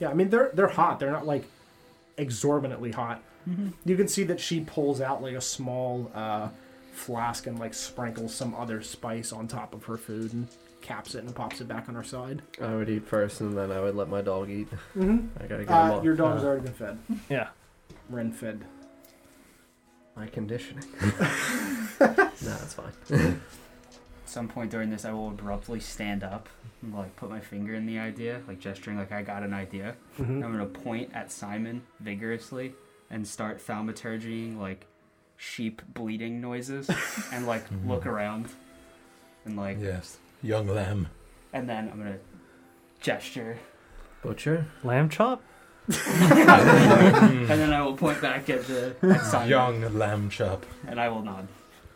Yeah, I mean they're they're hot. They're not like exorbitantly hot. You can see that she pulls out like a small uh, flask and like sprinkles some other spice on top of her food and caps it and pops it back on her side. I would eat first, and then I would let my dog eat. Mm-hmm. I gotta get him Uh, off. your dog's uh, already been fed. Yeah. Ren fed. my conditioning. no, that's fine. At some point during this, I will abruptly stand up, and, like put my finger in the idea, like gesturing like I got an idea. Mm-hmm. I'm gonna point at Simon vigorously and start thaumaturgying like sheep bleeding noises, and like look around, and like, Yes. Young lamb. and then I'm gonna gesture, Butcher. Lamb chop? and then I will point back at the at Simon, Young lamb chop. and I will nod,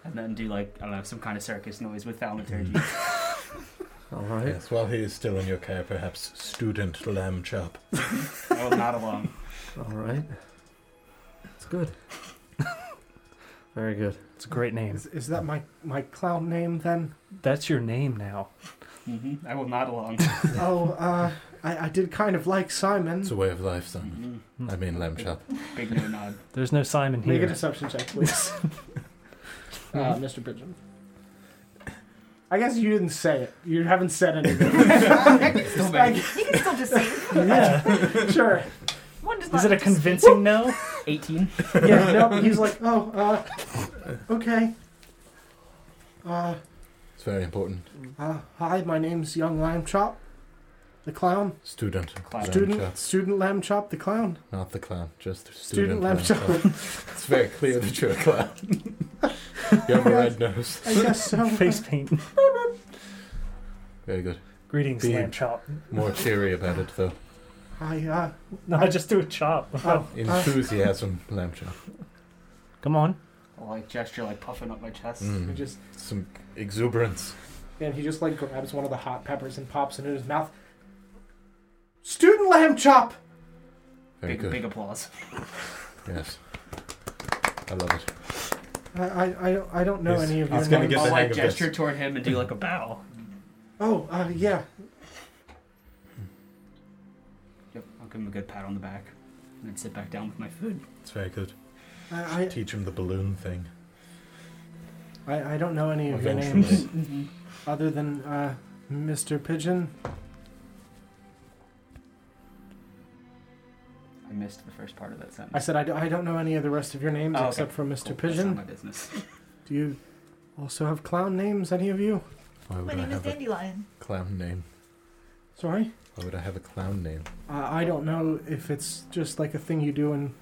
and then do like I don't know some kind of circus noise with thaumaturgy. All right. Yes, while he is still in your care, perhaps student lamb chop. I will nod along. All right. It's good. Very good. It's a great name. Is, is that my my clown name then? That's your name now. Mm-hmm. I will not along. oh, uh, I, I did kind of like Simon. It's a way of life, son. Mhm. I mean, lamb chop. Big no nod. There's no Simon here. Make a here. deception check, please. Uh, Mr. Pigeon. I guess you didn't say it. You haven't said anything. Still Like. You can still deceive. yeah. sure. One does Is not it a need convincing no? 18. Yeah, no, he's like, oh, uh, okay. Uh, It's very important. uh, hi, my name's Young Lamb Chop, the clown. Student Clown. lamb Student, chop. student Lamb Chop, the clown. Not the clown, just student, Student lamb, lamb chop. chop. it's very clear that you're a clown. you have a red nose. I guess so. Face paint. Very good. Greetings, Be- lamb chop. More cheery about it, though. I, uh, No, I just do a chop. oh, Enthusiasm, lamb chop. Come on. I'll like gesture like puffing up my chest. Mm. he just, Some exuberance. and he just like grabs one of the hot peppers and pops it in his mouth. Student Lamb Chop! Very Big good. big applause. Yes. I love it. I, I, I, don't, I don't know He's- any of I your was gonna names. get I'll the like hang of this. gesture toward him and do like a bow. Oh, uh, yeah. Yep, I'll give him a good pat on the back. And then sit back down with my food. It's very good. I, I, Teach him the balloon thing. I, I don't know any of your Eventually. names other than uh, Mr. Pigeon. I missed the first part of that sentence. I said I, do, I don't know any of the rest of your names Oh, okay. except for Mr. Cool, That's Pigeon. not my business. Do you also have clown names, any of you? Why would My I name is have a Dandelion. clown name? Sorry? Why would I have a clown name? Uh, I don't know if it's just like a thing you do in,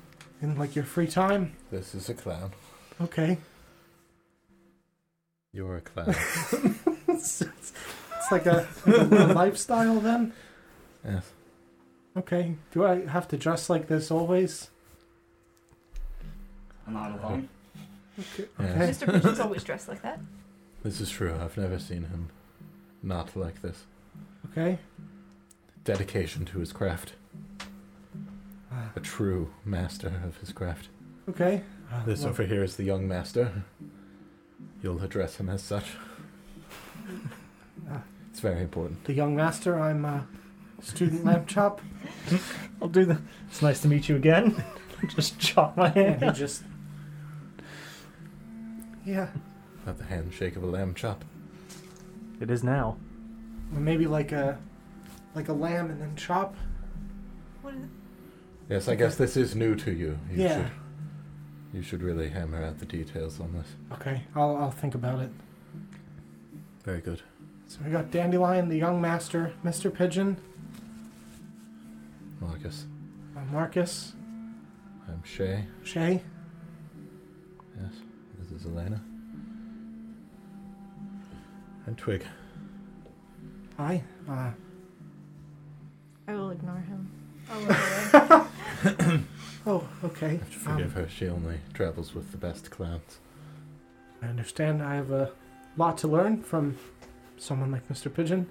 in like your free time. This is a clown. Okay. You're a clown. it's, it's like a, a lifestyle then? yes. Okay. Do I have to dress like this always? I'm not alone. Okay. Yes. Mr. Pigeon's always dressed like that. This is true. I've never seen him not like this. Okay. Dedication to his craft. Uh, A true master of his craft. okay. Uh, This well, over here is the young master. You'll address him as such. Uh, It's very important. the young master, I'm uh, student lamb chop. I'll do the. It's nice to meet you again. Just chop my And hand. he just. Yeah. Not the handshake of a lamb chop. It is now. Or maybe like a. Like a lamb and then chop. What is it? Yes, I guess this is new to you. You Yeah. should you should really hammer out the details on this. Okay. I'll, I'll think about it. Very good. So we got Dandelion, the young master, Mr. Pigeon, Marcus. I'm Marcus, I'm Shay. Shay. Yes. This is Elena. And Twig. Hi. Uh, I will ignore him. I'll look away. oh, okay. You should forgive Um, her. She only travels with the best clowns. I understand I have a lot to learn from someone like Mr. Pigeon.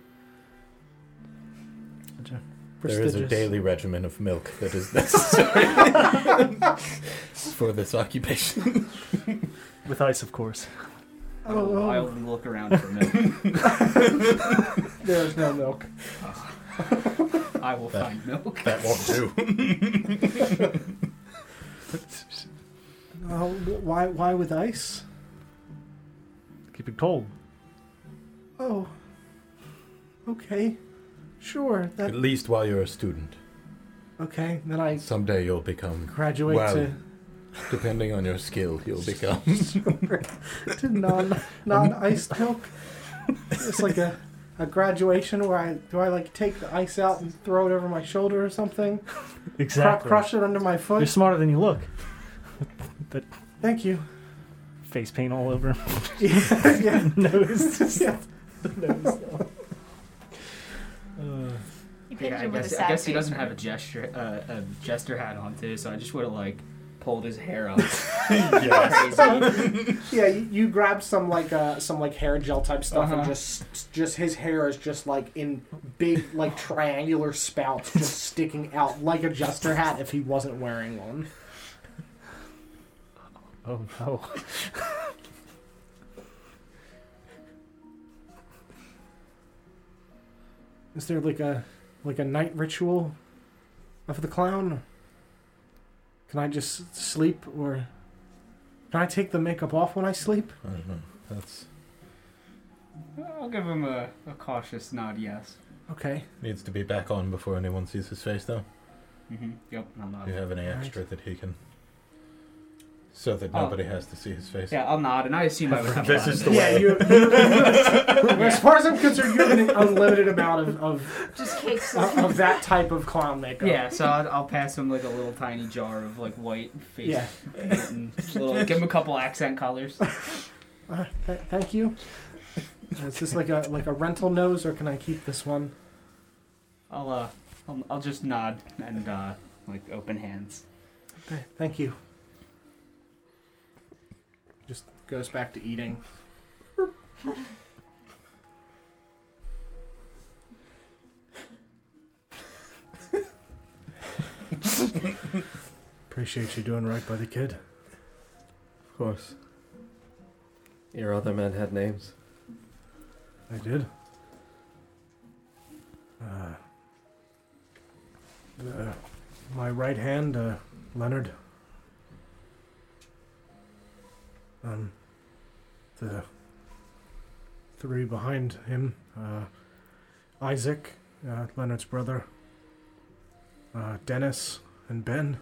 Such a There is a daily regimen of milk that is necessary for this occupation. With ice, of course. I will Oh, wildly look around for milk. There's no milk. Ah. I will That- find milk. That won't do. Oh, why? Why with ice? Keep it cold. Oh. Okay. Sure. That. At least while you're a student. Okay. Then I Someday you'll become, graduate Well, to depending on your skill, you'll become. to non non iced milk. It's like a a graduation where I do I like take the ice out and throw it over my shoulder or something. Cru- Exactly. crush it under my foot. You're smarter than you look. Thank you. Face paint all over. yeah. yeah. Nose. yeah. Nose. Uh, Yeah, I him with a guess, I guess he doesn't have a gesture uh, a jester hat on too, so I just would have like pulled his hair up. Yeah, you, you grab some like uh some like hair gel type stuff and Uh-huh. just just his hair is just like in big like triangular spouts just sticking out like a jester hat if he wasn't wearing one. oh no. Is there like a like a night ritual of the clown? Can I just sleep or can I take the makeup off when I sleep? I don't know. That's I'll give him a, a cautious nod, yes. Okay. needs to be back on before anyone sees his face, though. Mm-hmm. Yep, I'm Do not. you have any Alright. extra that he can, so that Oh. nobody has to see his face? Yeah, I'll nod, and I assume I would have This is the of Yeah, way. you. as far as I'm concerned, you're getting an unlimited amount of, of, Just cakes. of, of that type of clown makeup. Yeah, so I'll, I'll pass him like a little tiny jar of like white face Yeah. paint and little, give him a couple accent colors. Uh, th- thank you. Is this like a like a rental nose, or can I keep this one? I'll uh, I'll, I'll just nod and uh, like open hands. Okay, thank you. Just goes back to eating. Appreciate you doing right by the kid. Of course. Your other men had names. I did. Uh, uh, my right hand, uh, Leonard. Um, the three behind him, uh, Isaac, uh, Leonard's brother, uh, Dennis, and Ben.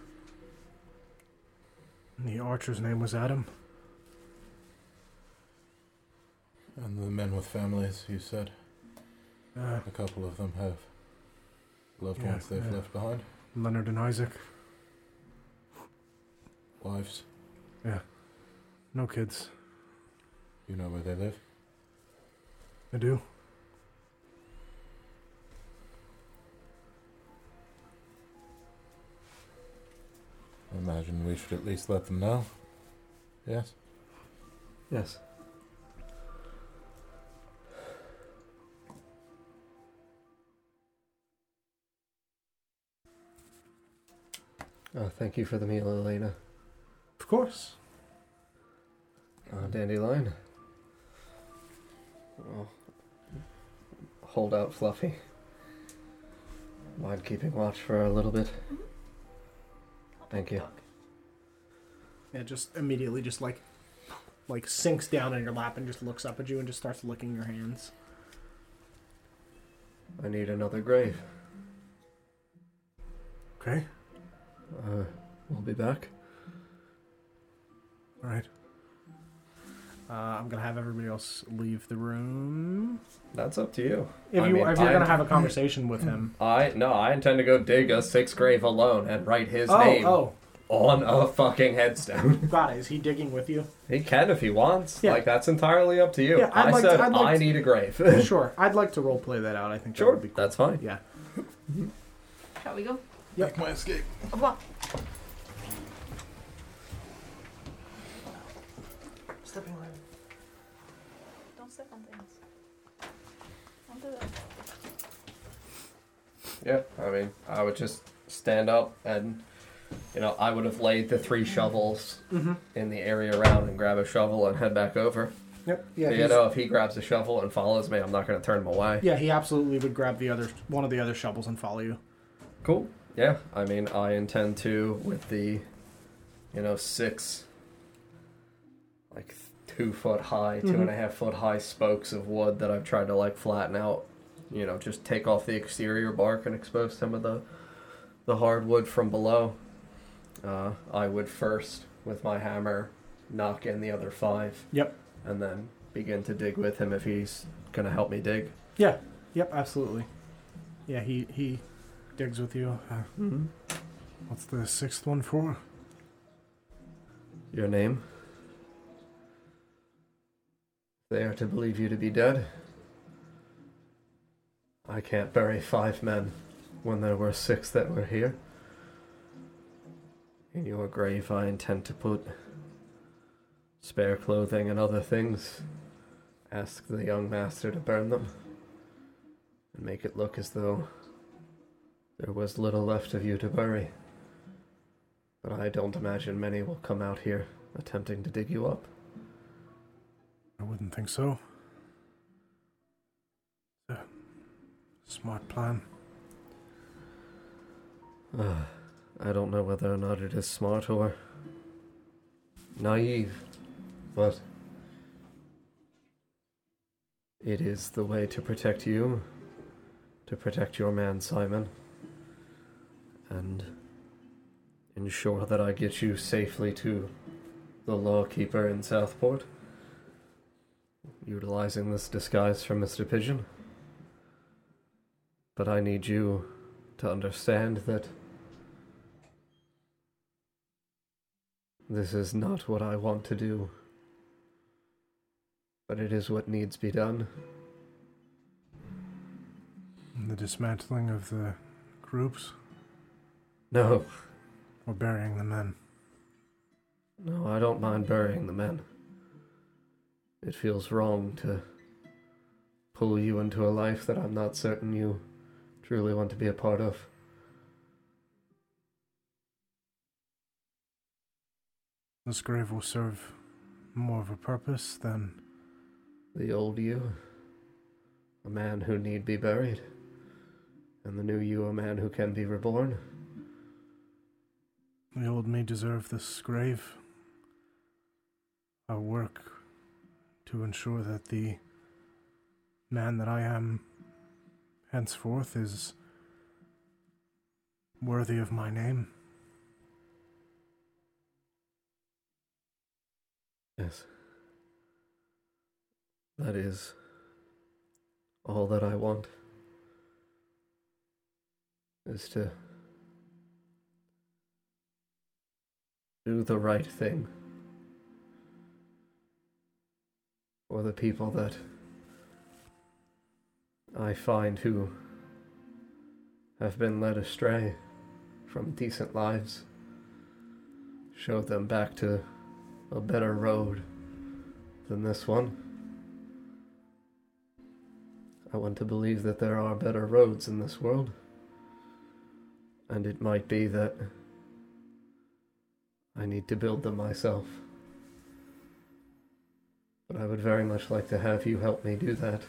And the archer's name was Adam. And the men with families, you said. Uh, A couple of them have loved Yeah, ones they've yeah. left behind. Leonard and Isaac. Wives. No kids. You know where they live. I do. I imagine we should at least let them know. Yes? Yes. Oh, thank you for the meal, Elena. Of course. Uh, Dandelion. Oh. Hold out Fluffy. Mind keeping watch for a little bit? Thank you. Yeah, just immediately just like like sinks down in your lap and just looks up at you and just starts licking your hands. I need another grave. Okay. Uh, we'll be back. All right. Uh, I'm gonna have everybody else leave the room. That's up to you. If I you mean, if you're I- gonna have a conversation with him. I no, I intend to go dig a sixth grave alone and write his oh, name oh, on a fucking headstone. got it. Is he digging with you? he can if he wants. Yeah. Like that's entirely up to you. Yeah, I'd I like to- said I'd like I to- need a grave. sure. I'd like to role play that out. I think that sure, would be cool. that's fine. Yeah. Shall we go? Yep. Make my escape. Well, Don't step on things. Don't do that. Yeah, I mean, I would just stand up and, you know, I would have laid the three shovels Mm-hmm. in the area around and grab a shovel and head back over. Yep. Yeah. you he's- know, if he grabs a shovel and follows me, I'm not going to turn him away. Yeah, he absolutely would grab the other one of the other shovels and follow you. Cool. Yeah, I mean, I intend to with the, you know, six, like two foot high, two and a half foot high spokes of wood that I've tried to like flatten out. You know, just take off the exterior bark and expose some of the, the hardwood from below. Uh, I would first, with my hammer, knock in the other five. Yep. And then begin to dig with him if he's gonna help me dig. Yeah. Yep. Absolutely. Yeah. He he digs with you. Uh, Mm-hmm. What's the sixth one for? Your name? They are to believe you to be dead. I can't bury five men when there were six that were here. In your grave, I intend to put spare clothing and other things. Ask the young master to burn them and make it look as though there was little left of you to bury. But I don't imagine many will come out here attempting to dig you up. I wouldn't think so. Smart plan. Uh, I don't know whether or not it is smart or naive, but it is the way to protect you, to protect your man Simon, and ensure that I get you safely to the lawkeeper in Southport, utilizing this disguise from Mr. Pigeon. But I need you to understand that this is not what I want to do, but it is what needs be done. The dismantling of the groups No, or burying the men. no, I don't mind burying the men. It feels wrong to pull you into a life that I'm not certain you truly want to be a part of. This grave will serve more of a purpose than The old you, a man who need be buried, and the new you, a man who can be reborn. the old me deserve this grave. I'll work to ensure that the man that I am henceforth is worthy of my name. Yes. That is all that I want. Is to do the right thing for the people that I find who have been led astray from decent lives. Show them back to a better road than this one. I want to believe that there are better roads in this world. And it might be that I need to build them myself. But I would very much like to have you help me do that,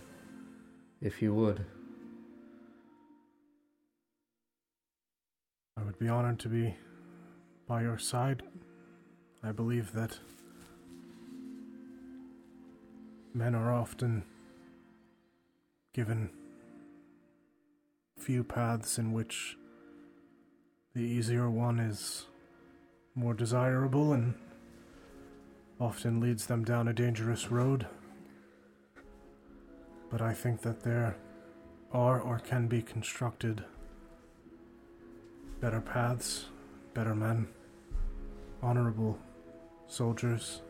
if you would. I would be honored to be by your side. I believe that men are often given few paths in which the easier one is more desirable and often leads them down a dangerous road. But I think that there are or can be constructed better paths, better men, honorable soldiers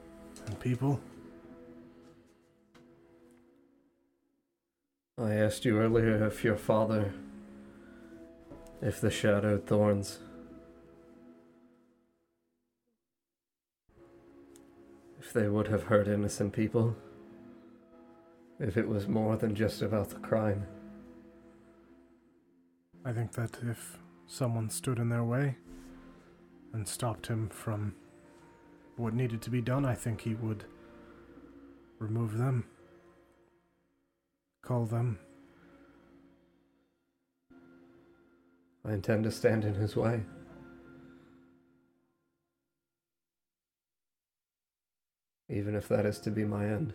and people. I asked you earlier if your father, if the shadowed thorns, if they would have hurt innocent people, if it was more than just about the crime. I think that if someone stood in their way and stopped him from what needed to be done, I think he would remove them, call them. I intend to stand in his way. Even if that is to be my end,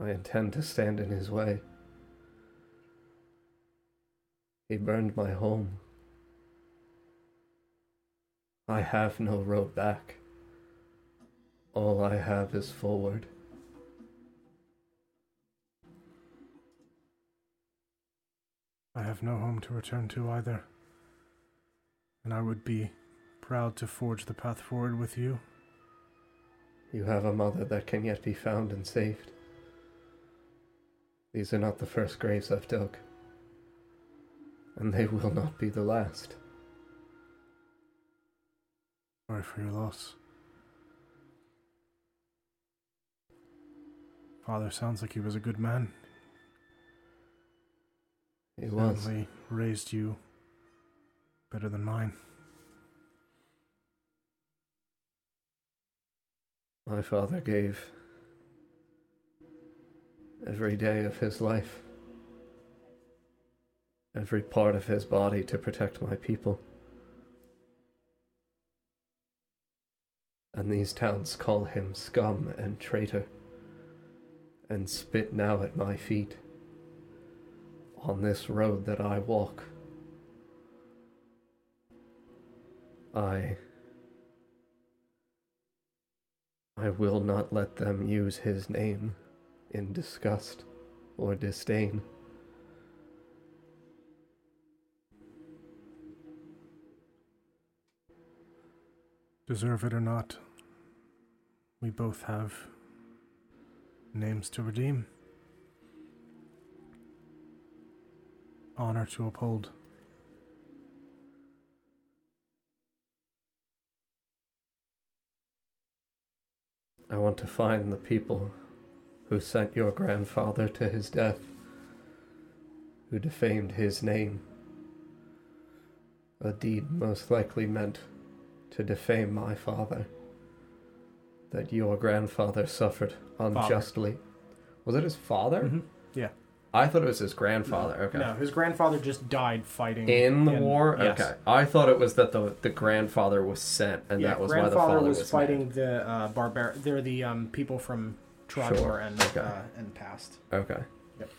I intend to stand in his way. He burned my home. I have no road back. All I have is forward. I have no home to return to either. And I would be proud to forge the path forward with you. You have a mother that can yet be found and saved. These are not the first graves I've dug, and they will not be the last. Sorry for your loss. Father sounds like he was a good man. He was. Certainly raised you better than mine. My father gave every day of his life, every part of his body to protect my people. And these towns call him scum and traitor, and spit now at my feet on this road that I walk. I. I will not let them use his name in disgust or disdain. Deserve it or not, we both have names to redeem, honor to uphold. I want to find the people who sent your grandfather to his death, who defamed his name. A deed most likely meant to defame my father. That your grandfather suffered unjustly. Was it his father? Mhm. Yeah. I thought it was his grandfather. Okay. No, his grandfather just died fighting In the war? yes. Okay. I thought it was that the the grandfather was sent and yeah, that was why the grandfather father was, was, fighting the uh, barbar. They're the um, people from Trogdor sure. and okay. uh, past. Okay. Yep.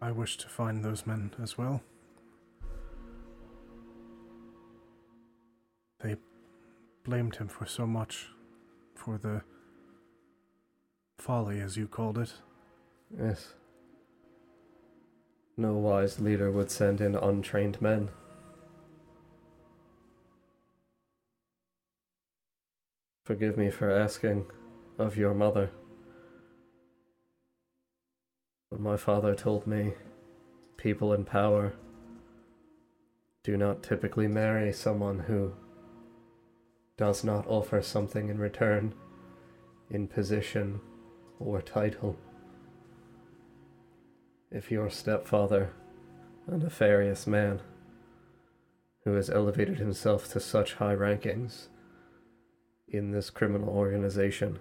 I wish to find those men as well. They blamed him for so much, for the folly, as you called it. Yes. No wise leader would send in untrained men. Forgive me for asking of your mother. But my father told me people in power do not typically marry someone who does not offer something in return in position or title. If your stepfather, a nefarious man, who has elevated himself to such high rankings in this criminal organization,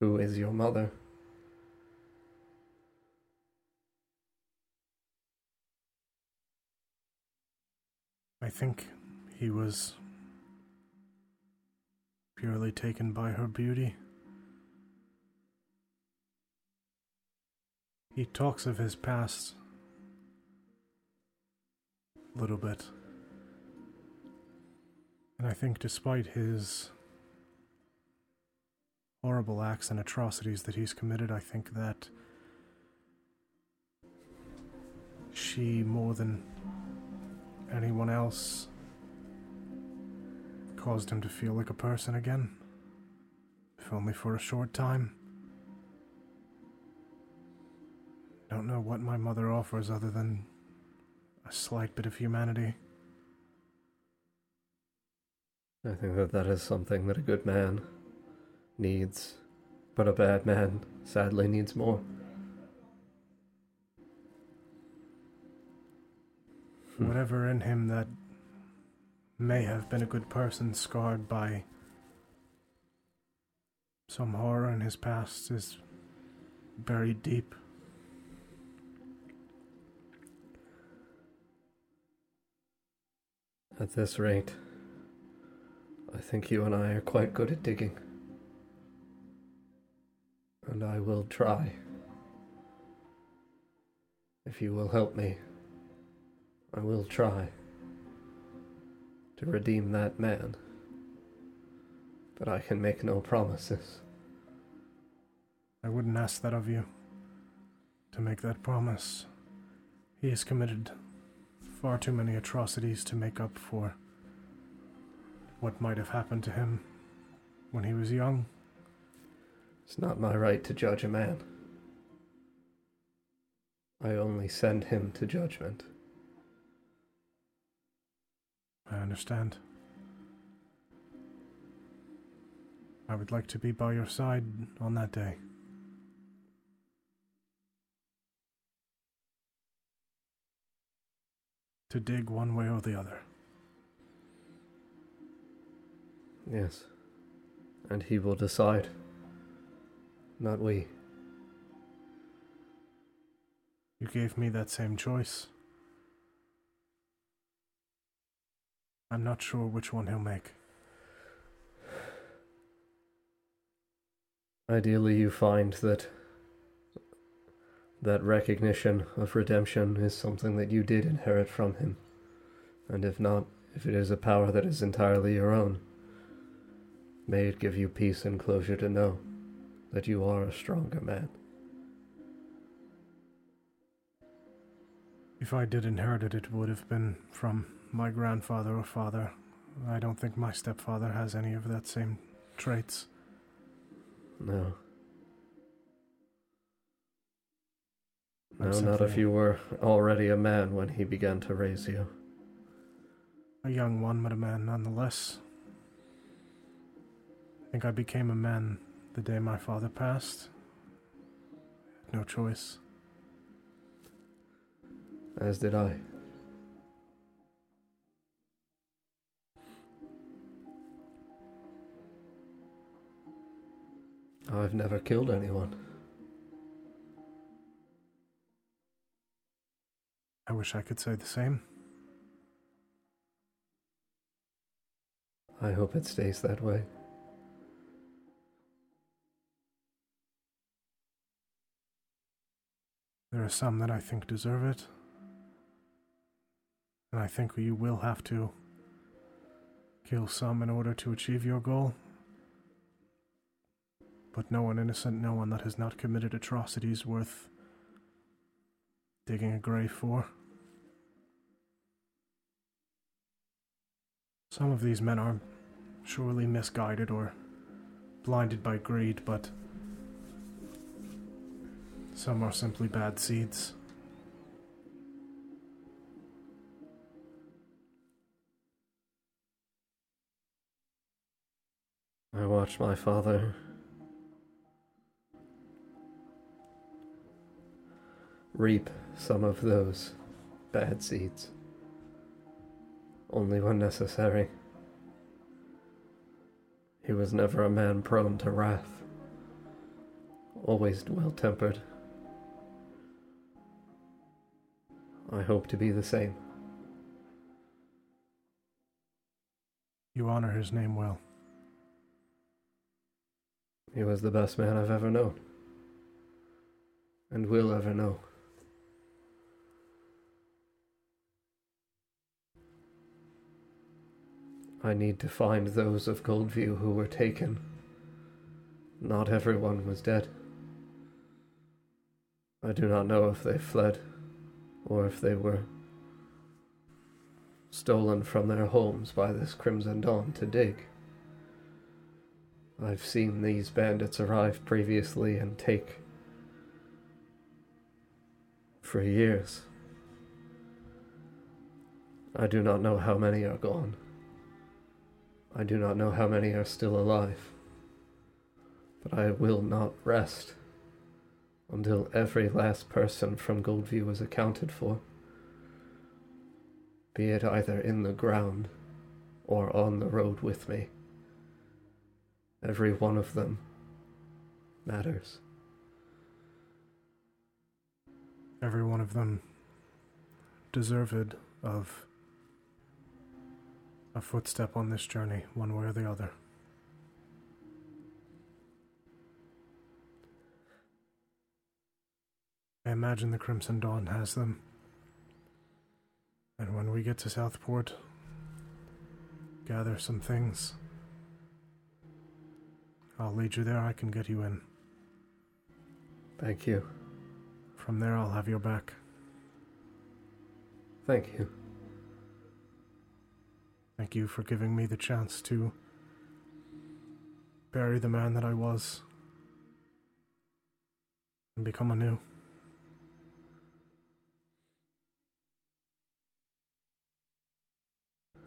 who is your mother? I think he was purely taken by her beauty. He talks of his past a little bit. And I think despite his horrible acts and atrocities that he's committed, I think that she, more than anyone else, caused him to feel like a person again, if only for a short time. Don't know what my mother offers other than a slight bit of humanity. I think that that is something that a good man needs, but a bad man sadly needs more. Hmm. Whatever in him that may have been a good person scarred by some horror in his past is buried deep. At this rate, I think you and I are quite good at digging. And I will try. If you will help me, I will try to redeem that man. But I can make no promises. I wouldn't ask that of you to make that promise. He has committed far too many atrocities to make up for what might have happened to him when he was young. It's not my right to judge a man. I only send him to judgment. I understand. I would like to be by your side on that day. To dig one way or the other. Yes. And he will decide. Not we. You gave me that same choice. I'm not sure which one he'll make. Ideally, you find that that recognition of redemption is something that you did inherit from him. And if not, if it is a power that is entirely your own, may it give you peace and closure to know that you are a stronger man. If I did inherit it, it would have been from my grandfather or father. I don't think my stepfather has any of that same traits. No. No, not if you were already a man when he began to raise you. A young one, but a man nonetheless. I think I became a man the day my father passed. No choice. As did I. I've never killed anyone. I wish I could say the same. I hope it stays that way. There are some that I think deserve it. And I think you will have to kill some in order to achieve your goal. But no one innocent, no one that has not committed atrocities worth digging a grave for. Some of these men are surely misguided or blinded by greed, but some are simply bad seeds. I watched my father reap some of those bad seeds. Only when necessary. He was never a man prone to wrath, always well tempered. I hope to be the same. You honor his name well. He was the best man I've ever known, and will ever know. I need to find those of Goldview who were taken. Not everyone was dead. I do not know if they fled or if they were stolen from their homes by this Crimson Dawn to dig. I've seen these bandits arrive previously and take for years. I do not know how many are gone. I do not know how many are still alive. But I will not rest until every last person from Goldview is accounted for, be it either in the ground or on the road with me. Every one of them matters. Every one of them deserved of a footstep on this journey, one way or the other. I imagine the Crimson Dawn has them. And when we get to Southport, gather some things. I'll lead you there, I can get you in. Thank you. From there, I'll have your back. Thank you. Thank you for giving me the chance to bury the man that I was and become anew.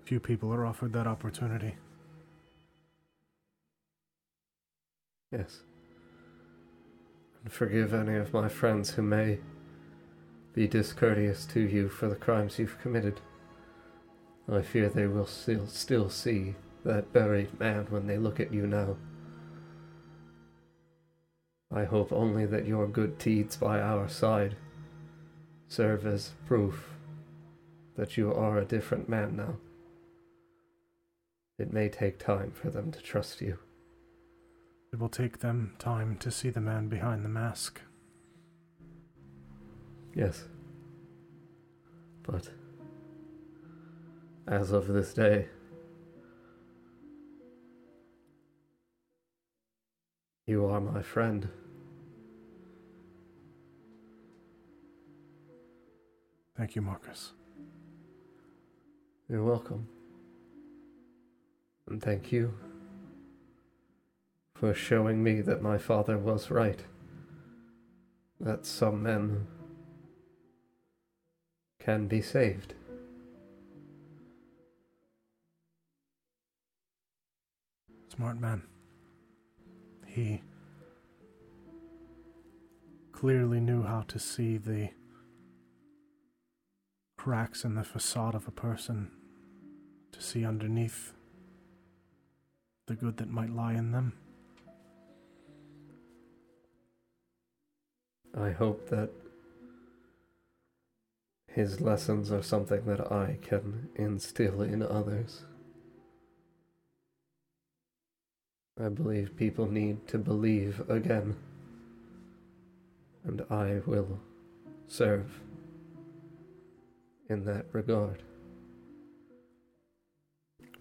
Few people are offered that opportunity. Yes. And forgive any of my friends who may be discourteous to you for the crimes you've committed. I fear they will still, still see that buried man when they look at you now. I hope only that your good deeds by our side serve as proof that you are a different man now. It may take time for them to trust you. It will take them time to see the man behind the mask. Yes. But as of this day, you are my friend. Thank you, Marcus. You're welcome. And thank you for showing me that my father was right. That some men can be saved. Smart man. He clearly knew how to see the cracks in the facade of a person, to see underneath the good that might lie in them. I hope that his lessons are something that I can instill in others. I believe people need to believe again. And I will serve in that regard.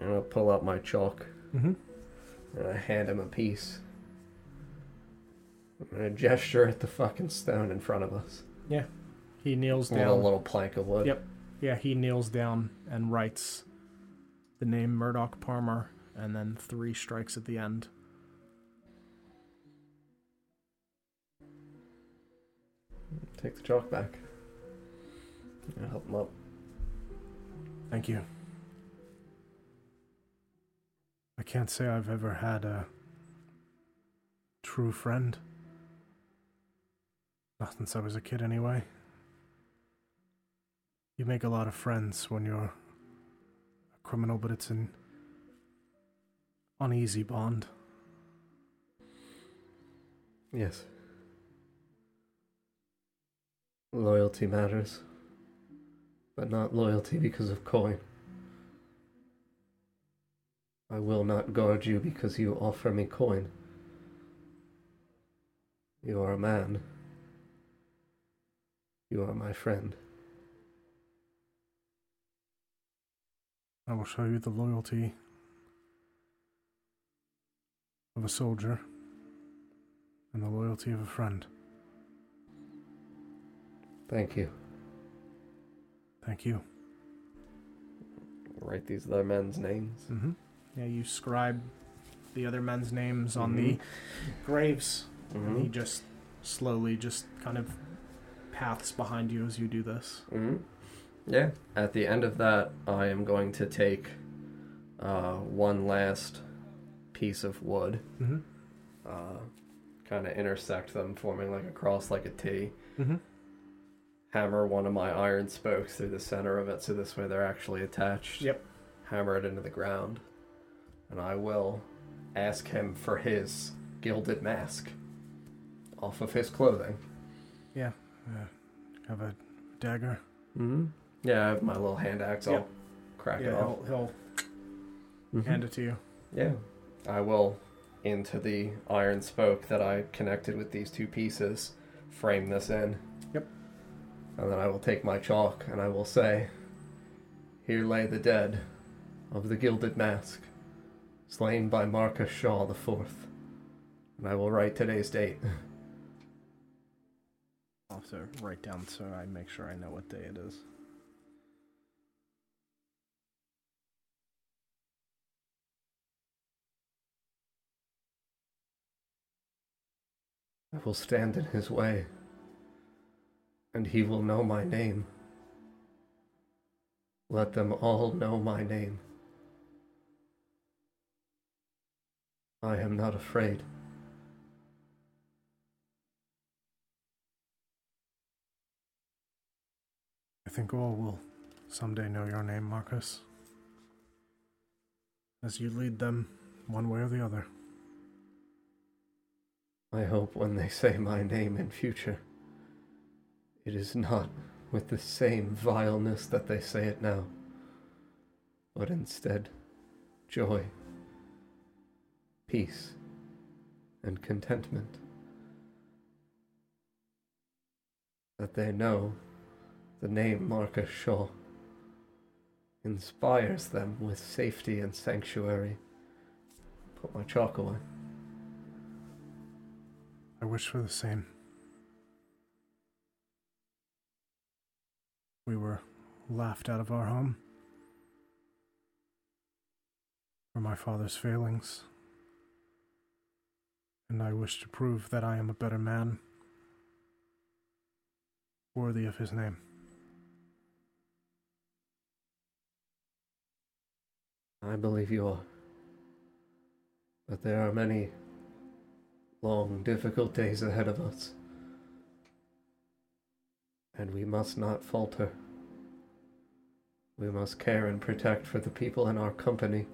And I'll pull out my chalk Mm-hmm. And I hand him a piece. I'm gonna gesture at the fucking stone in front of us. Yeah. He kneels down A little, little plank of wood. Yep. Yeah, he kneels down and writes the name Murdoch Palmer and then three strikes at the end. Take the chalk back. I'll help him up. Thank you. I can't say I've ever had a true friend. Not since I was a kid, anyway. You make a lot of friends when you're a criminal, but it's an uneasy bond. Yes. Loyalty matters. But not loyalty because of coin. I will not guard you because you offer me coin. You are a man. You are my friend. I will show you the loyalty of a soldier and the loyalty of a friend. Thank you. Thank you. Write these other men's names. Mm-hmm. Yeah, you scribe the other men's names on Mhm. the graves. And he Mhm. just slowly just kind of paths behind you as you do this. hmm Yeah. At the end of that, I am going to take uh, one last piece of wood, Mm-hmm. uh, kind of intersect them, forming like a cross, like a T. Mm-hmm. Hammer one of my iron spokes through the center of it, so this way they're actually attached. Yep. Hammer it into the ground, and I will ask him for his gilded mask off of his clothing. Yeah. Uh, have a dagger. Mm-hmm. Yeah, I have my little hand axe. I'll Yep. crack it yeah, off. he'll, he'll Mhm. hand it to you. Yeah, I will into the iron spoke that I connected with these two pieces, frame this in. Yep. And then I will take my chalk and I will say, Here lay the dead of the Gilded Mask, slain by Marcus Shaw the Fourth. And I will write today's date. I'll have to write down so I make sure I know what day it is. I will stand in his way, and he will know my name. Let them all know my name. I am not afraid. I think all will someday know your name, Marcus. As you lead them one way or the other. I hope when they say my name in future, it is not with the same vileness that they say it now, but instead joy, peace, and contentment. That they know the name Marcus Shaw inspires them with safety and sanctuary. Put my chalk away. I wish for the same. We were laughed out of our home for my father's failings, and I wish to prove that I am a better man, worthy of his name. I believe you are. But there are many long, difficult days ahead of us. And we must not falter. We must care and protect for the people in our company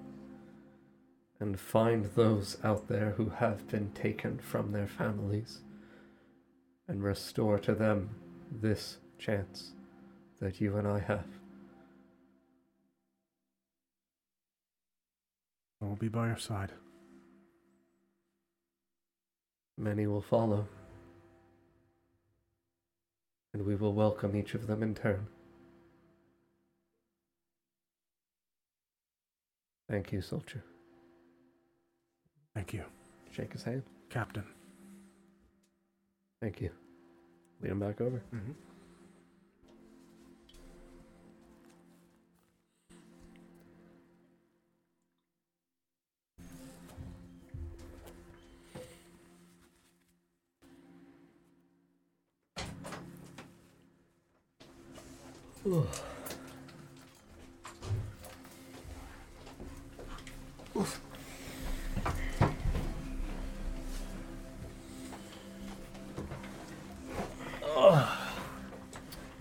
and find those out there who have been taken from their families and restore to them this chance that you and I have. I will be by your side. Many will follow. and we will welcome each of them in turn. Thank you, soldier. Thank you, Shake his hand. Captain. Thank you. Lead him back over. Mm-hmm.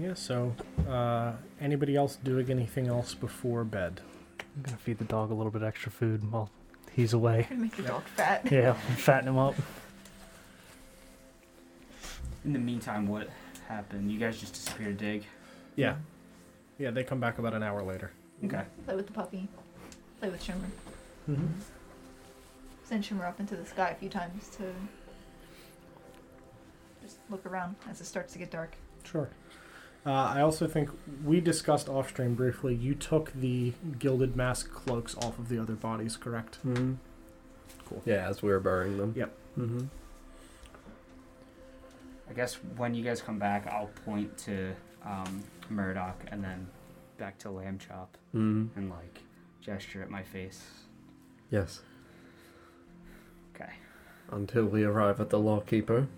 Yeah. So, uh, anybody else doing anything else before bed? I'm gonna feed the dog a little bit extra food while he's away. Gonna make the dog fat. Yeah, fatten him up. In the meantime, what happened? You guys just disappeared, dig. Yeah. Yeah. They come back about an hour later. Okay. Play with the puppy. Play with Shimmer. Mm-hmm. Send Shimmer up into the sky a few times to just look around as it starts to get dark. Sure. Uh, I also think we discussed off stream briefly. You took the gilded mask cloaks off of the other bodies, correct? Mm-hmm. Cool. Yeah, as we were burying them. Yep. Mm-hmm. I guess when you guys come back, I'll point to um, Murdoch and then back to Lamb Chop Mm-hmm. and like gesture at my face. Yes. Okay. Until we arrive at the lawkeeper.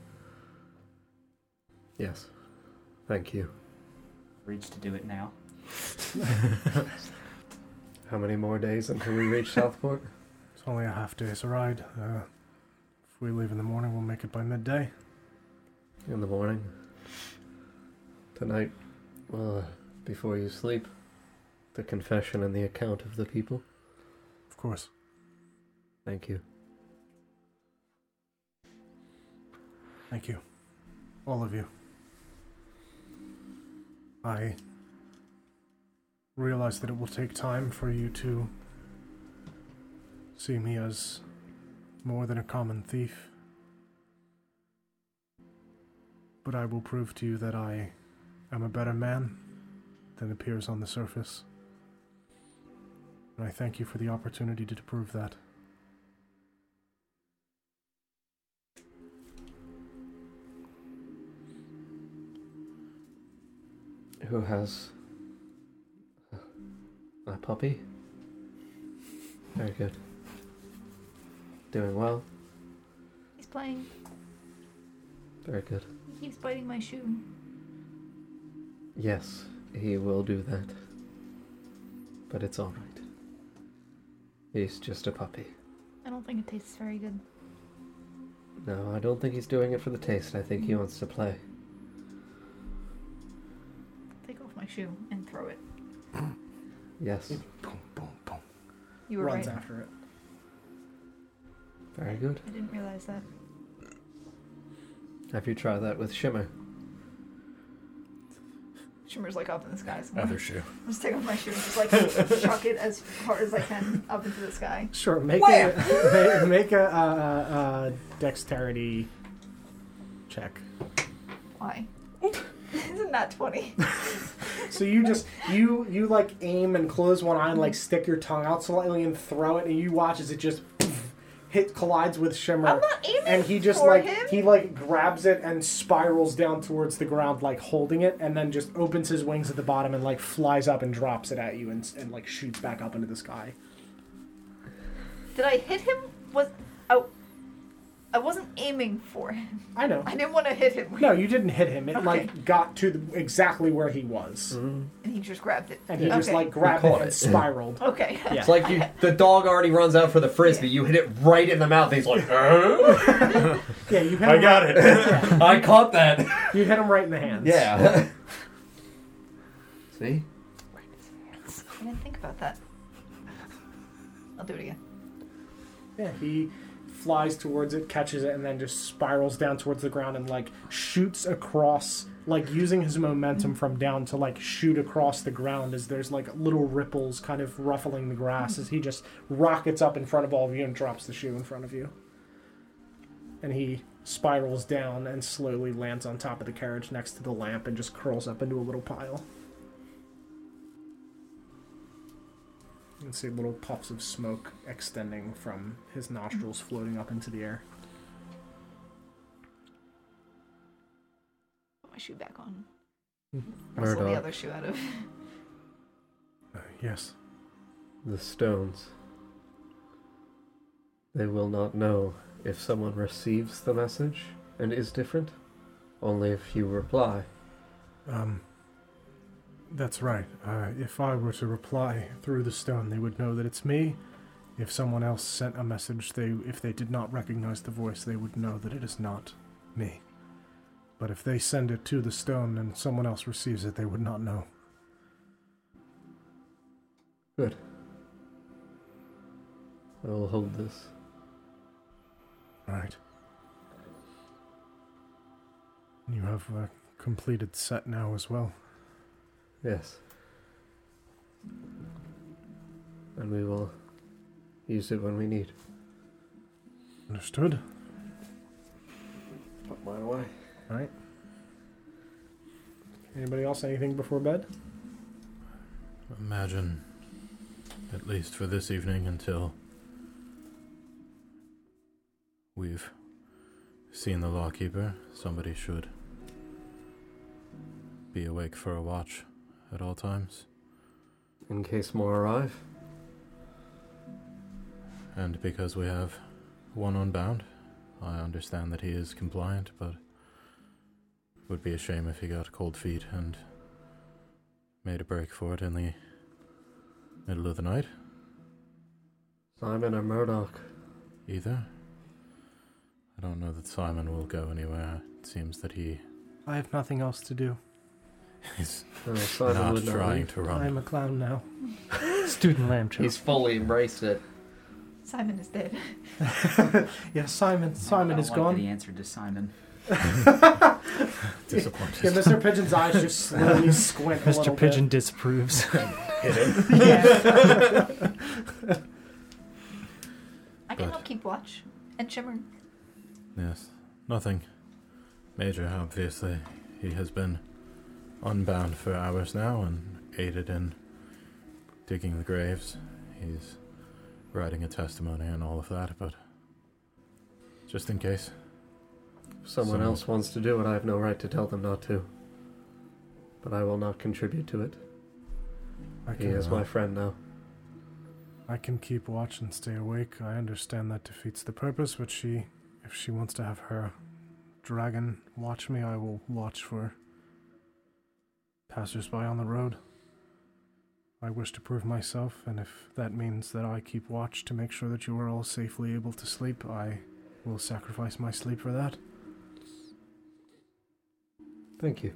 Yes. Thank you. Reach to do it now. How many more days until we reach Southport? It's only a half day's ride. Uh, if we leave in the morning, we'll make it by midday. In the morning. Tonight, well, before you sleep, the confession and the account of the people. Of course. Thank you. Thank you. All of you. I realize that it will take time for you to see me as more than a common thief. But I will prove to you that I am a better man than appears on the surface. And I thank you for the opportunity to prove that. Who has a puppy? Very good. Doing well. He's playing. Very good. He keeps biting my shoe. Yes, he will do that. But it's alright. He's just a puppy. I don't think it tastes very good. No, I don't think he's doing it for the taste. I think he mm-hmm. wants to play. Shoe and throw it. Yes, Boom, boom, boom. You were Runs right. after it. very good. I didn't realize that. Have you tried that with Shimmer? Shimmer's like up in the sky. So Other shoe. I'll just take off my shoe and just like chuck it as hard as I can up into the sky. Sure. Make Wham! a make a, uh, uh, uh, dexterity check. Why? Isn't that 20? So you just you you like aim and close one eye and like stick your tongue out slightly and throw it, and you watch as it just hit collides with Shimmer. I'm not aiming and he just for like him. he like grabs it and spirals down towards the ground like holding it and then just opens his wings at the bottom and like flies up and drops it at you and, and like shoots back up into the sky Did I hit him? Was I? I wasn't aiming for him. i know I didn't want to hit him. no you didn't hit him it Okay. like got to the, exactly where he was Mm-hmm. And he just grabbed it. and he just Okay. like grabbed You it caught and it. spiraled Okay. Yeah. It's like you, the dog already runs out for the frisbee. You hit it right in the mouth. He's like, "Uh?" yeah you hit I him got right, it. I caught that. you hit him right in the hands Yeah. See? I didn't think about that. I'll do it again. Yeah, he flies towards it, catches it, and then just spirals down towards the ground and like shoots across, like using his momentum from down to like shoot across the ground as there's like little ripples kind of ruffling the grass as he just rockets up in front of all of you and drops the shoe in front of you. And he spirals down and slowly lands on top of the carriage next to the lamp and just curls up into a little pile. You can see little puffs of smoke extending from his nostrils floating up into the air. Put my shoe back on. Hmm. Rustle the other shoe out of. Uh, yes. The stones. They will not know if someone receives the message and is different, only if you reply. Um, that's right. Uh, if I were to reply through the stone, they would know that it's me. If someone else sent a message, they if they did not recognize the voice, they would know that it is not me. But if they send it to the stone and someone else receives it, they would not know. Good. I will hold this. Right. You have a completed set now as well. Yes. And we will use it when we need. Understood. Put mine away. All right. Anybody else anything before bed? Imagine, at least for this evening until we've seen the lawkeeper, somebody should be awake for a watch at all times. In case more arrive. And because we have one unbound, I understand that he is compliant, but it would be a shame if he got cold feet and made a break for it in the middle of the night, Simon or Murdoch. either. I don't know that Simon will go anywhere. It seems that he I have nothing else to do. Is No, Simon not would not trying to run. I'm a clown now. Student lamb chop. He's fully embraced it. Simon is dead. Yeah, Simon. Simon I is don't like gone. that he answered to Simon. Disappointed. Yeah, Mr. Pigeon's eyes just slowly squint. a little Mr. Pigeon disapproves. Hit it. Bit. Yeah. I can But- help keep watch. And Shimmer. Yes, nothing major, obviously. He has been unbound for hours now and aided in digging the graves. He's writing a testimony and all of that, but just in case. Someone Someone- else wants to do it, I have no right to tell them not to. But I will not contribute to it. I He can, is uh, my friend now. I can keep watch and stay awake. I understand that defeats the purpose, but she, if she wants to have her dragon watch me, I will watch for passersby on the road. I wish to prove myself, and if that means that I keep watch to make sure that you are all safely able to sleep, I will sacrifice my sleep for that. Thank you.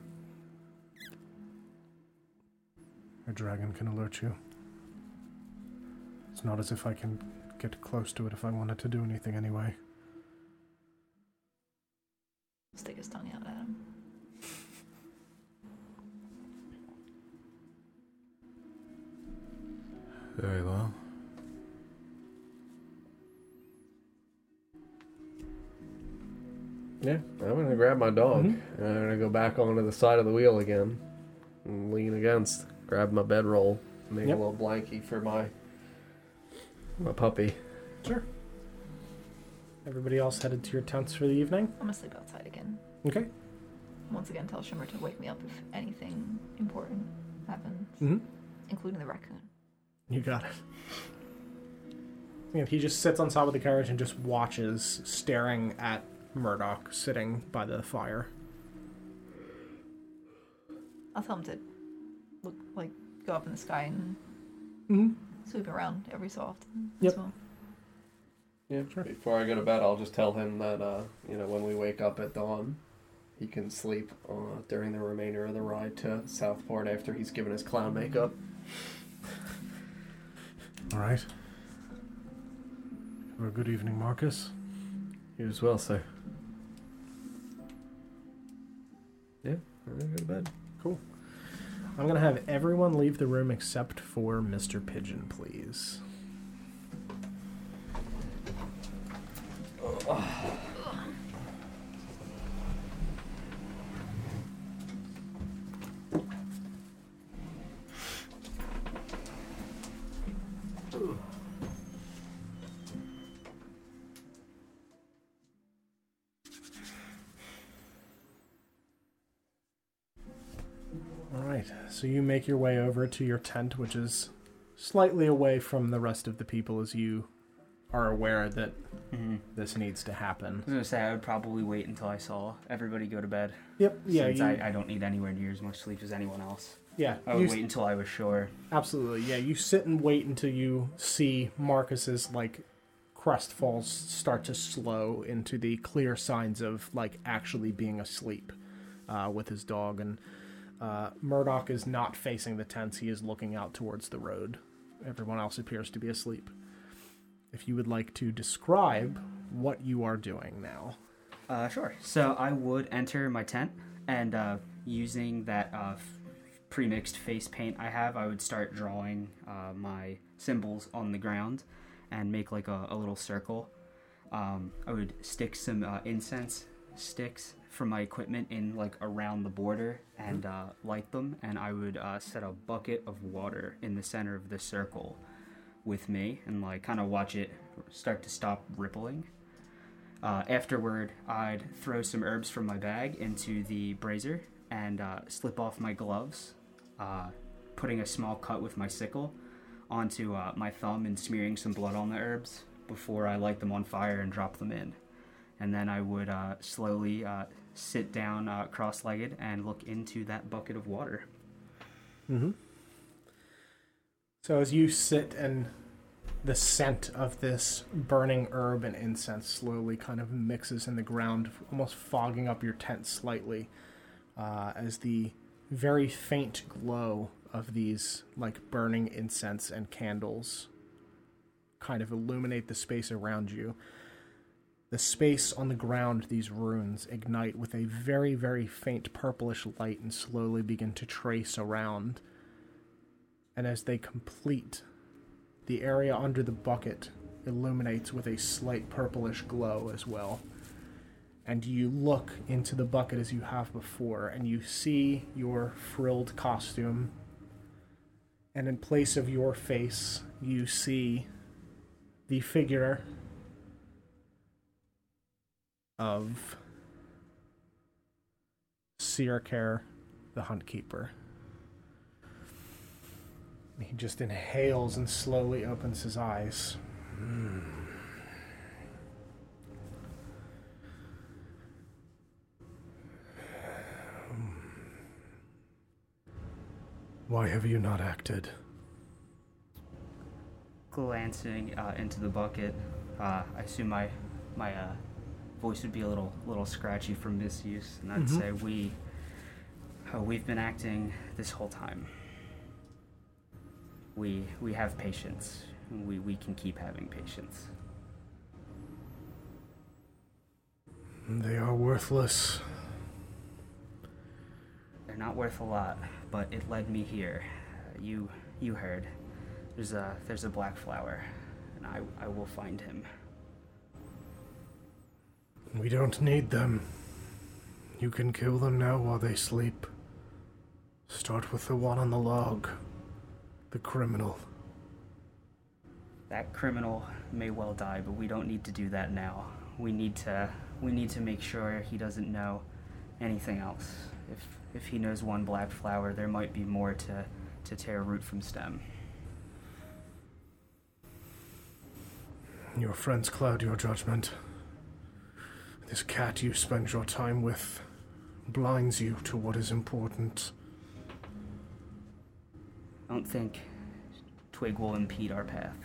A dragon can alert you. It's not as if I can get close to it if I wanted to do anything anyway. Stick his tongue out at him. Very well. Yeah, I'm gonna grab my dog. Mhm. And I'm gonna go back onto the side of the wheel again and lean against. Grab my bedroll, make Yep. a little blankie for my my puppy. Sure. Everybody else headed to your tents for the evening. I'm gonna sleep outside again. Okay. Once again, tell Shimmer to wake me up if anything important happens, Mm-hmm. including the raccoon. You got it. And he just sits on top of the carriage and just watches, staring at Murdoch sitting by the fire. I'll tell him to look like go up in the sky and Mm-hmm. sweep around every so often. Yep. as well. Yeah, Before I go to bed, I'll just tell him that uh, you know when we wake up at dawn, he can sleep uh, during the remainder of the ride to Southport after he's given his clown makeup. All right. Have a good evening, Marcus. You as well, sir. Yeah, I'm gonna go to bed. I'm gonna have everyone leave the room except for Mr. Pigeon, please. right. So you make your way over to your tent, which is slightly away from the rest of the people as you are aware that Mm-hmm. this needs to happen. I was gonna say I would probably wait until I saw everybody go to bed. Yep. Yeah. since You, I, I don't need anywhere near as much sleep as anyone else. yeah. I would wait until I was sure. Absolutely. Yeah. You sit and wait until you see Marcus's like crest falls start to slow into the clear signs of like actually being asleep uh, with his dog, and uh, Murdoch is not facing the tents. He is looking out towards the road. Everyone else appears to be asleep. If you would like to describe what you are doing now. Uh, sure. So I would enter my tent and uh, using that uh, f- pre-mixed face paint I have, I would start drawing uh, my symbols on the ground and make like a, a little circle. Um, I would stick some uh, incense sticks from my equipment in like around the border and uh, light them, and I would uh, set a bucket of water in the center of the circle with me and like kind of watch it start to stop rippling. Uh, afterward, I'd throw some herbs from my bag into the brazier and uh, slip off my gloves, uh, putting a small cut with my sickle onto uh, my thumb and smearing some blood on the herbs before I light them on fire and drop them in. And then I would uh, slowly uh, sit down uh, cross legged and look into that bucket of water. Mm-hmm. So as you sit and the scent of this burning herb and incense slowly kind of mixes in the ground, almost fogging up your tent slightly, uh, as the very faint glow of these like burning incense and candles kind of illuminate the space around you. The space on the ground, these runes ignite with a very, very faint purplish light and slowly begin to trace around and as they complete, the area under the bucket illuminates with a slight purplish glow as well. And you look into the bucket as you have before, and you see your frilled costume. And in place of your face, you see the figure of Sirkare, the Hunt Keeper. He just inhales and slowly opens his eyes. Why have you not acted? Glancing uh, into the bucket, uh, I assume my my uh, voice would be a little little scratchy from misuse, and I'd Mhm. say we uh, we've been acting this whole time. We we have patience. We we can keep having patience. They are worthless. They're not worth a lot, but it led me here. Uh, you you heard. There's a there's a black flower, and I I will find him. We don't need them. You can kill them now while they sleep. Start with the one on the log. The criminal. That criminal may well die, but we don't need to do that now. We need to we need to make sure he doesn't know anything else. If if he knows one black flower, there might be more to to tear root from stem. Your friends cloud your judgment. This cat you spend your time with blinds you to what is important. I don't think Twig will impede our path.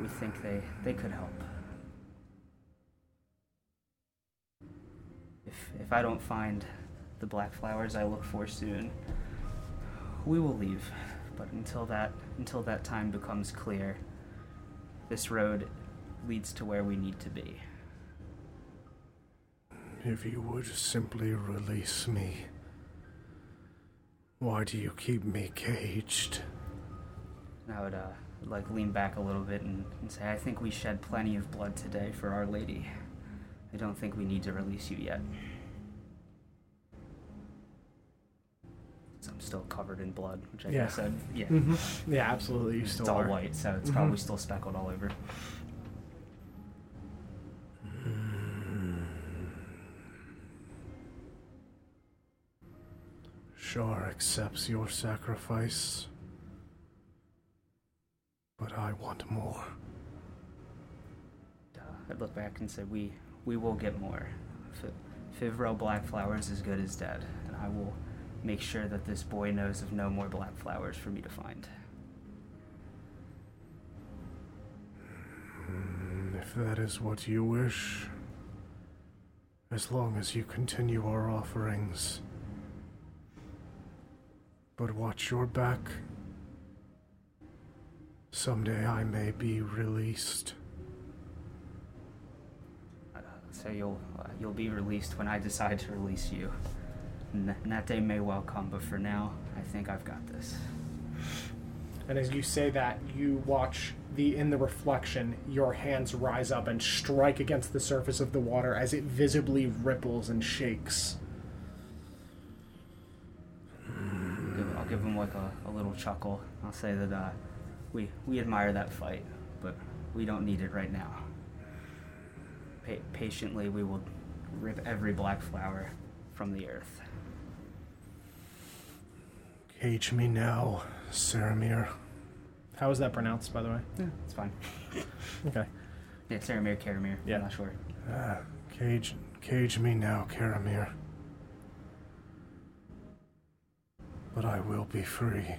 We think they, they could help. If if I don't find the black flowers I look for soon, we will leave. But until that until that time becomes clear, this road leads to where we need to be. If you would simply release me. Why do you keep me caged? I would uh, like lean back a little bit and, and say, I think we shed plenty of blood today for Our Lady. I don't think we need to release you yet. I'm still covered in blood, which I Yeah. guess I'd, yeah. Mm-hmm. Yeah, absolutely. You It's still all are. white, so it's Mhm. probably still speckled all over. Shar accepts your sacrifice. But I want more. Uh, I'd look back and say, "We we will get more. F- Fivro Blackflower is as good as dead, and I will make sure that this boy knows of no more black flowers for me to find." Mm, If that is what you wish, as long as you continue our offerings. But watch your back. Someday I may be released. Uh, so you'll uh, you'll be released when I decide to release you. And, and that day may well come, but for now, I think I've got this. And as you say that, you watch the in the reflection, your hands rise up and strike against the surface of the water as it visibly ripples and shakes. Give- him like a, a little chuckle. I'll say that uh, we we admire that fight, but we don't need it right now. Pa- patiently, we will rip every black flower from the earth. Cage me now, Saramir. How is that pronounced, by the way? Yeah, it's fine. Okay. Yeah, Saramir, Karamir. Yeah. I'm not sure. Ah, cage, cage me now, Karamir. But I will be free.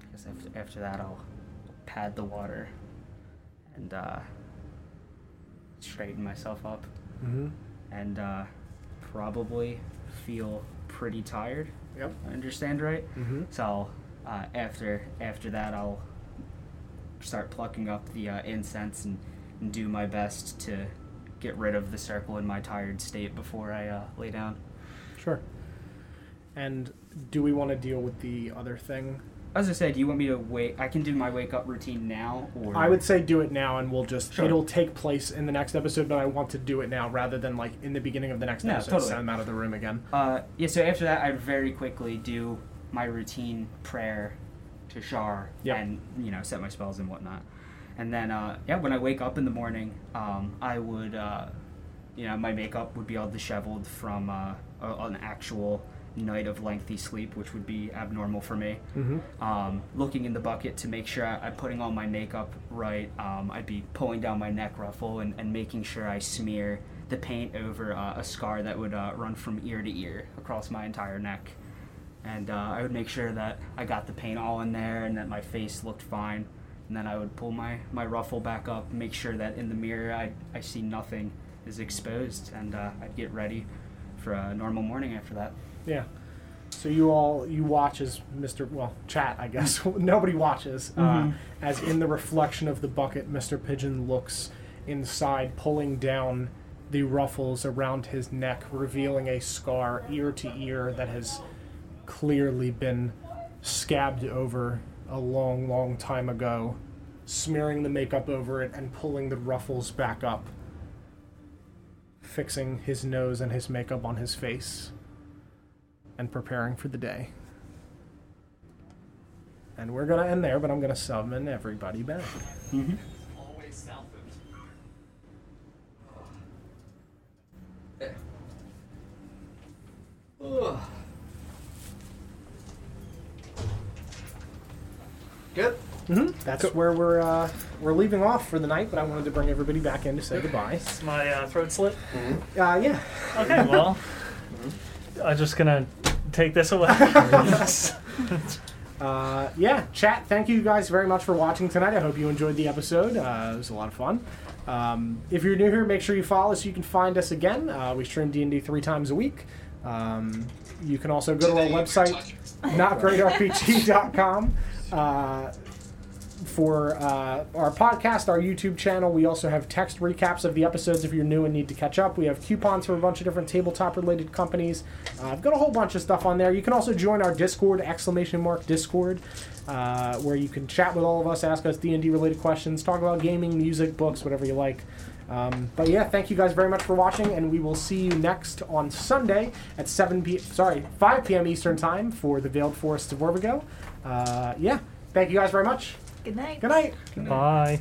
Because after, after that, I'll pad the water and uh, straighten myself up Mm-hmm. and uh, probably feel pretty tired. Yep. I understand right. Mm-hmm. So uh, after after that, I'll start plucking up the uh, incense and, and do my best to get rid of the circle in my tired state before I uh, lay down. Sure. And do we want to deal with the other thing? As I said, do you want me to wait? I can do my wake up routine now, or I would say do it now, and we'll just Sure. it'll take place in the next episode. But I want to do it now rather than like in the beginning of the next No, episode. totally. Send them out of the room again. Uh, yeah. So after that, I'd very quickly do my routine prayer to Shar Yep. and you know set my spells and whatnot. And then uh, yeah, when I wake up in the morning, um, I would uh, you know my makeup would be all disheveled from uh, a- an actual night of lengthy sleep, which would be abnormal for me. Mm-hmm. Um, looking in the bucket to make sure I, I'm putting all my makeup right. Um, I'd be pulling down my neck ruffle and, and making sure I smear the paint over uh, a scar that would uh, run from ear to ear across my entire neck. And uh, I would make sure that I got the paint all in there and that my face looked fine. And then I would pull my, my ruffle back up, make sure that in the mirror I, I see nothing is exposed, and uh, I'd get ready for a normal morning after that. Yeah. So you all you watch as Mr. Well, chat I guess nobody watches uh, as in the reflection of the bucket, Mr. Pigeon looks inside, pulling down the ruffles around his neck, revealing a scar ear to ear that has clearly been scabbed over a long, long time ago. Smearing the makeup over it and pulling the ruffles back up, fixing his nose and his makeup on his face and preparing for the day. And we're gonna end there, but I'm gonna summon everybody back. Good. Mm-hmm. That's where we're uh, we're leaving off for the night, but I wanted to bring everybody back in to say goodbye. Is my uh, throat slit? Uh, yeah. Okay, well, I'm just gonna take this away. Uh, yeah, chat. Thank you guys very much for watching tonight. I hope you enjoyed the episode. Uh, it was a lot of fun. Um, if you're new here, make sure you follow us. so You can find us again. Uh, we stream D and D three times a week. Um, you can also go to our website, notgreatrpg.com. Uh, for uh, our podcast, our YouTube channel. We also have text recaps of the episodes if you're new and need to catch up. We have coupons for a bunch of different tabletop related companies. Uh, I've got a whole bunch of stuff on there. You can also join our Discord, exclamation mark Discord, uh, where you can chat with all of us, ask us D&D related questions, talk about gaming, music, books, whatever you like. Um, but yeah, thank you guys very much for watching, and we will see you next on Sunday at 7 p. Sorry, 5 p.m. Eastern time for the Veiled Forests of Orvigo. Uh, yeah, thank you guys very much. Good night. Good night. Bye.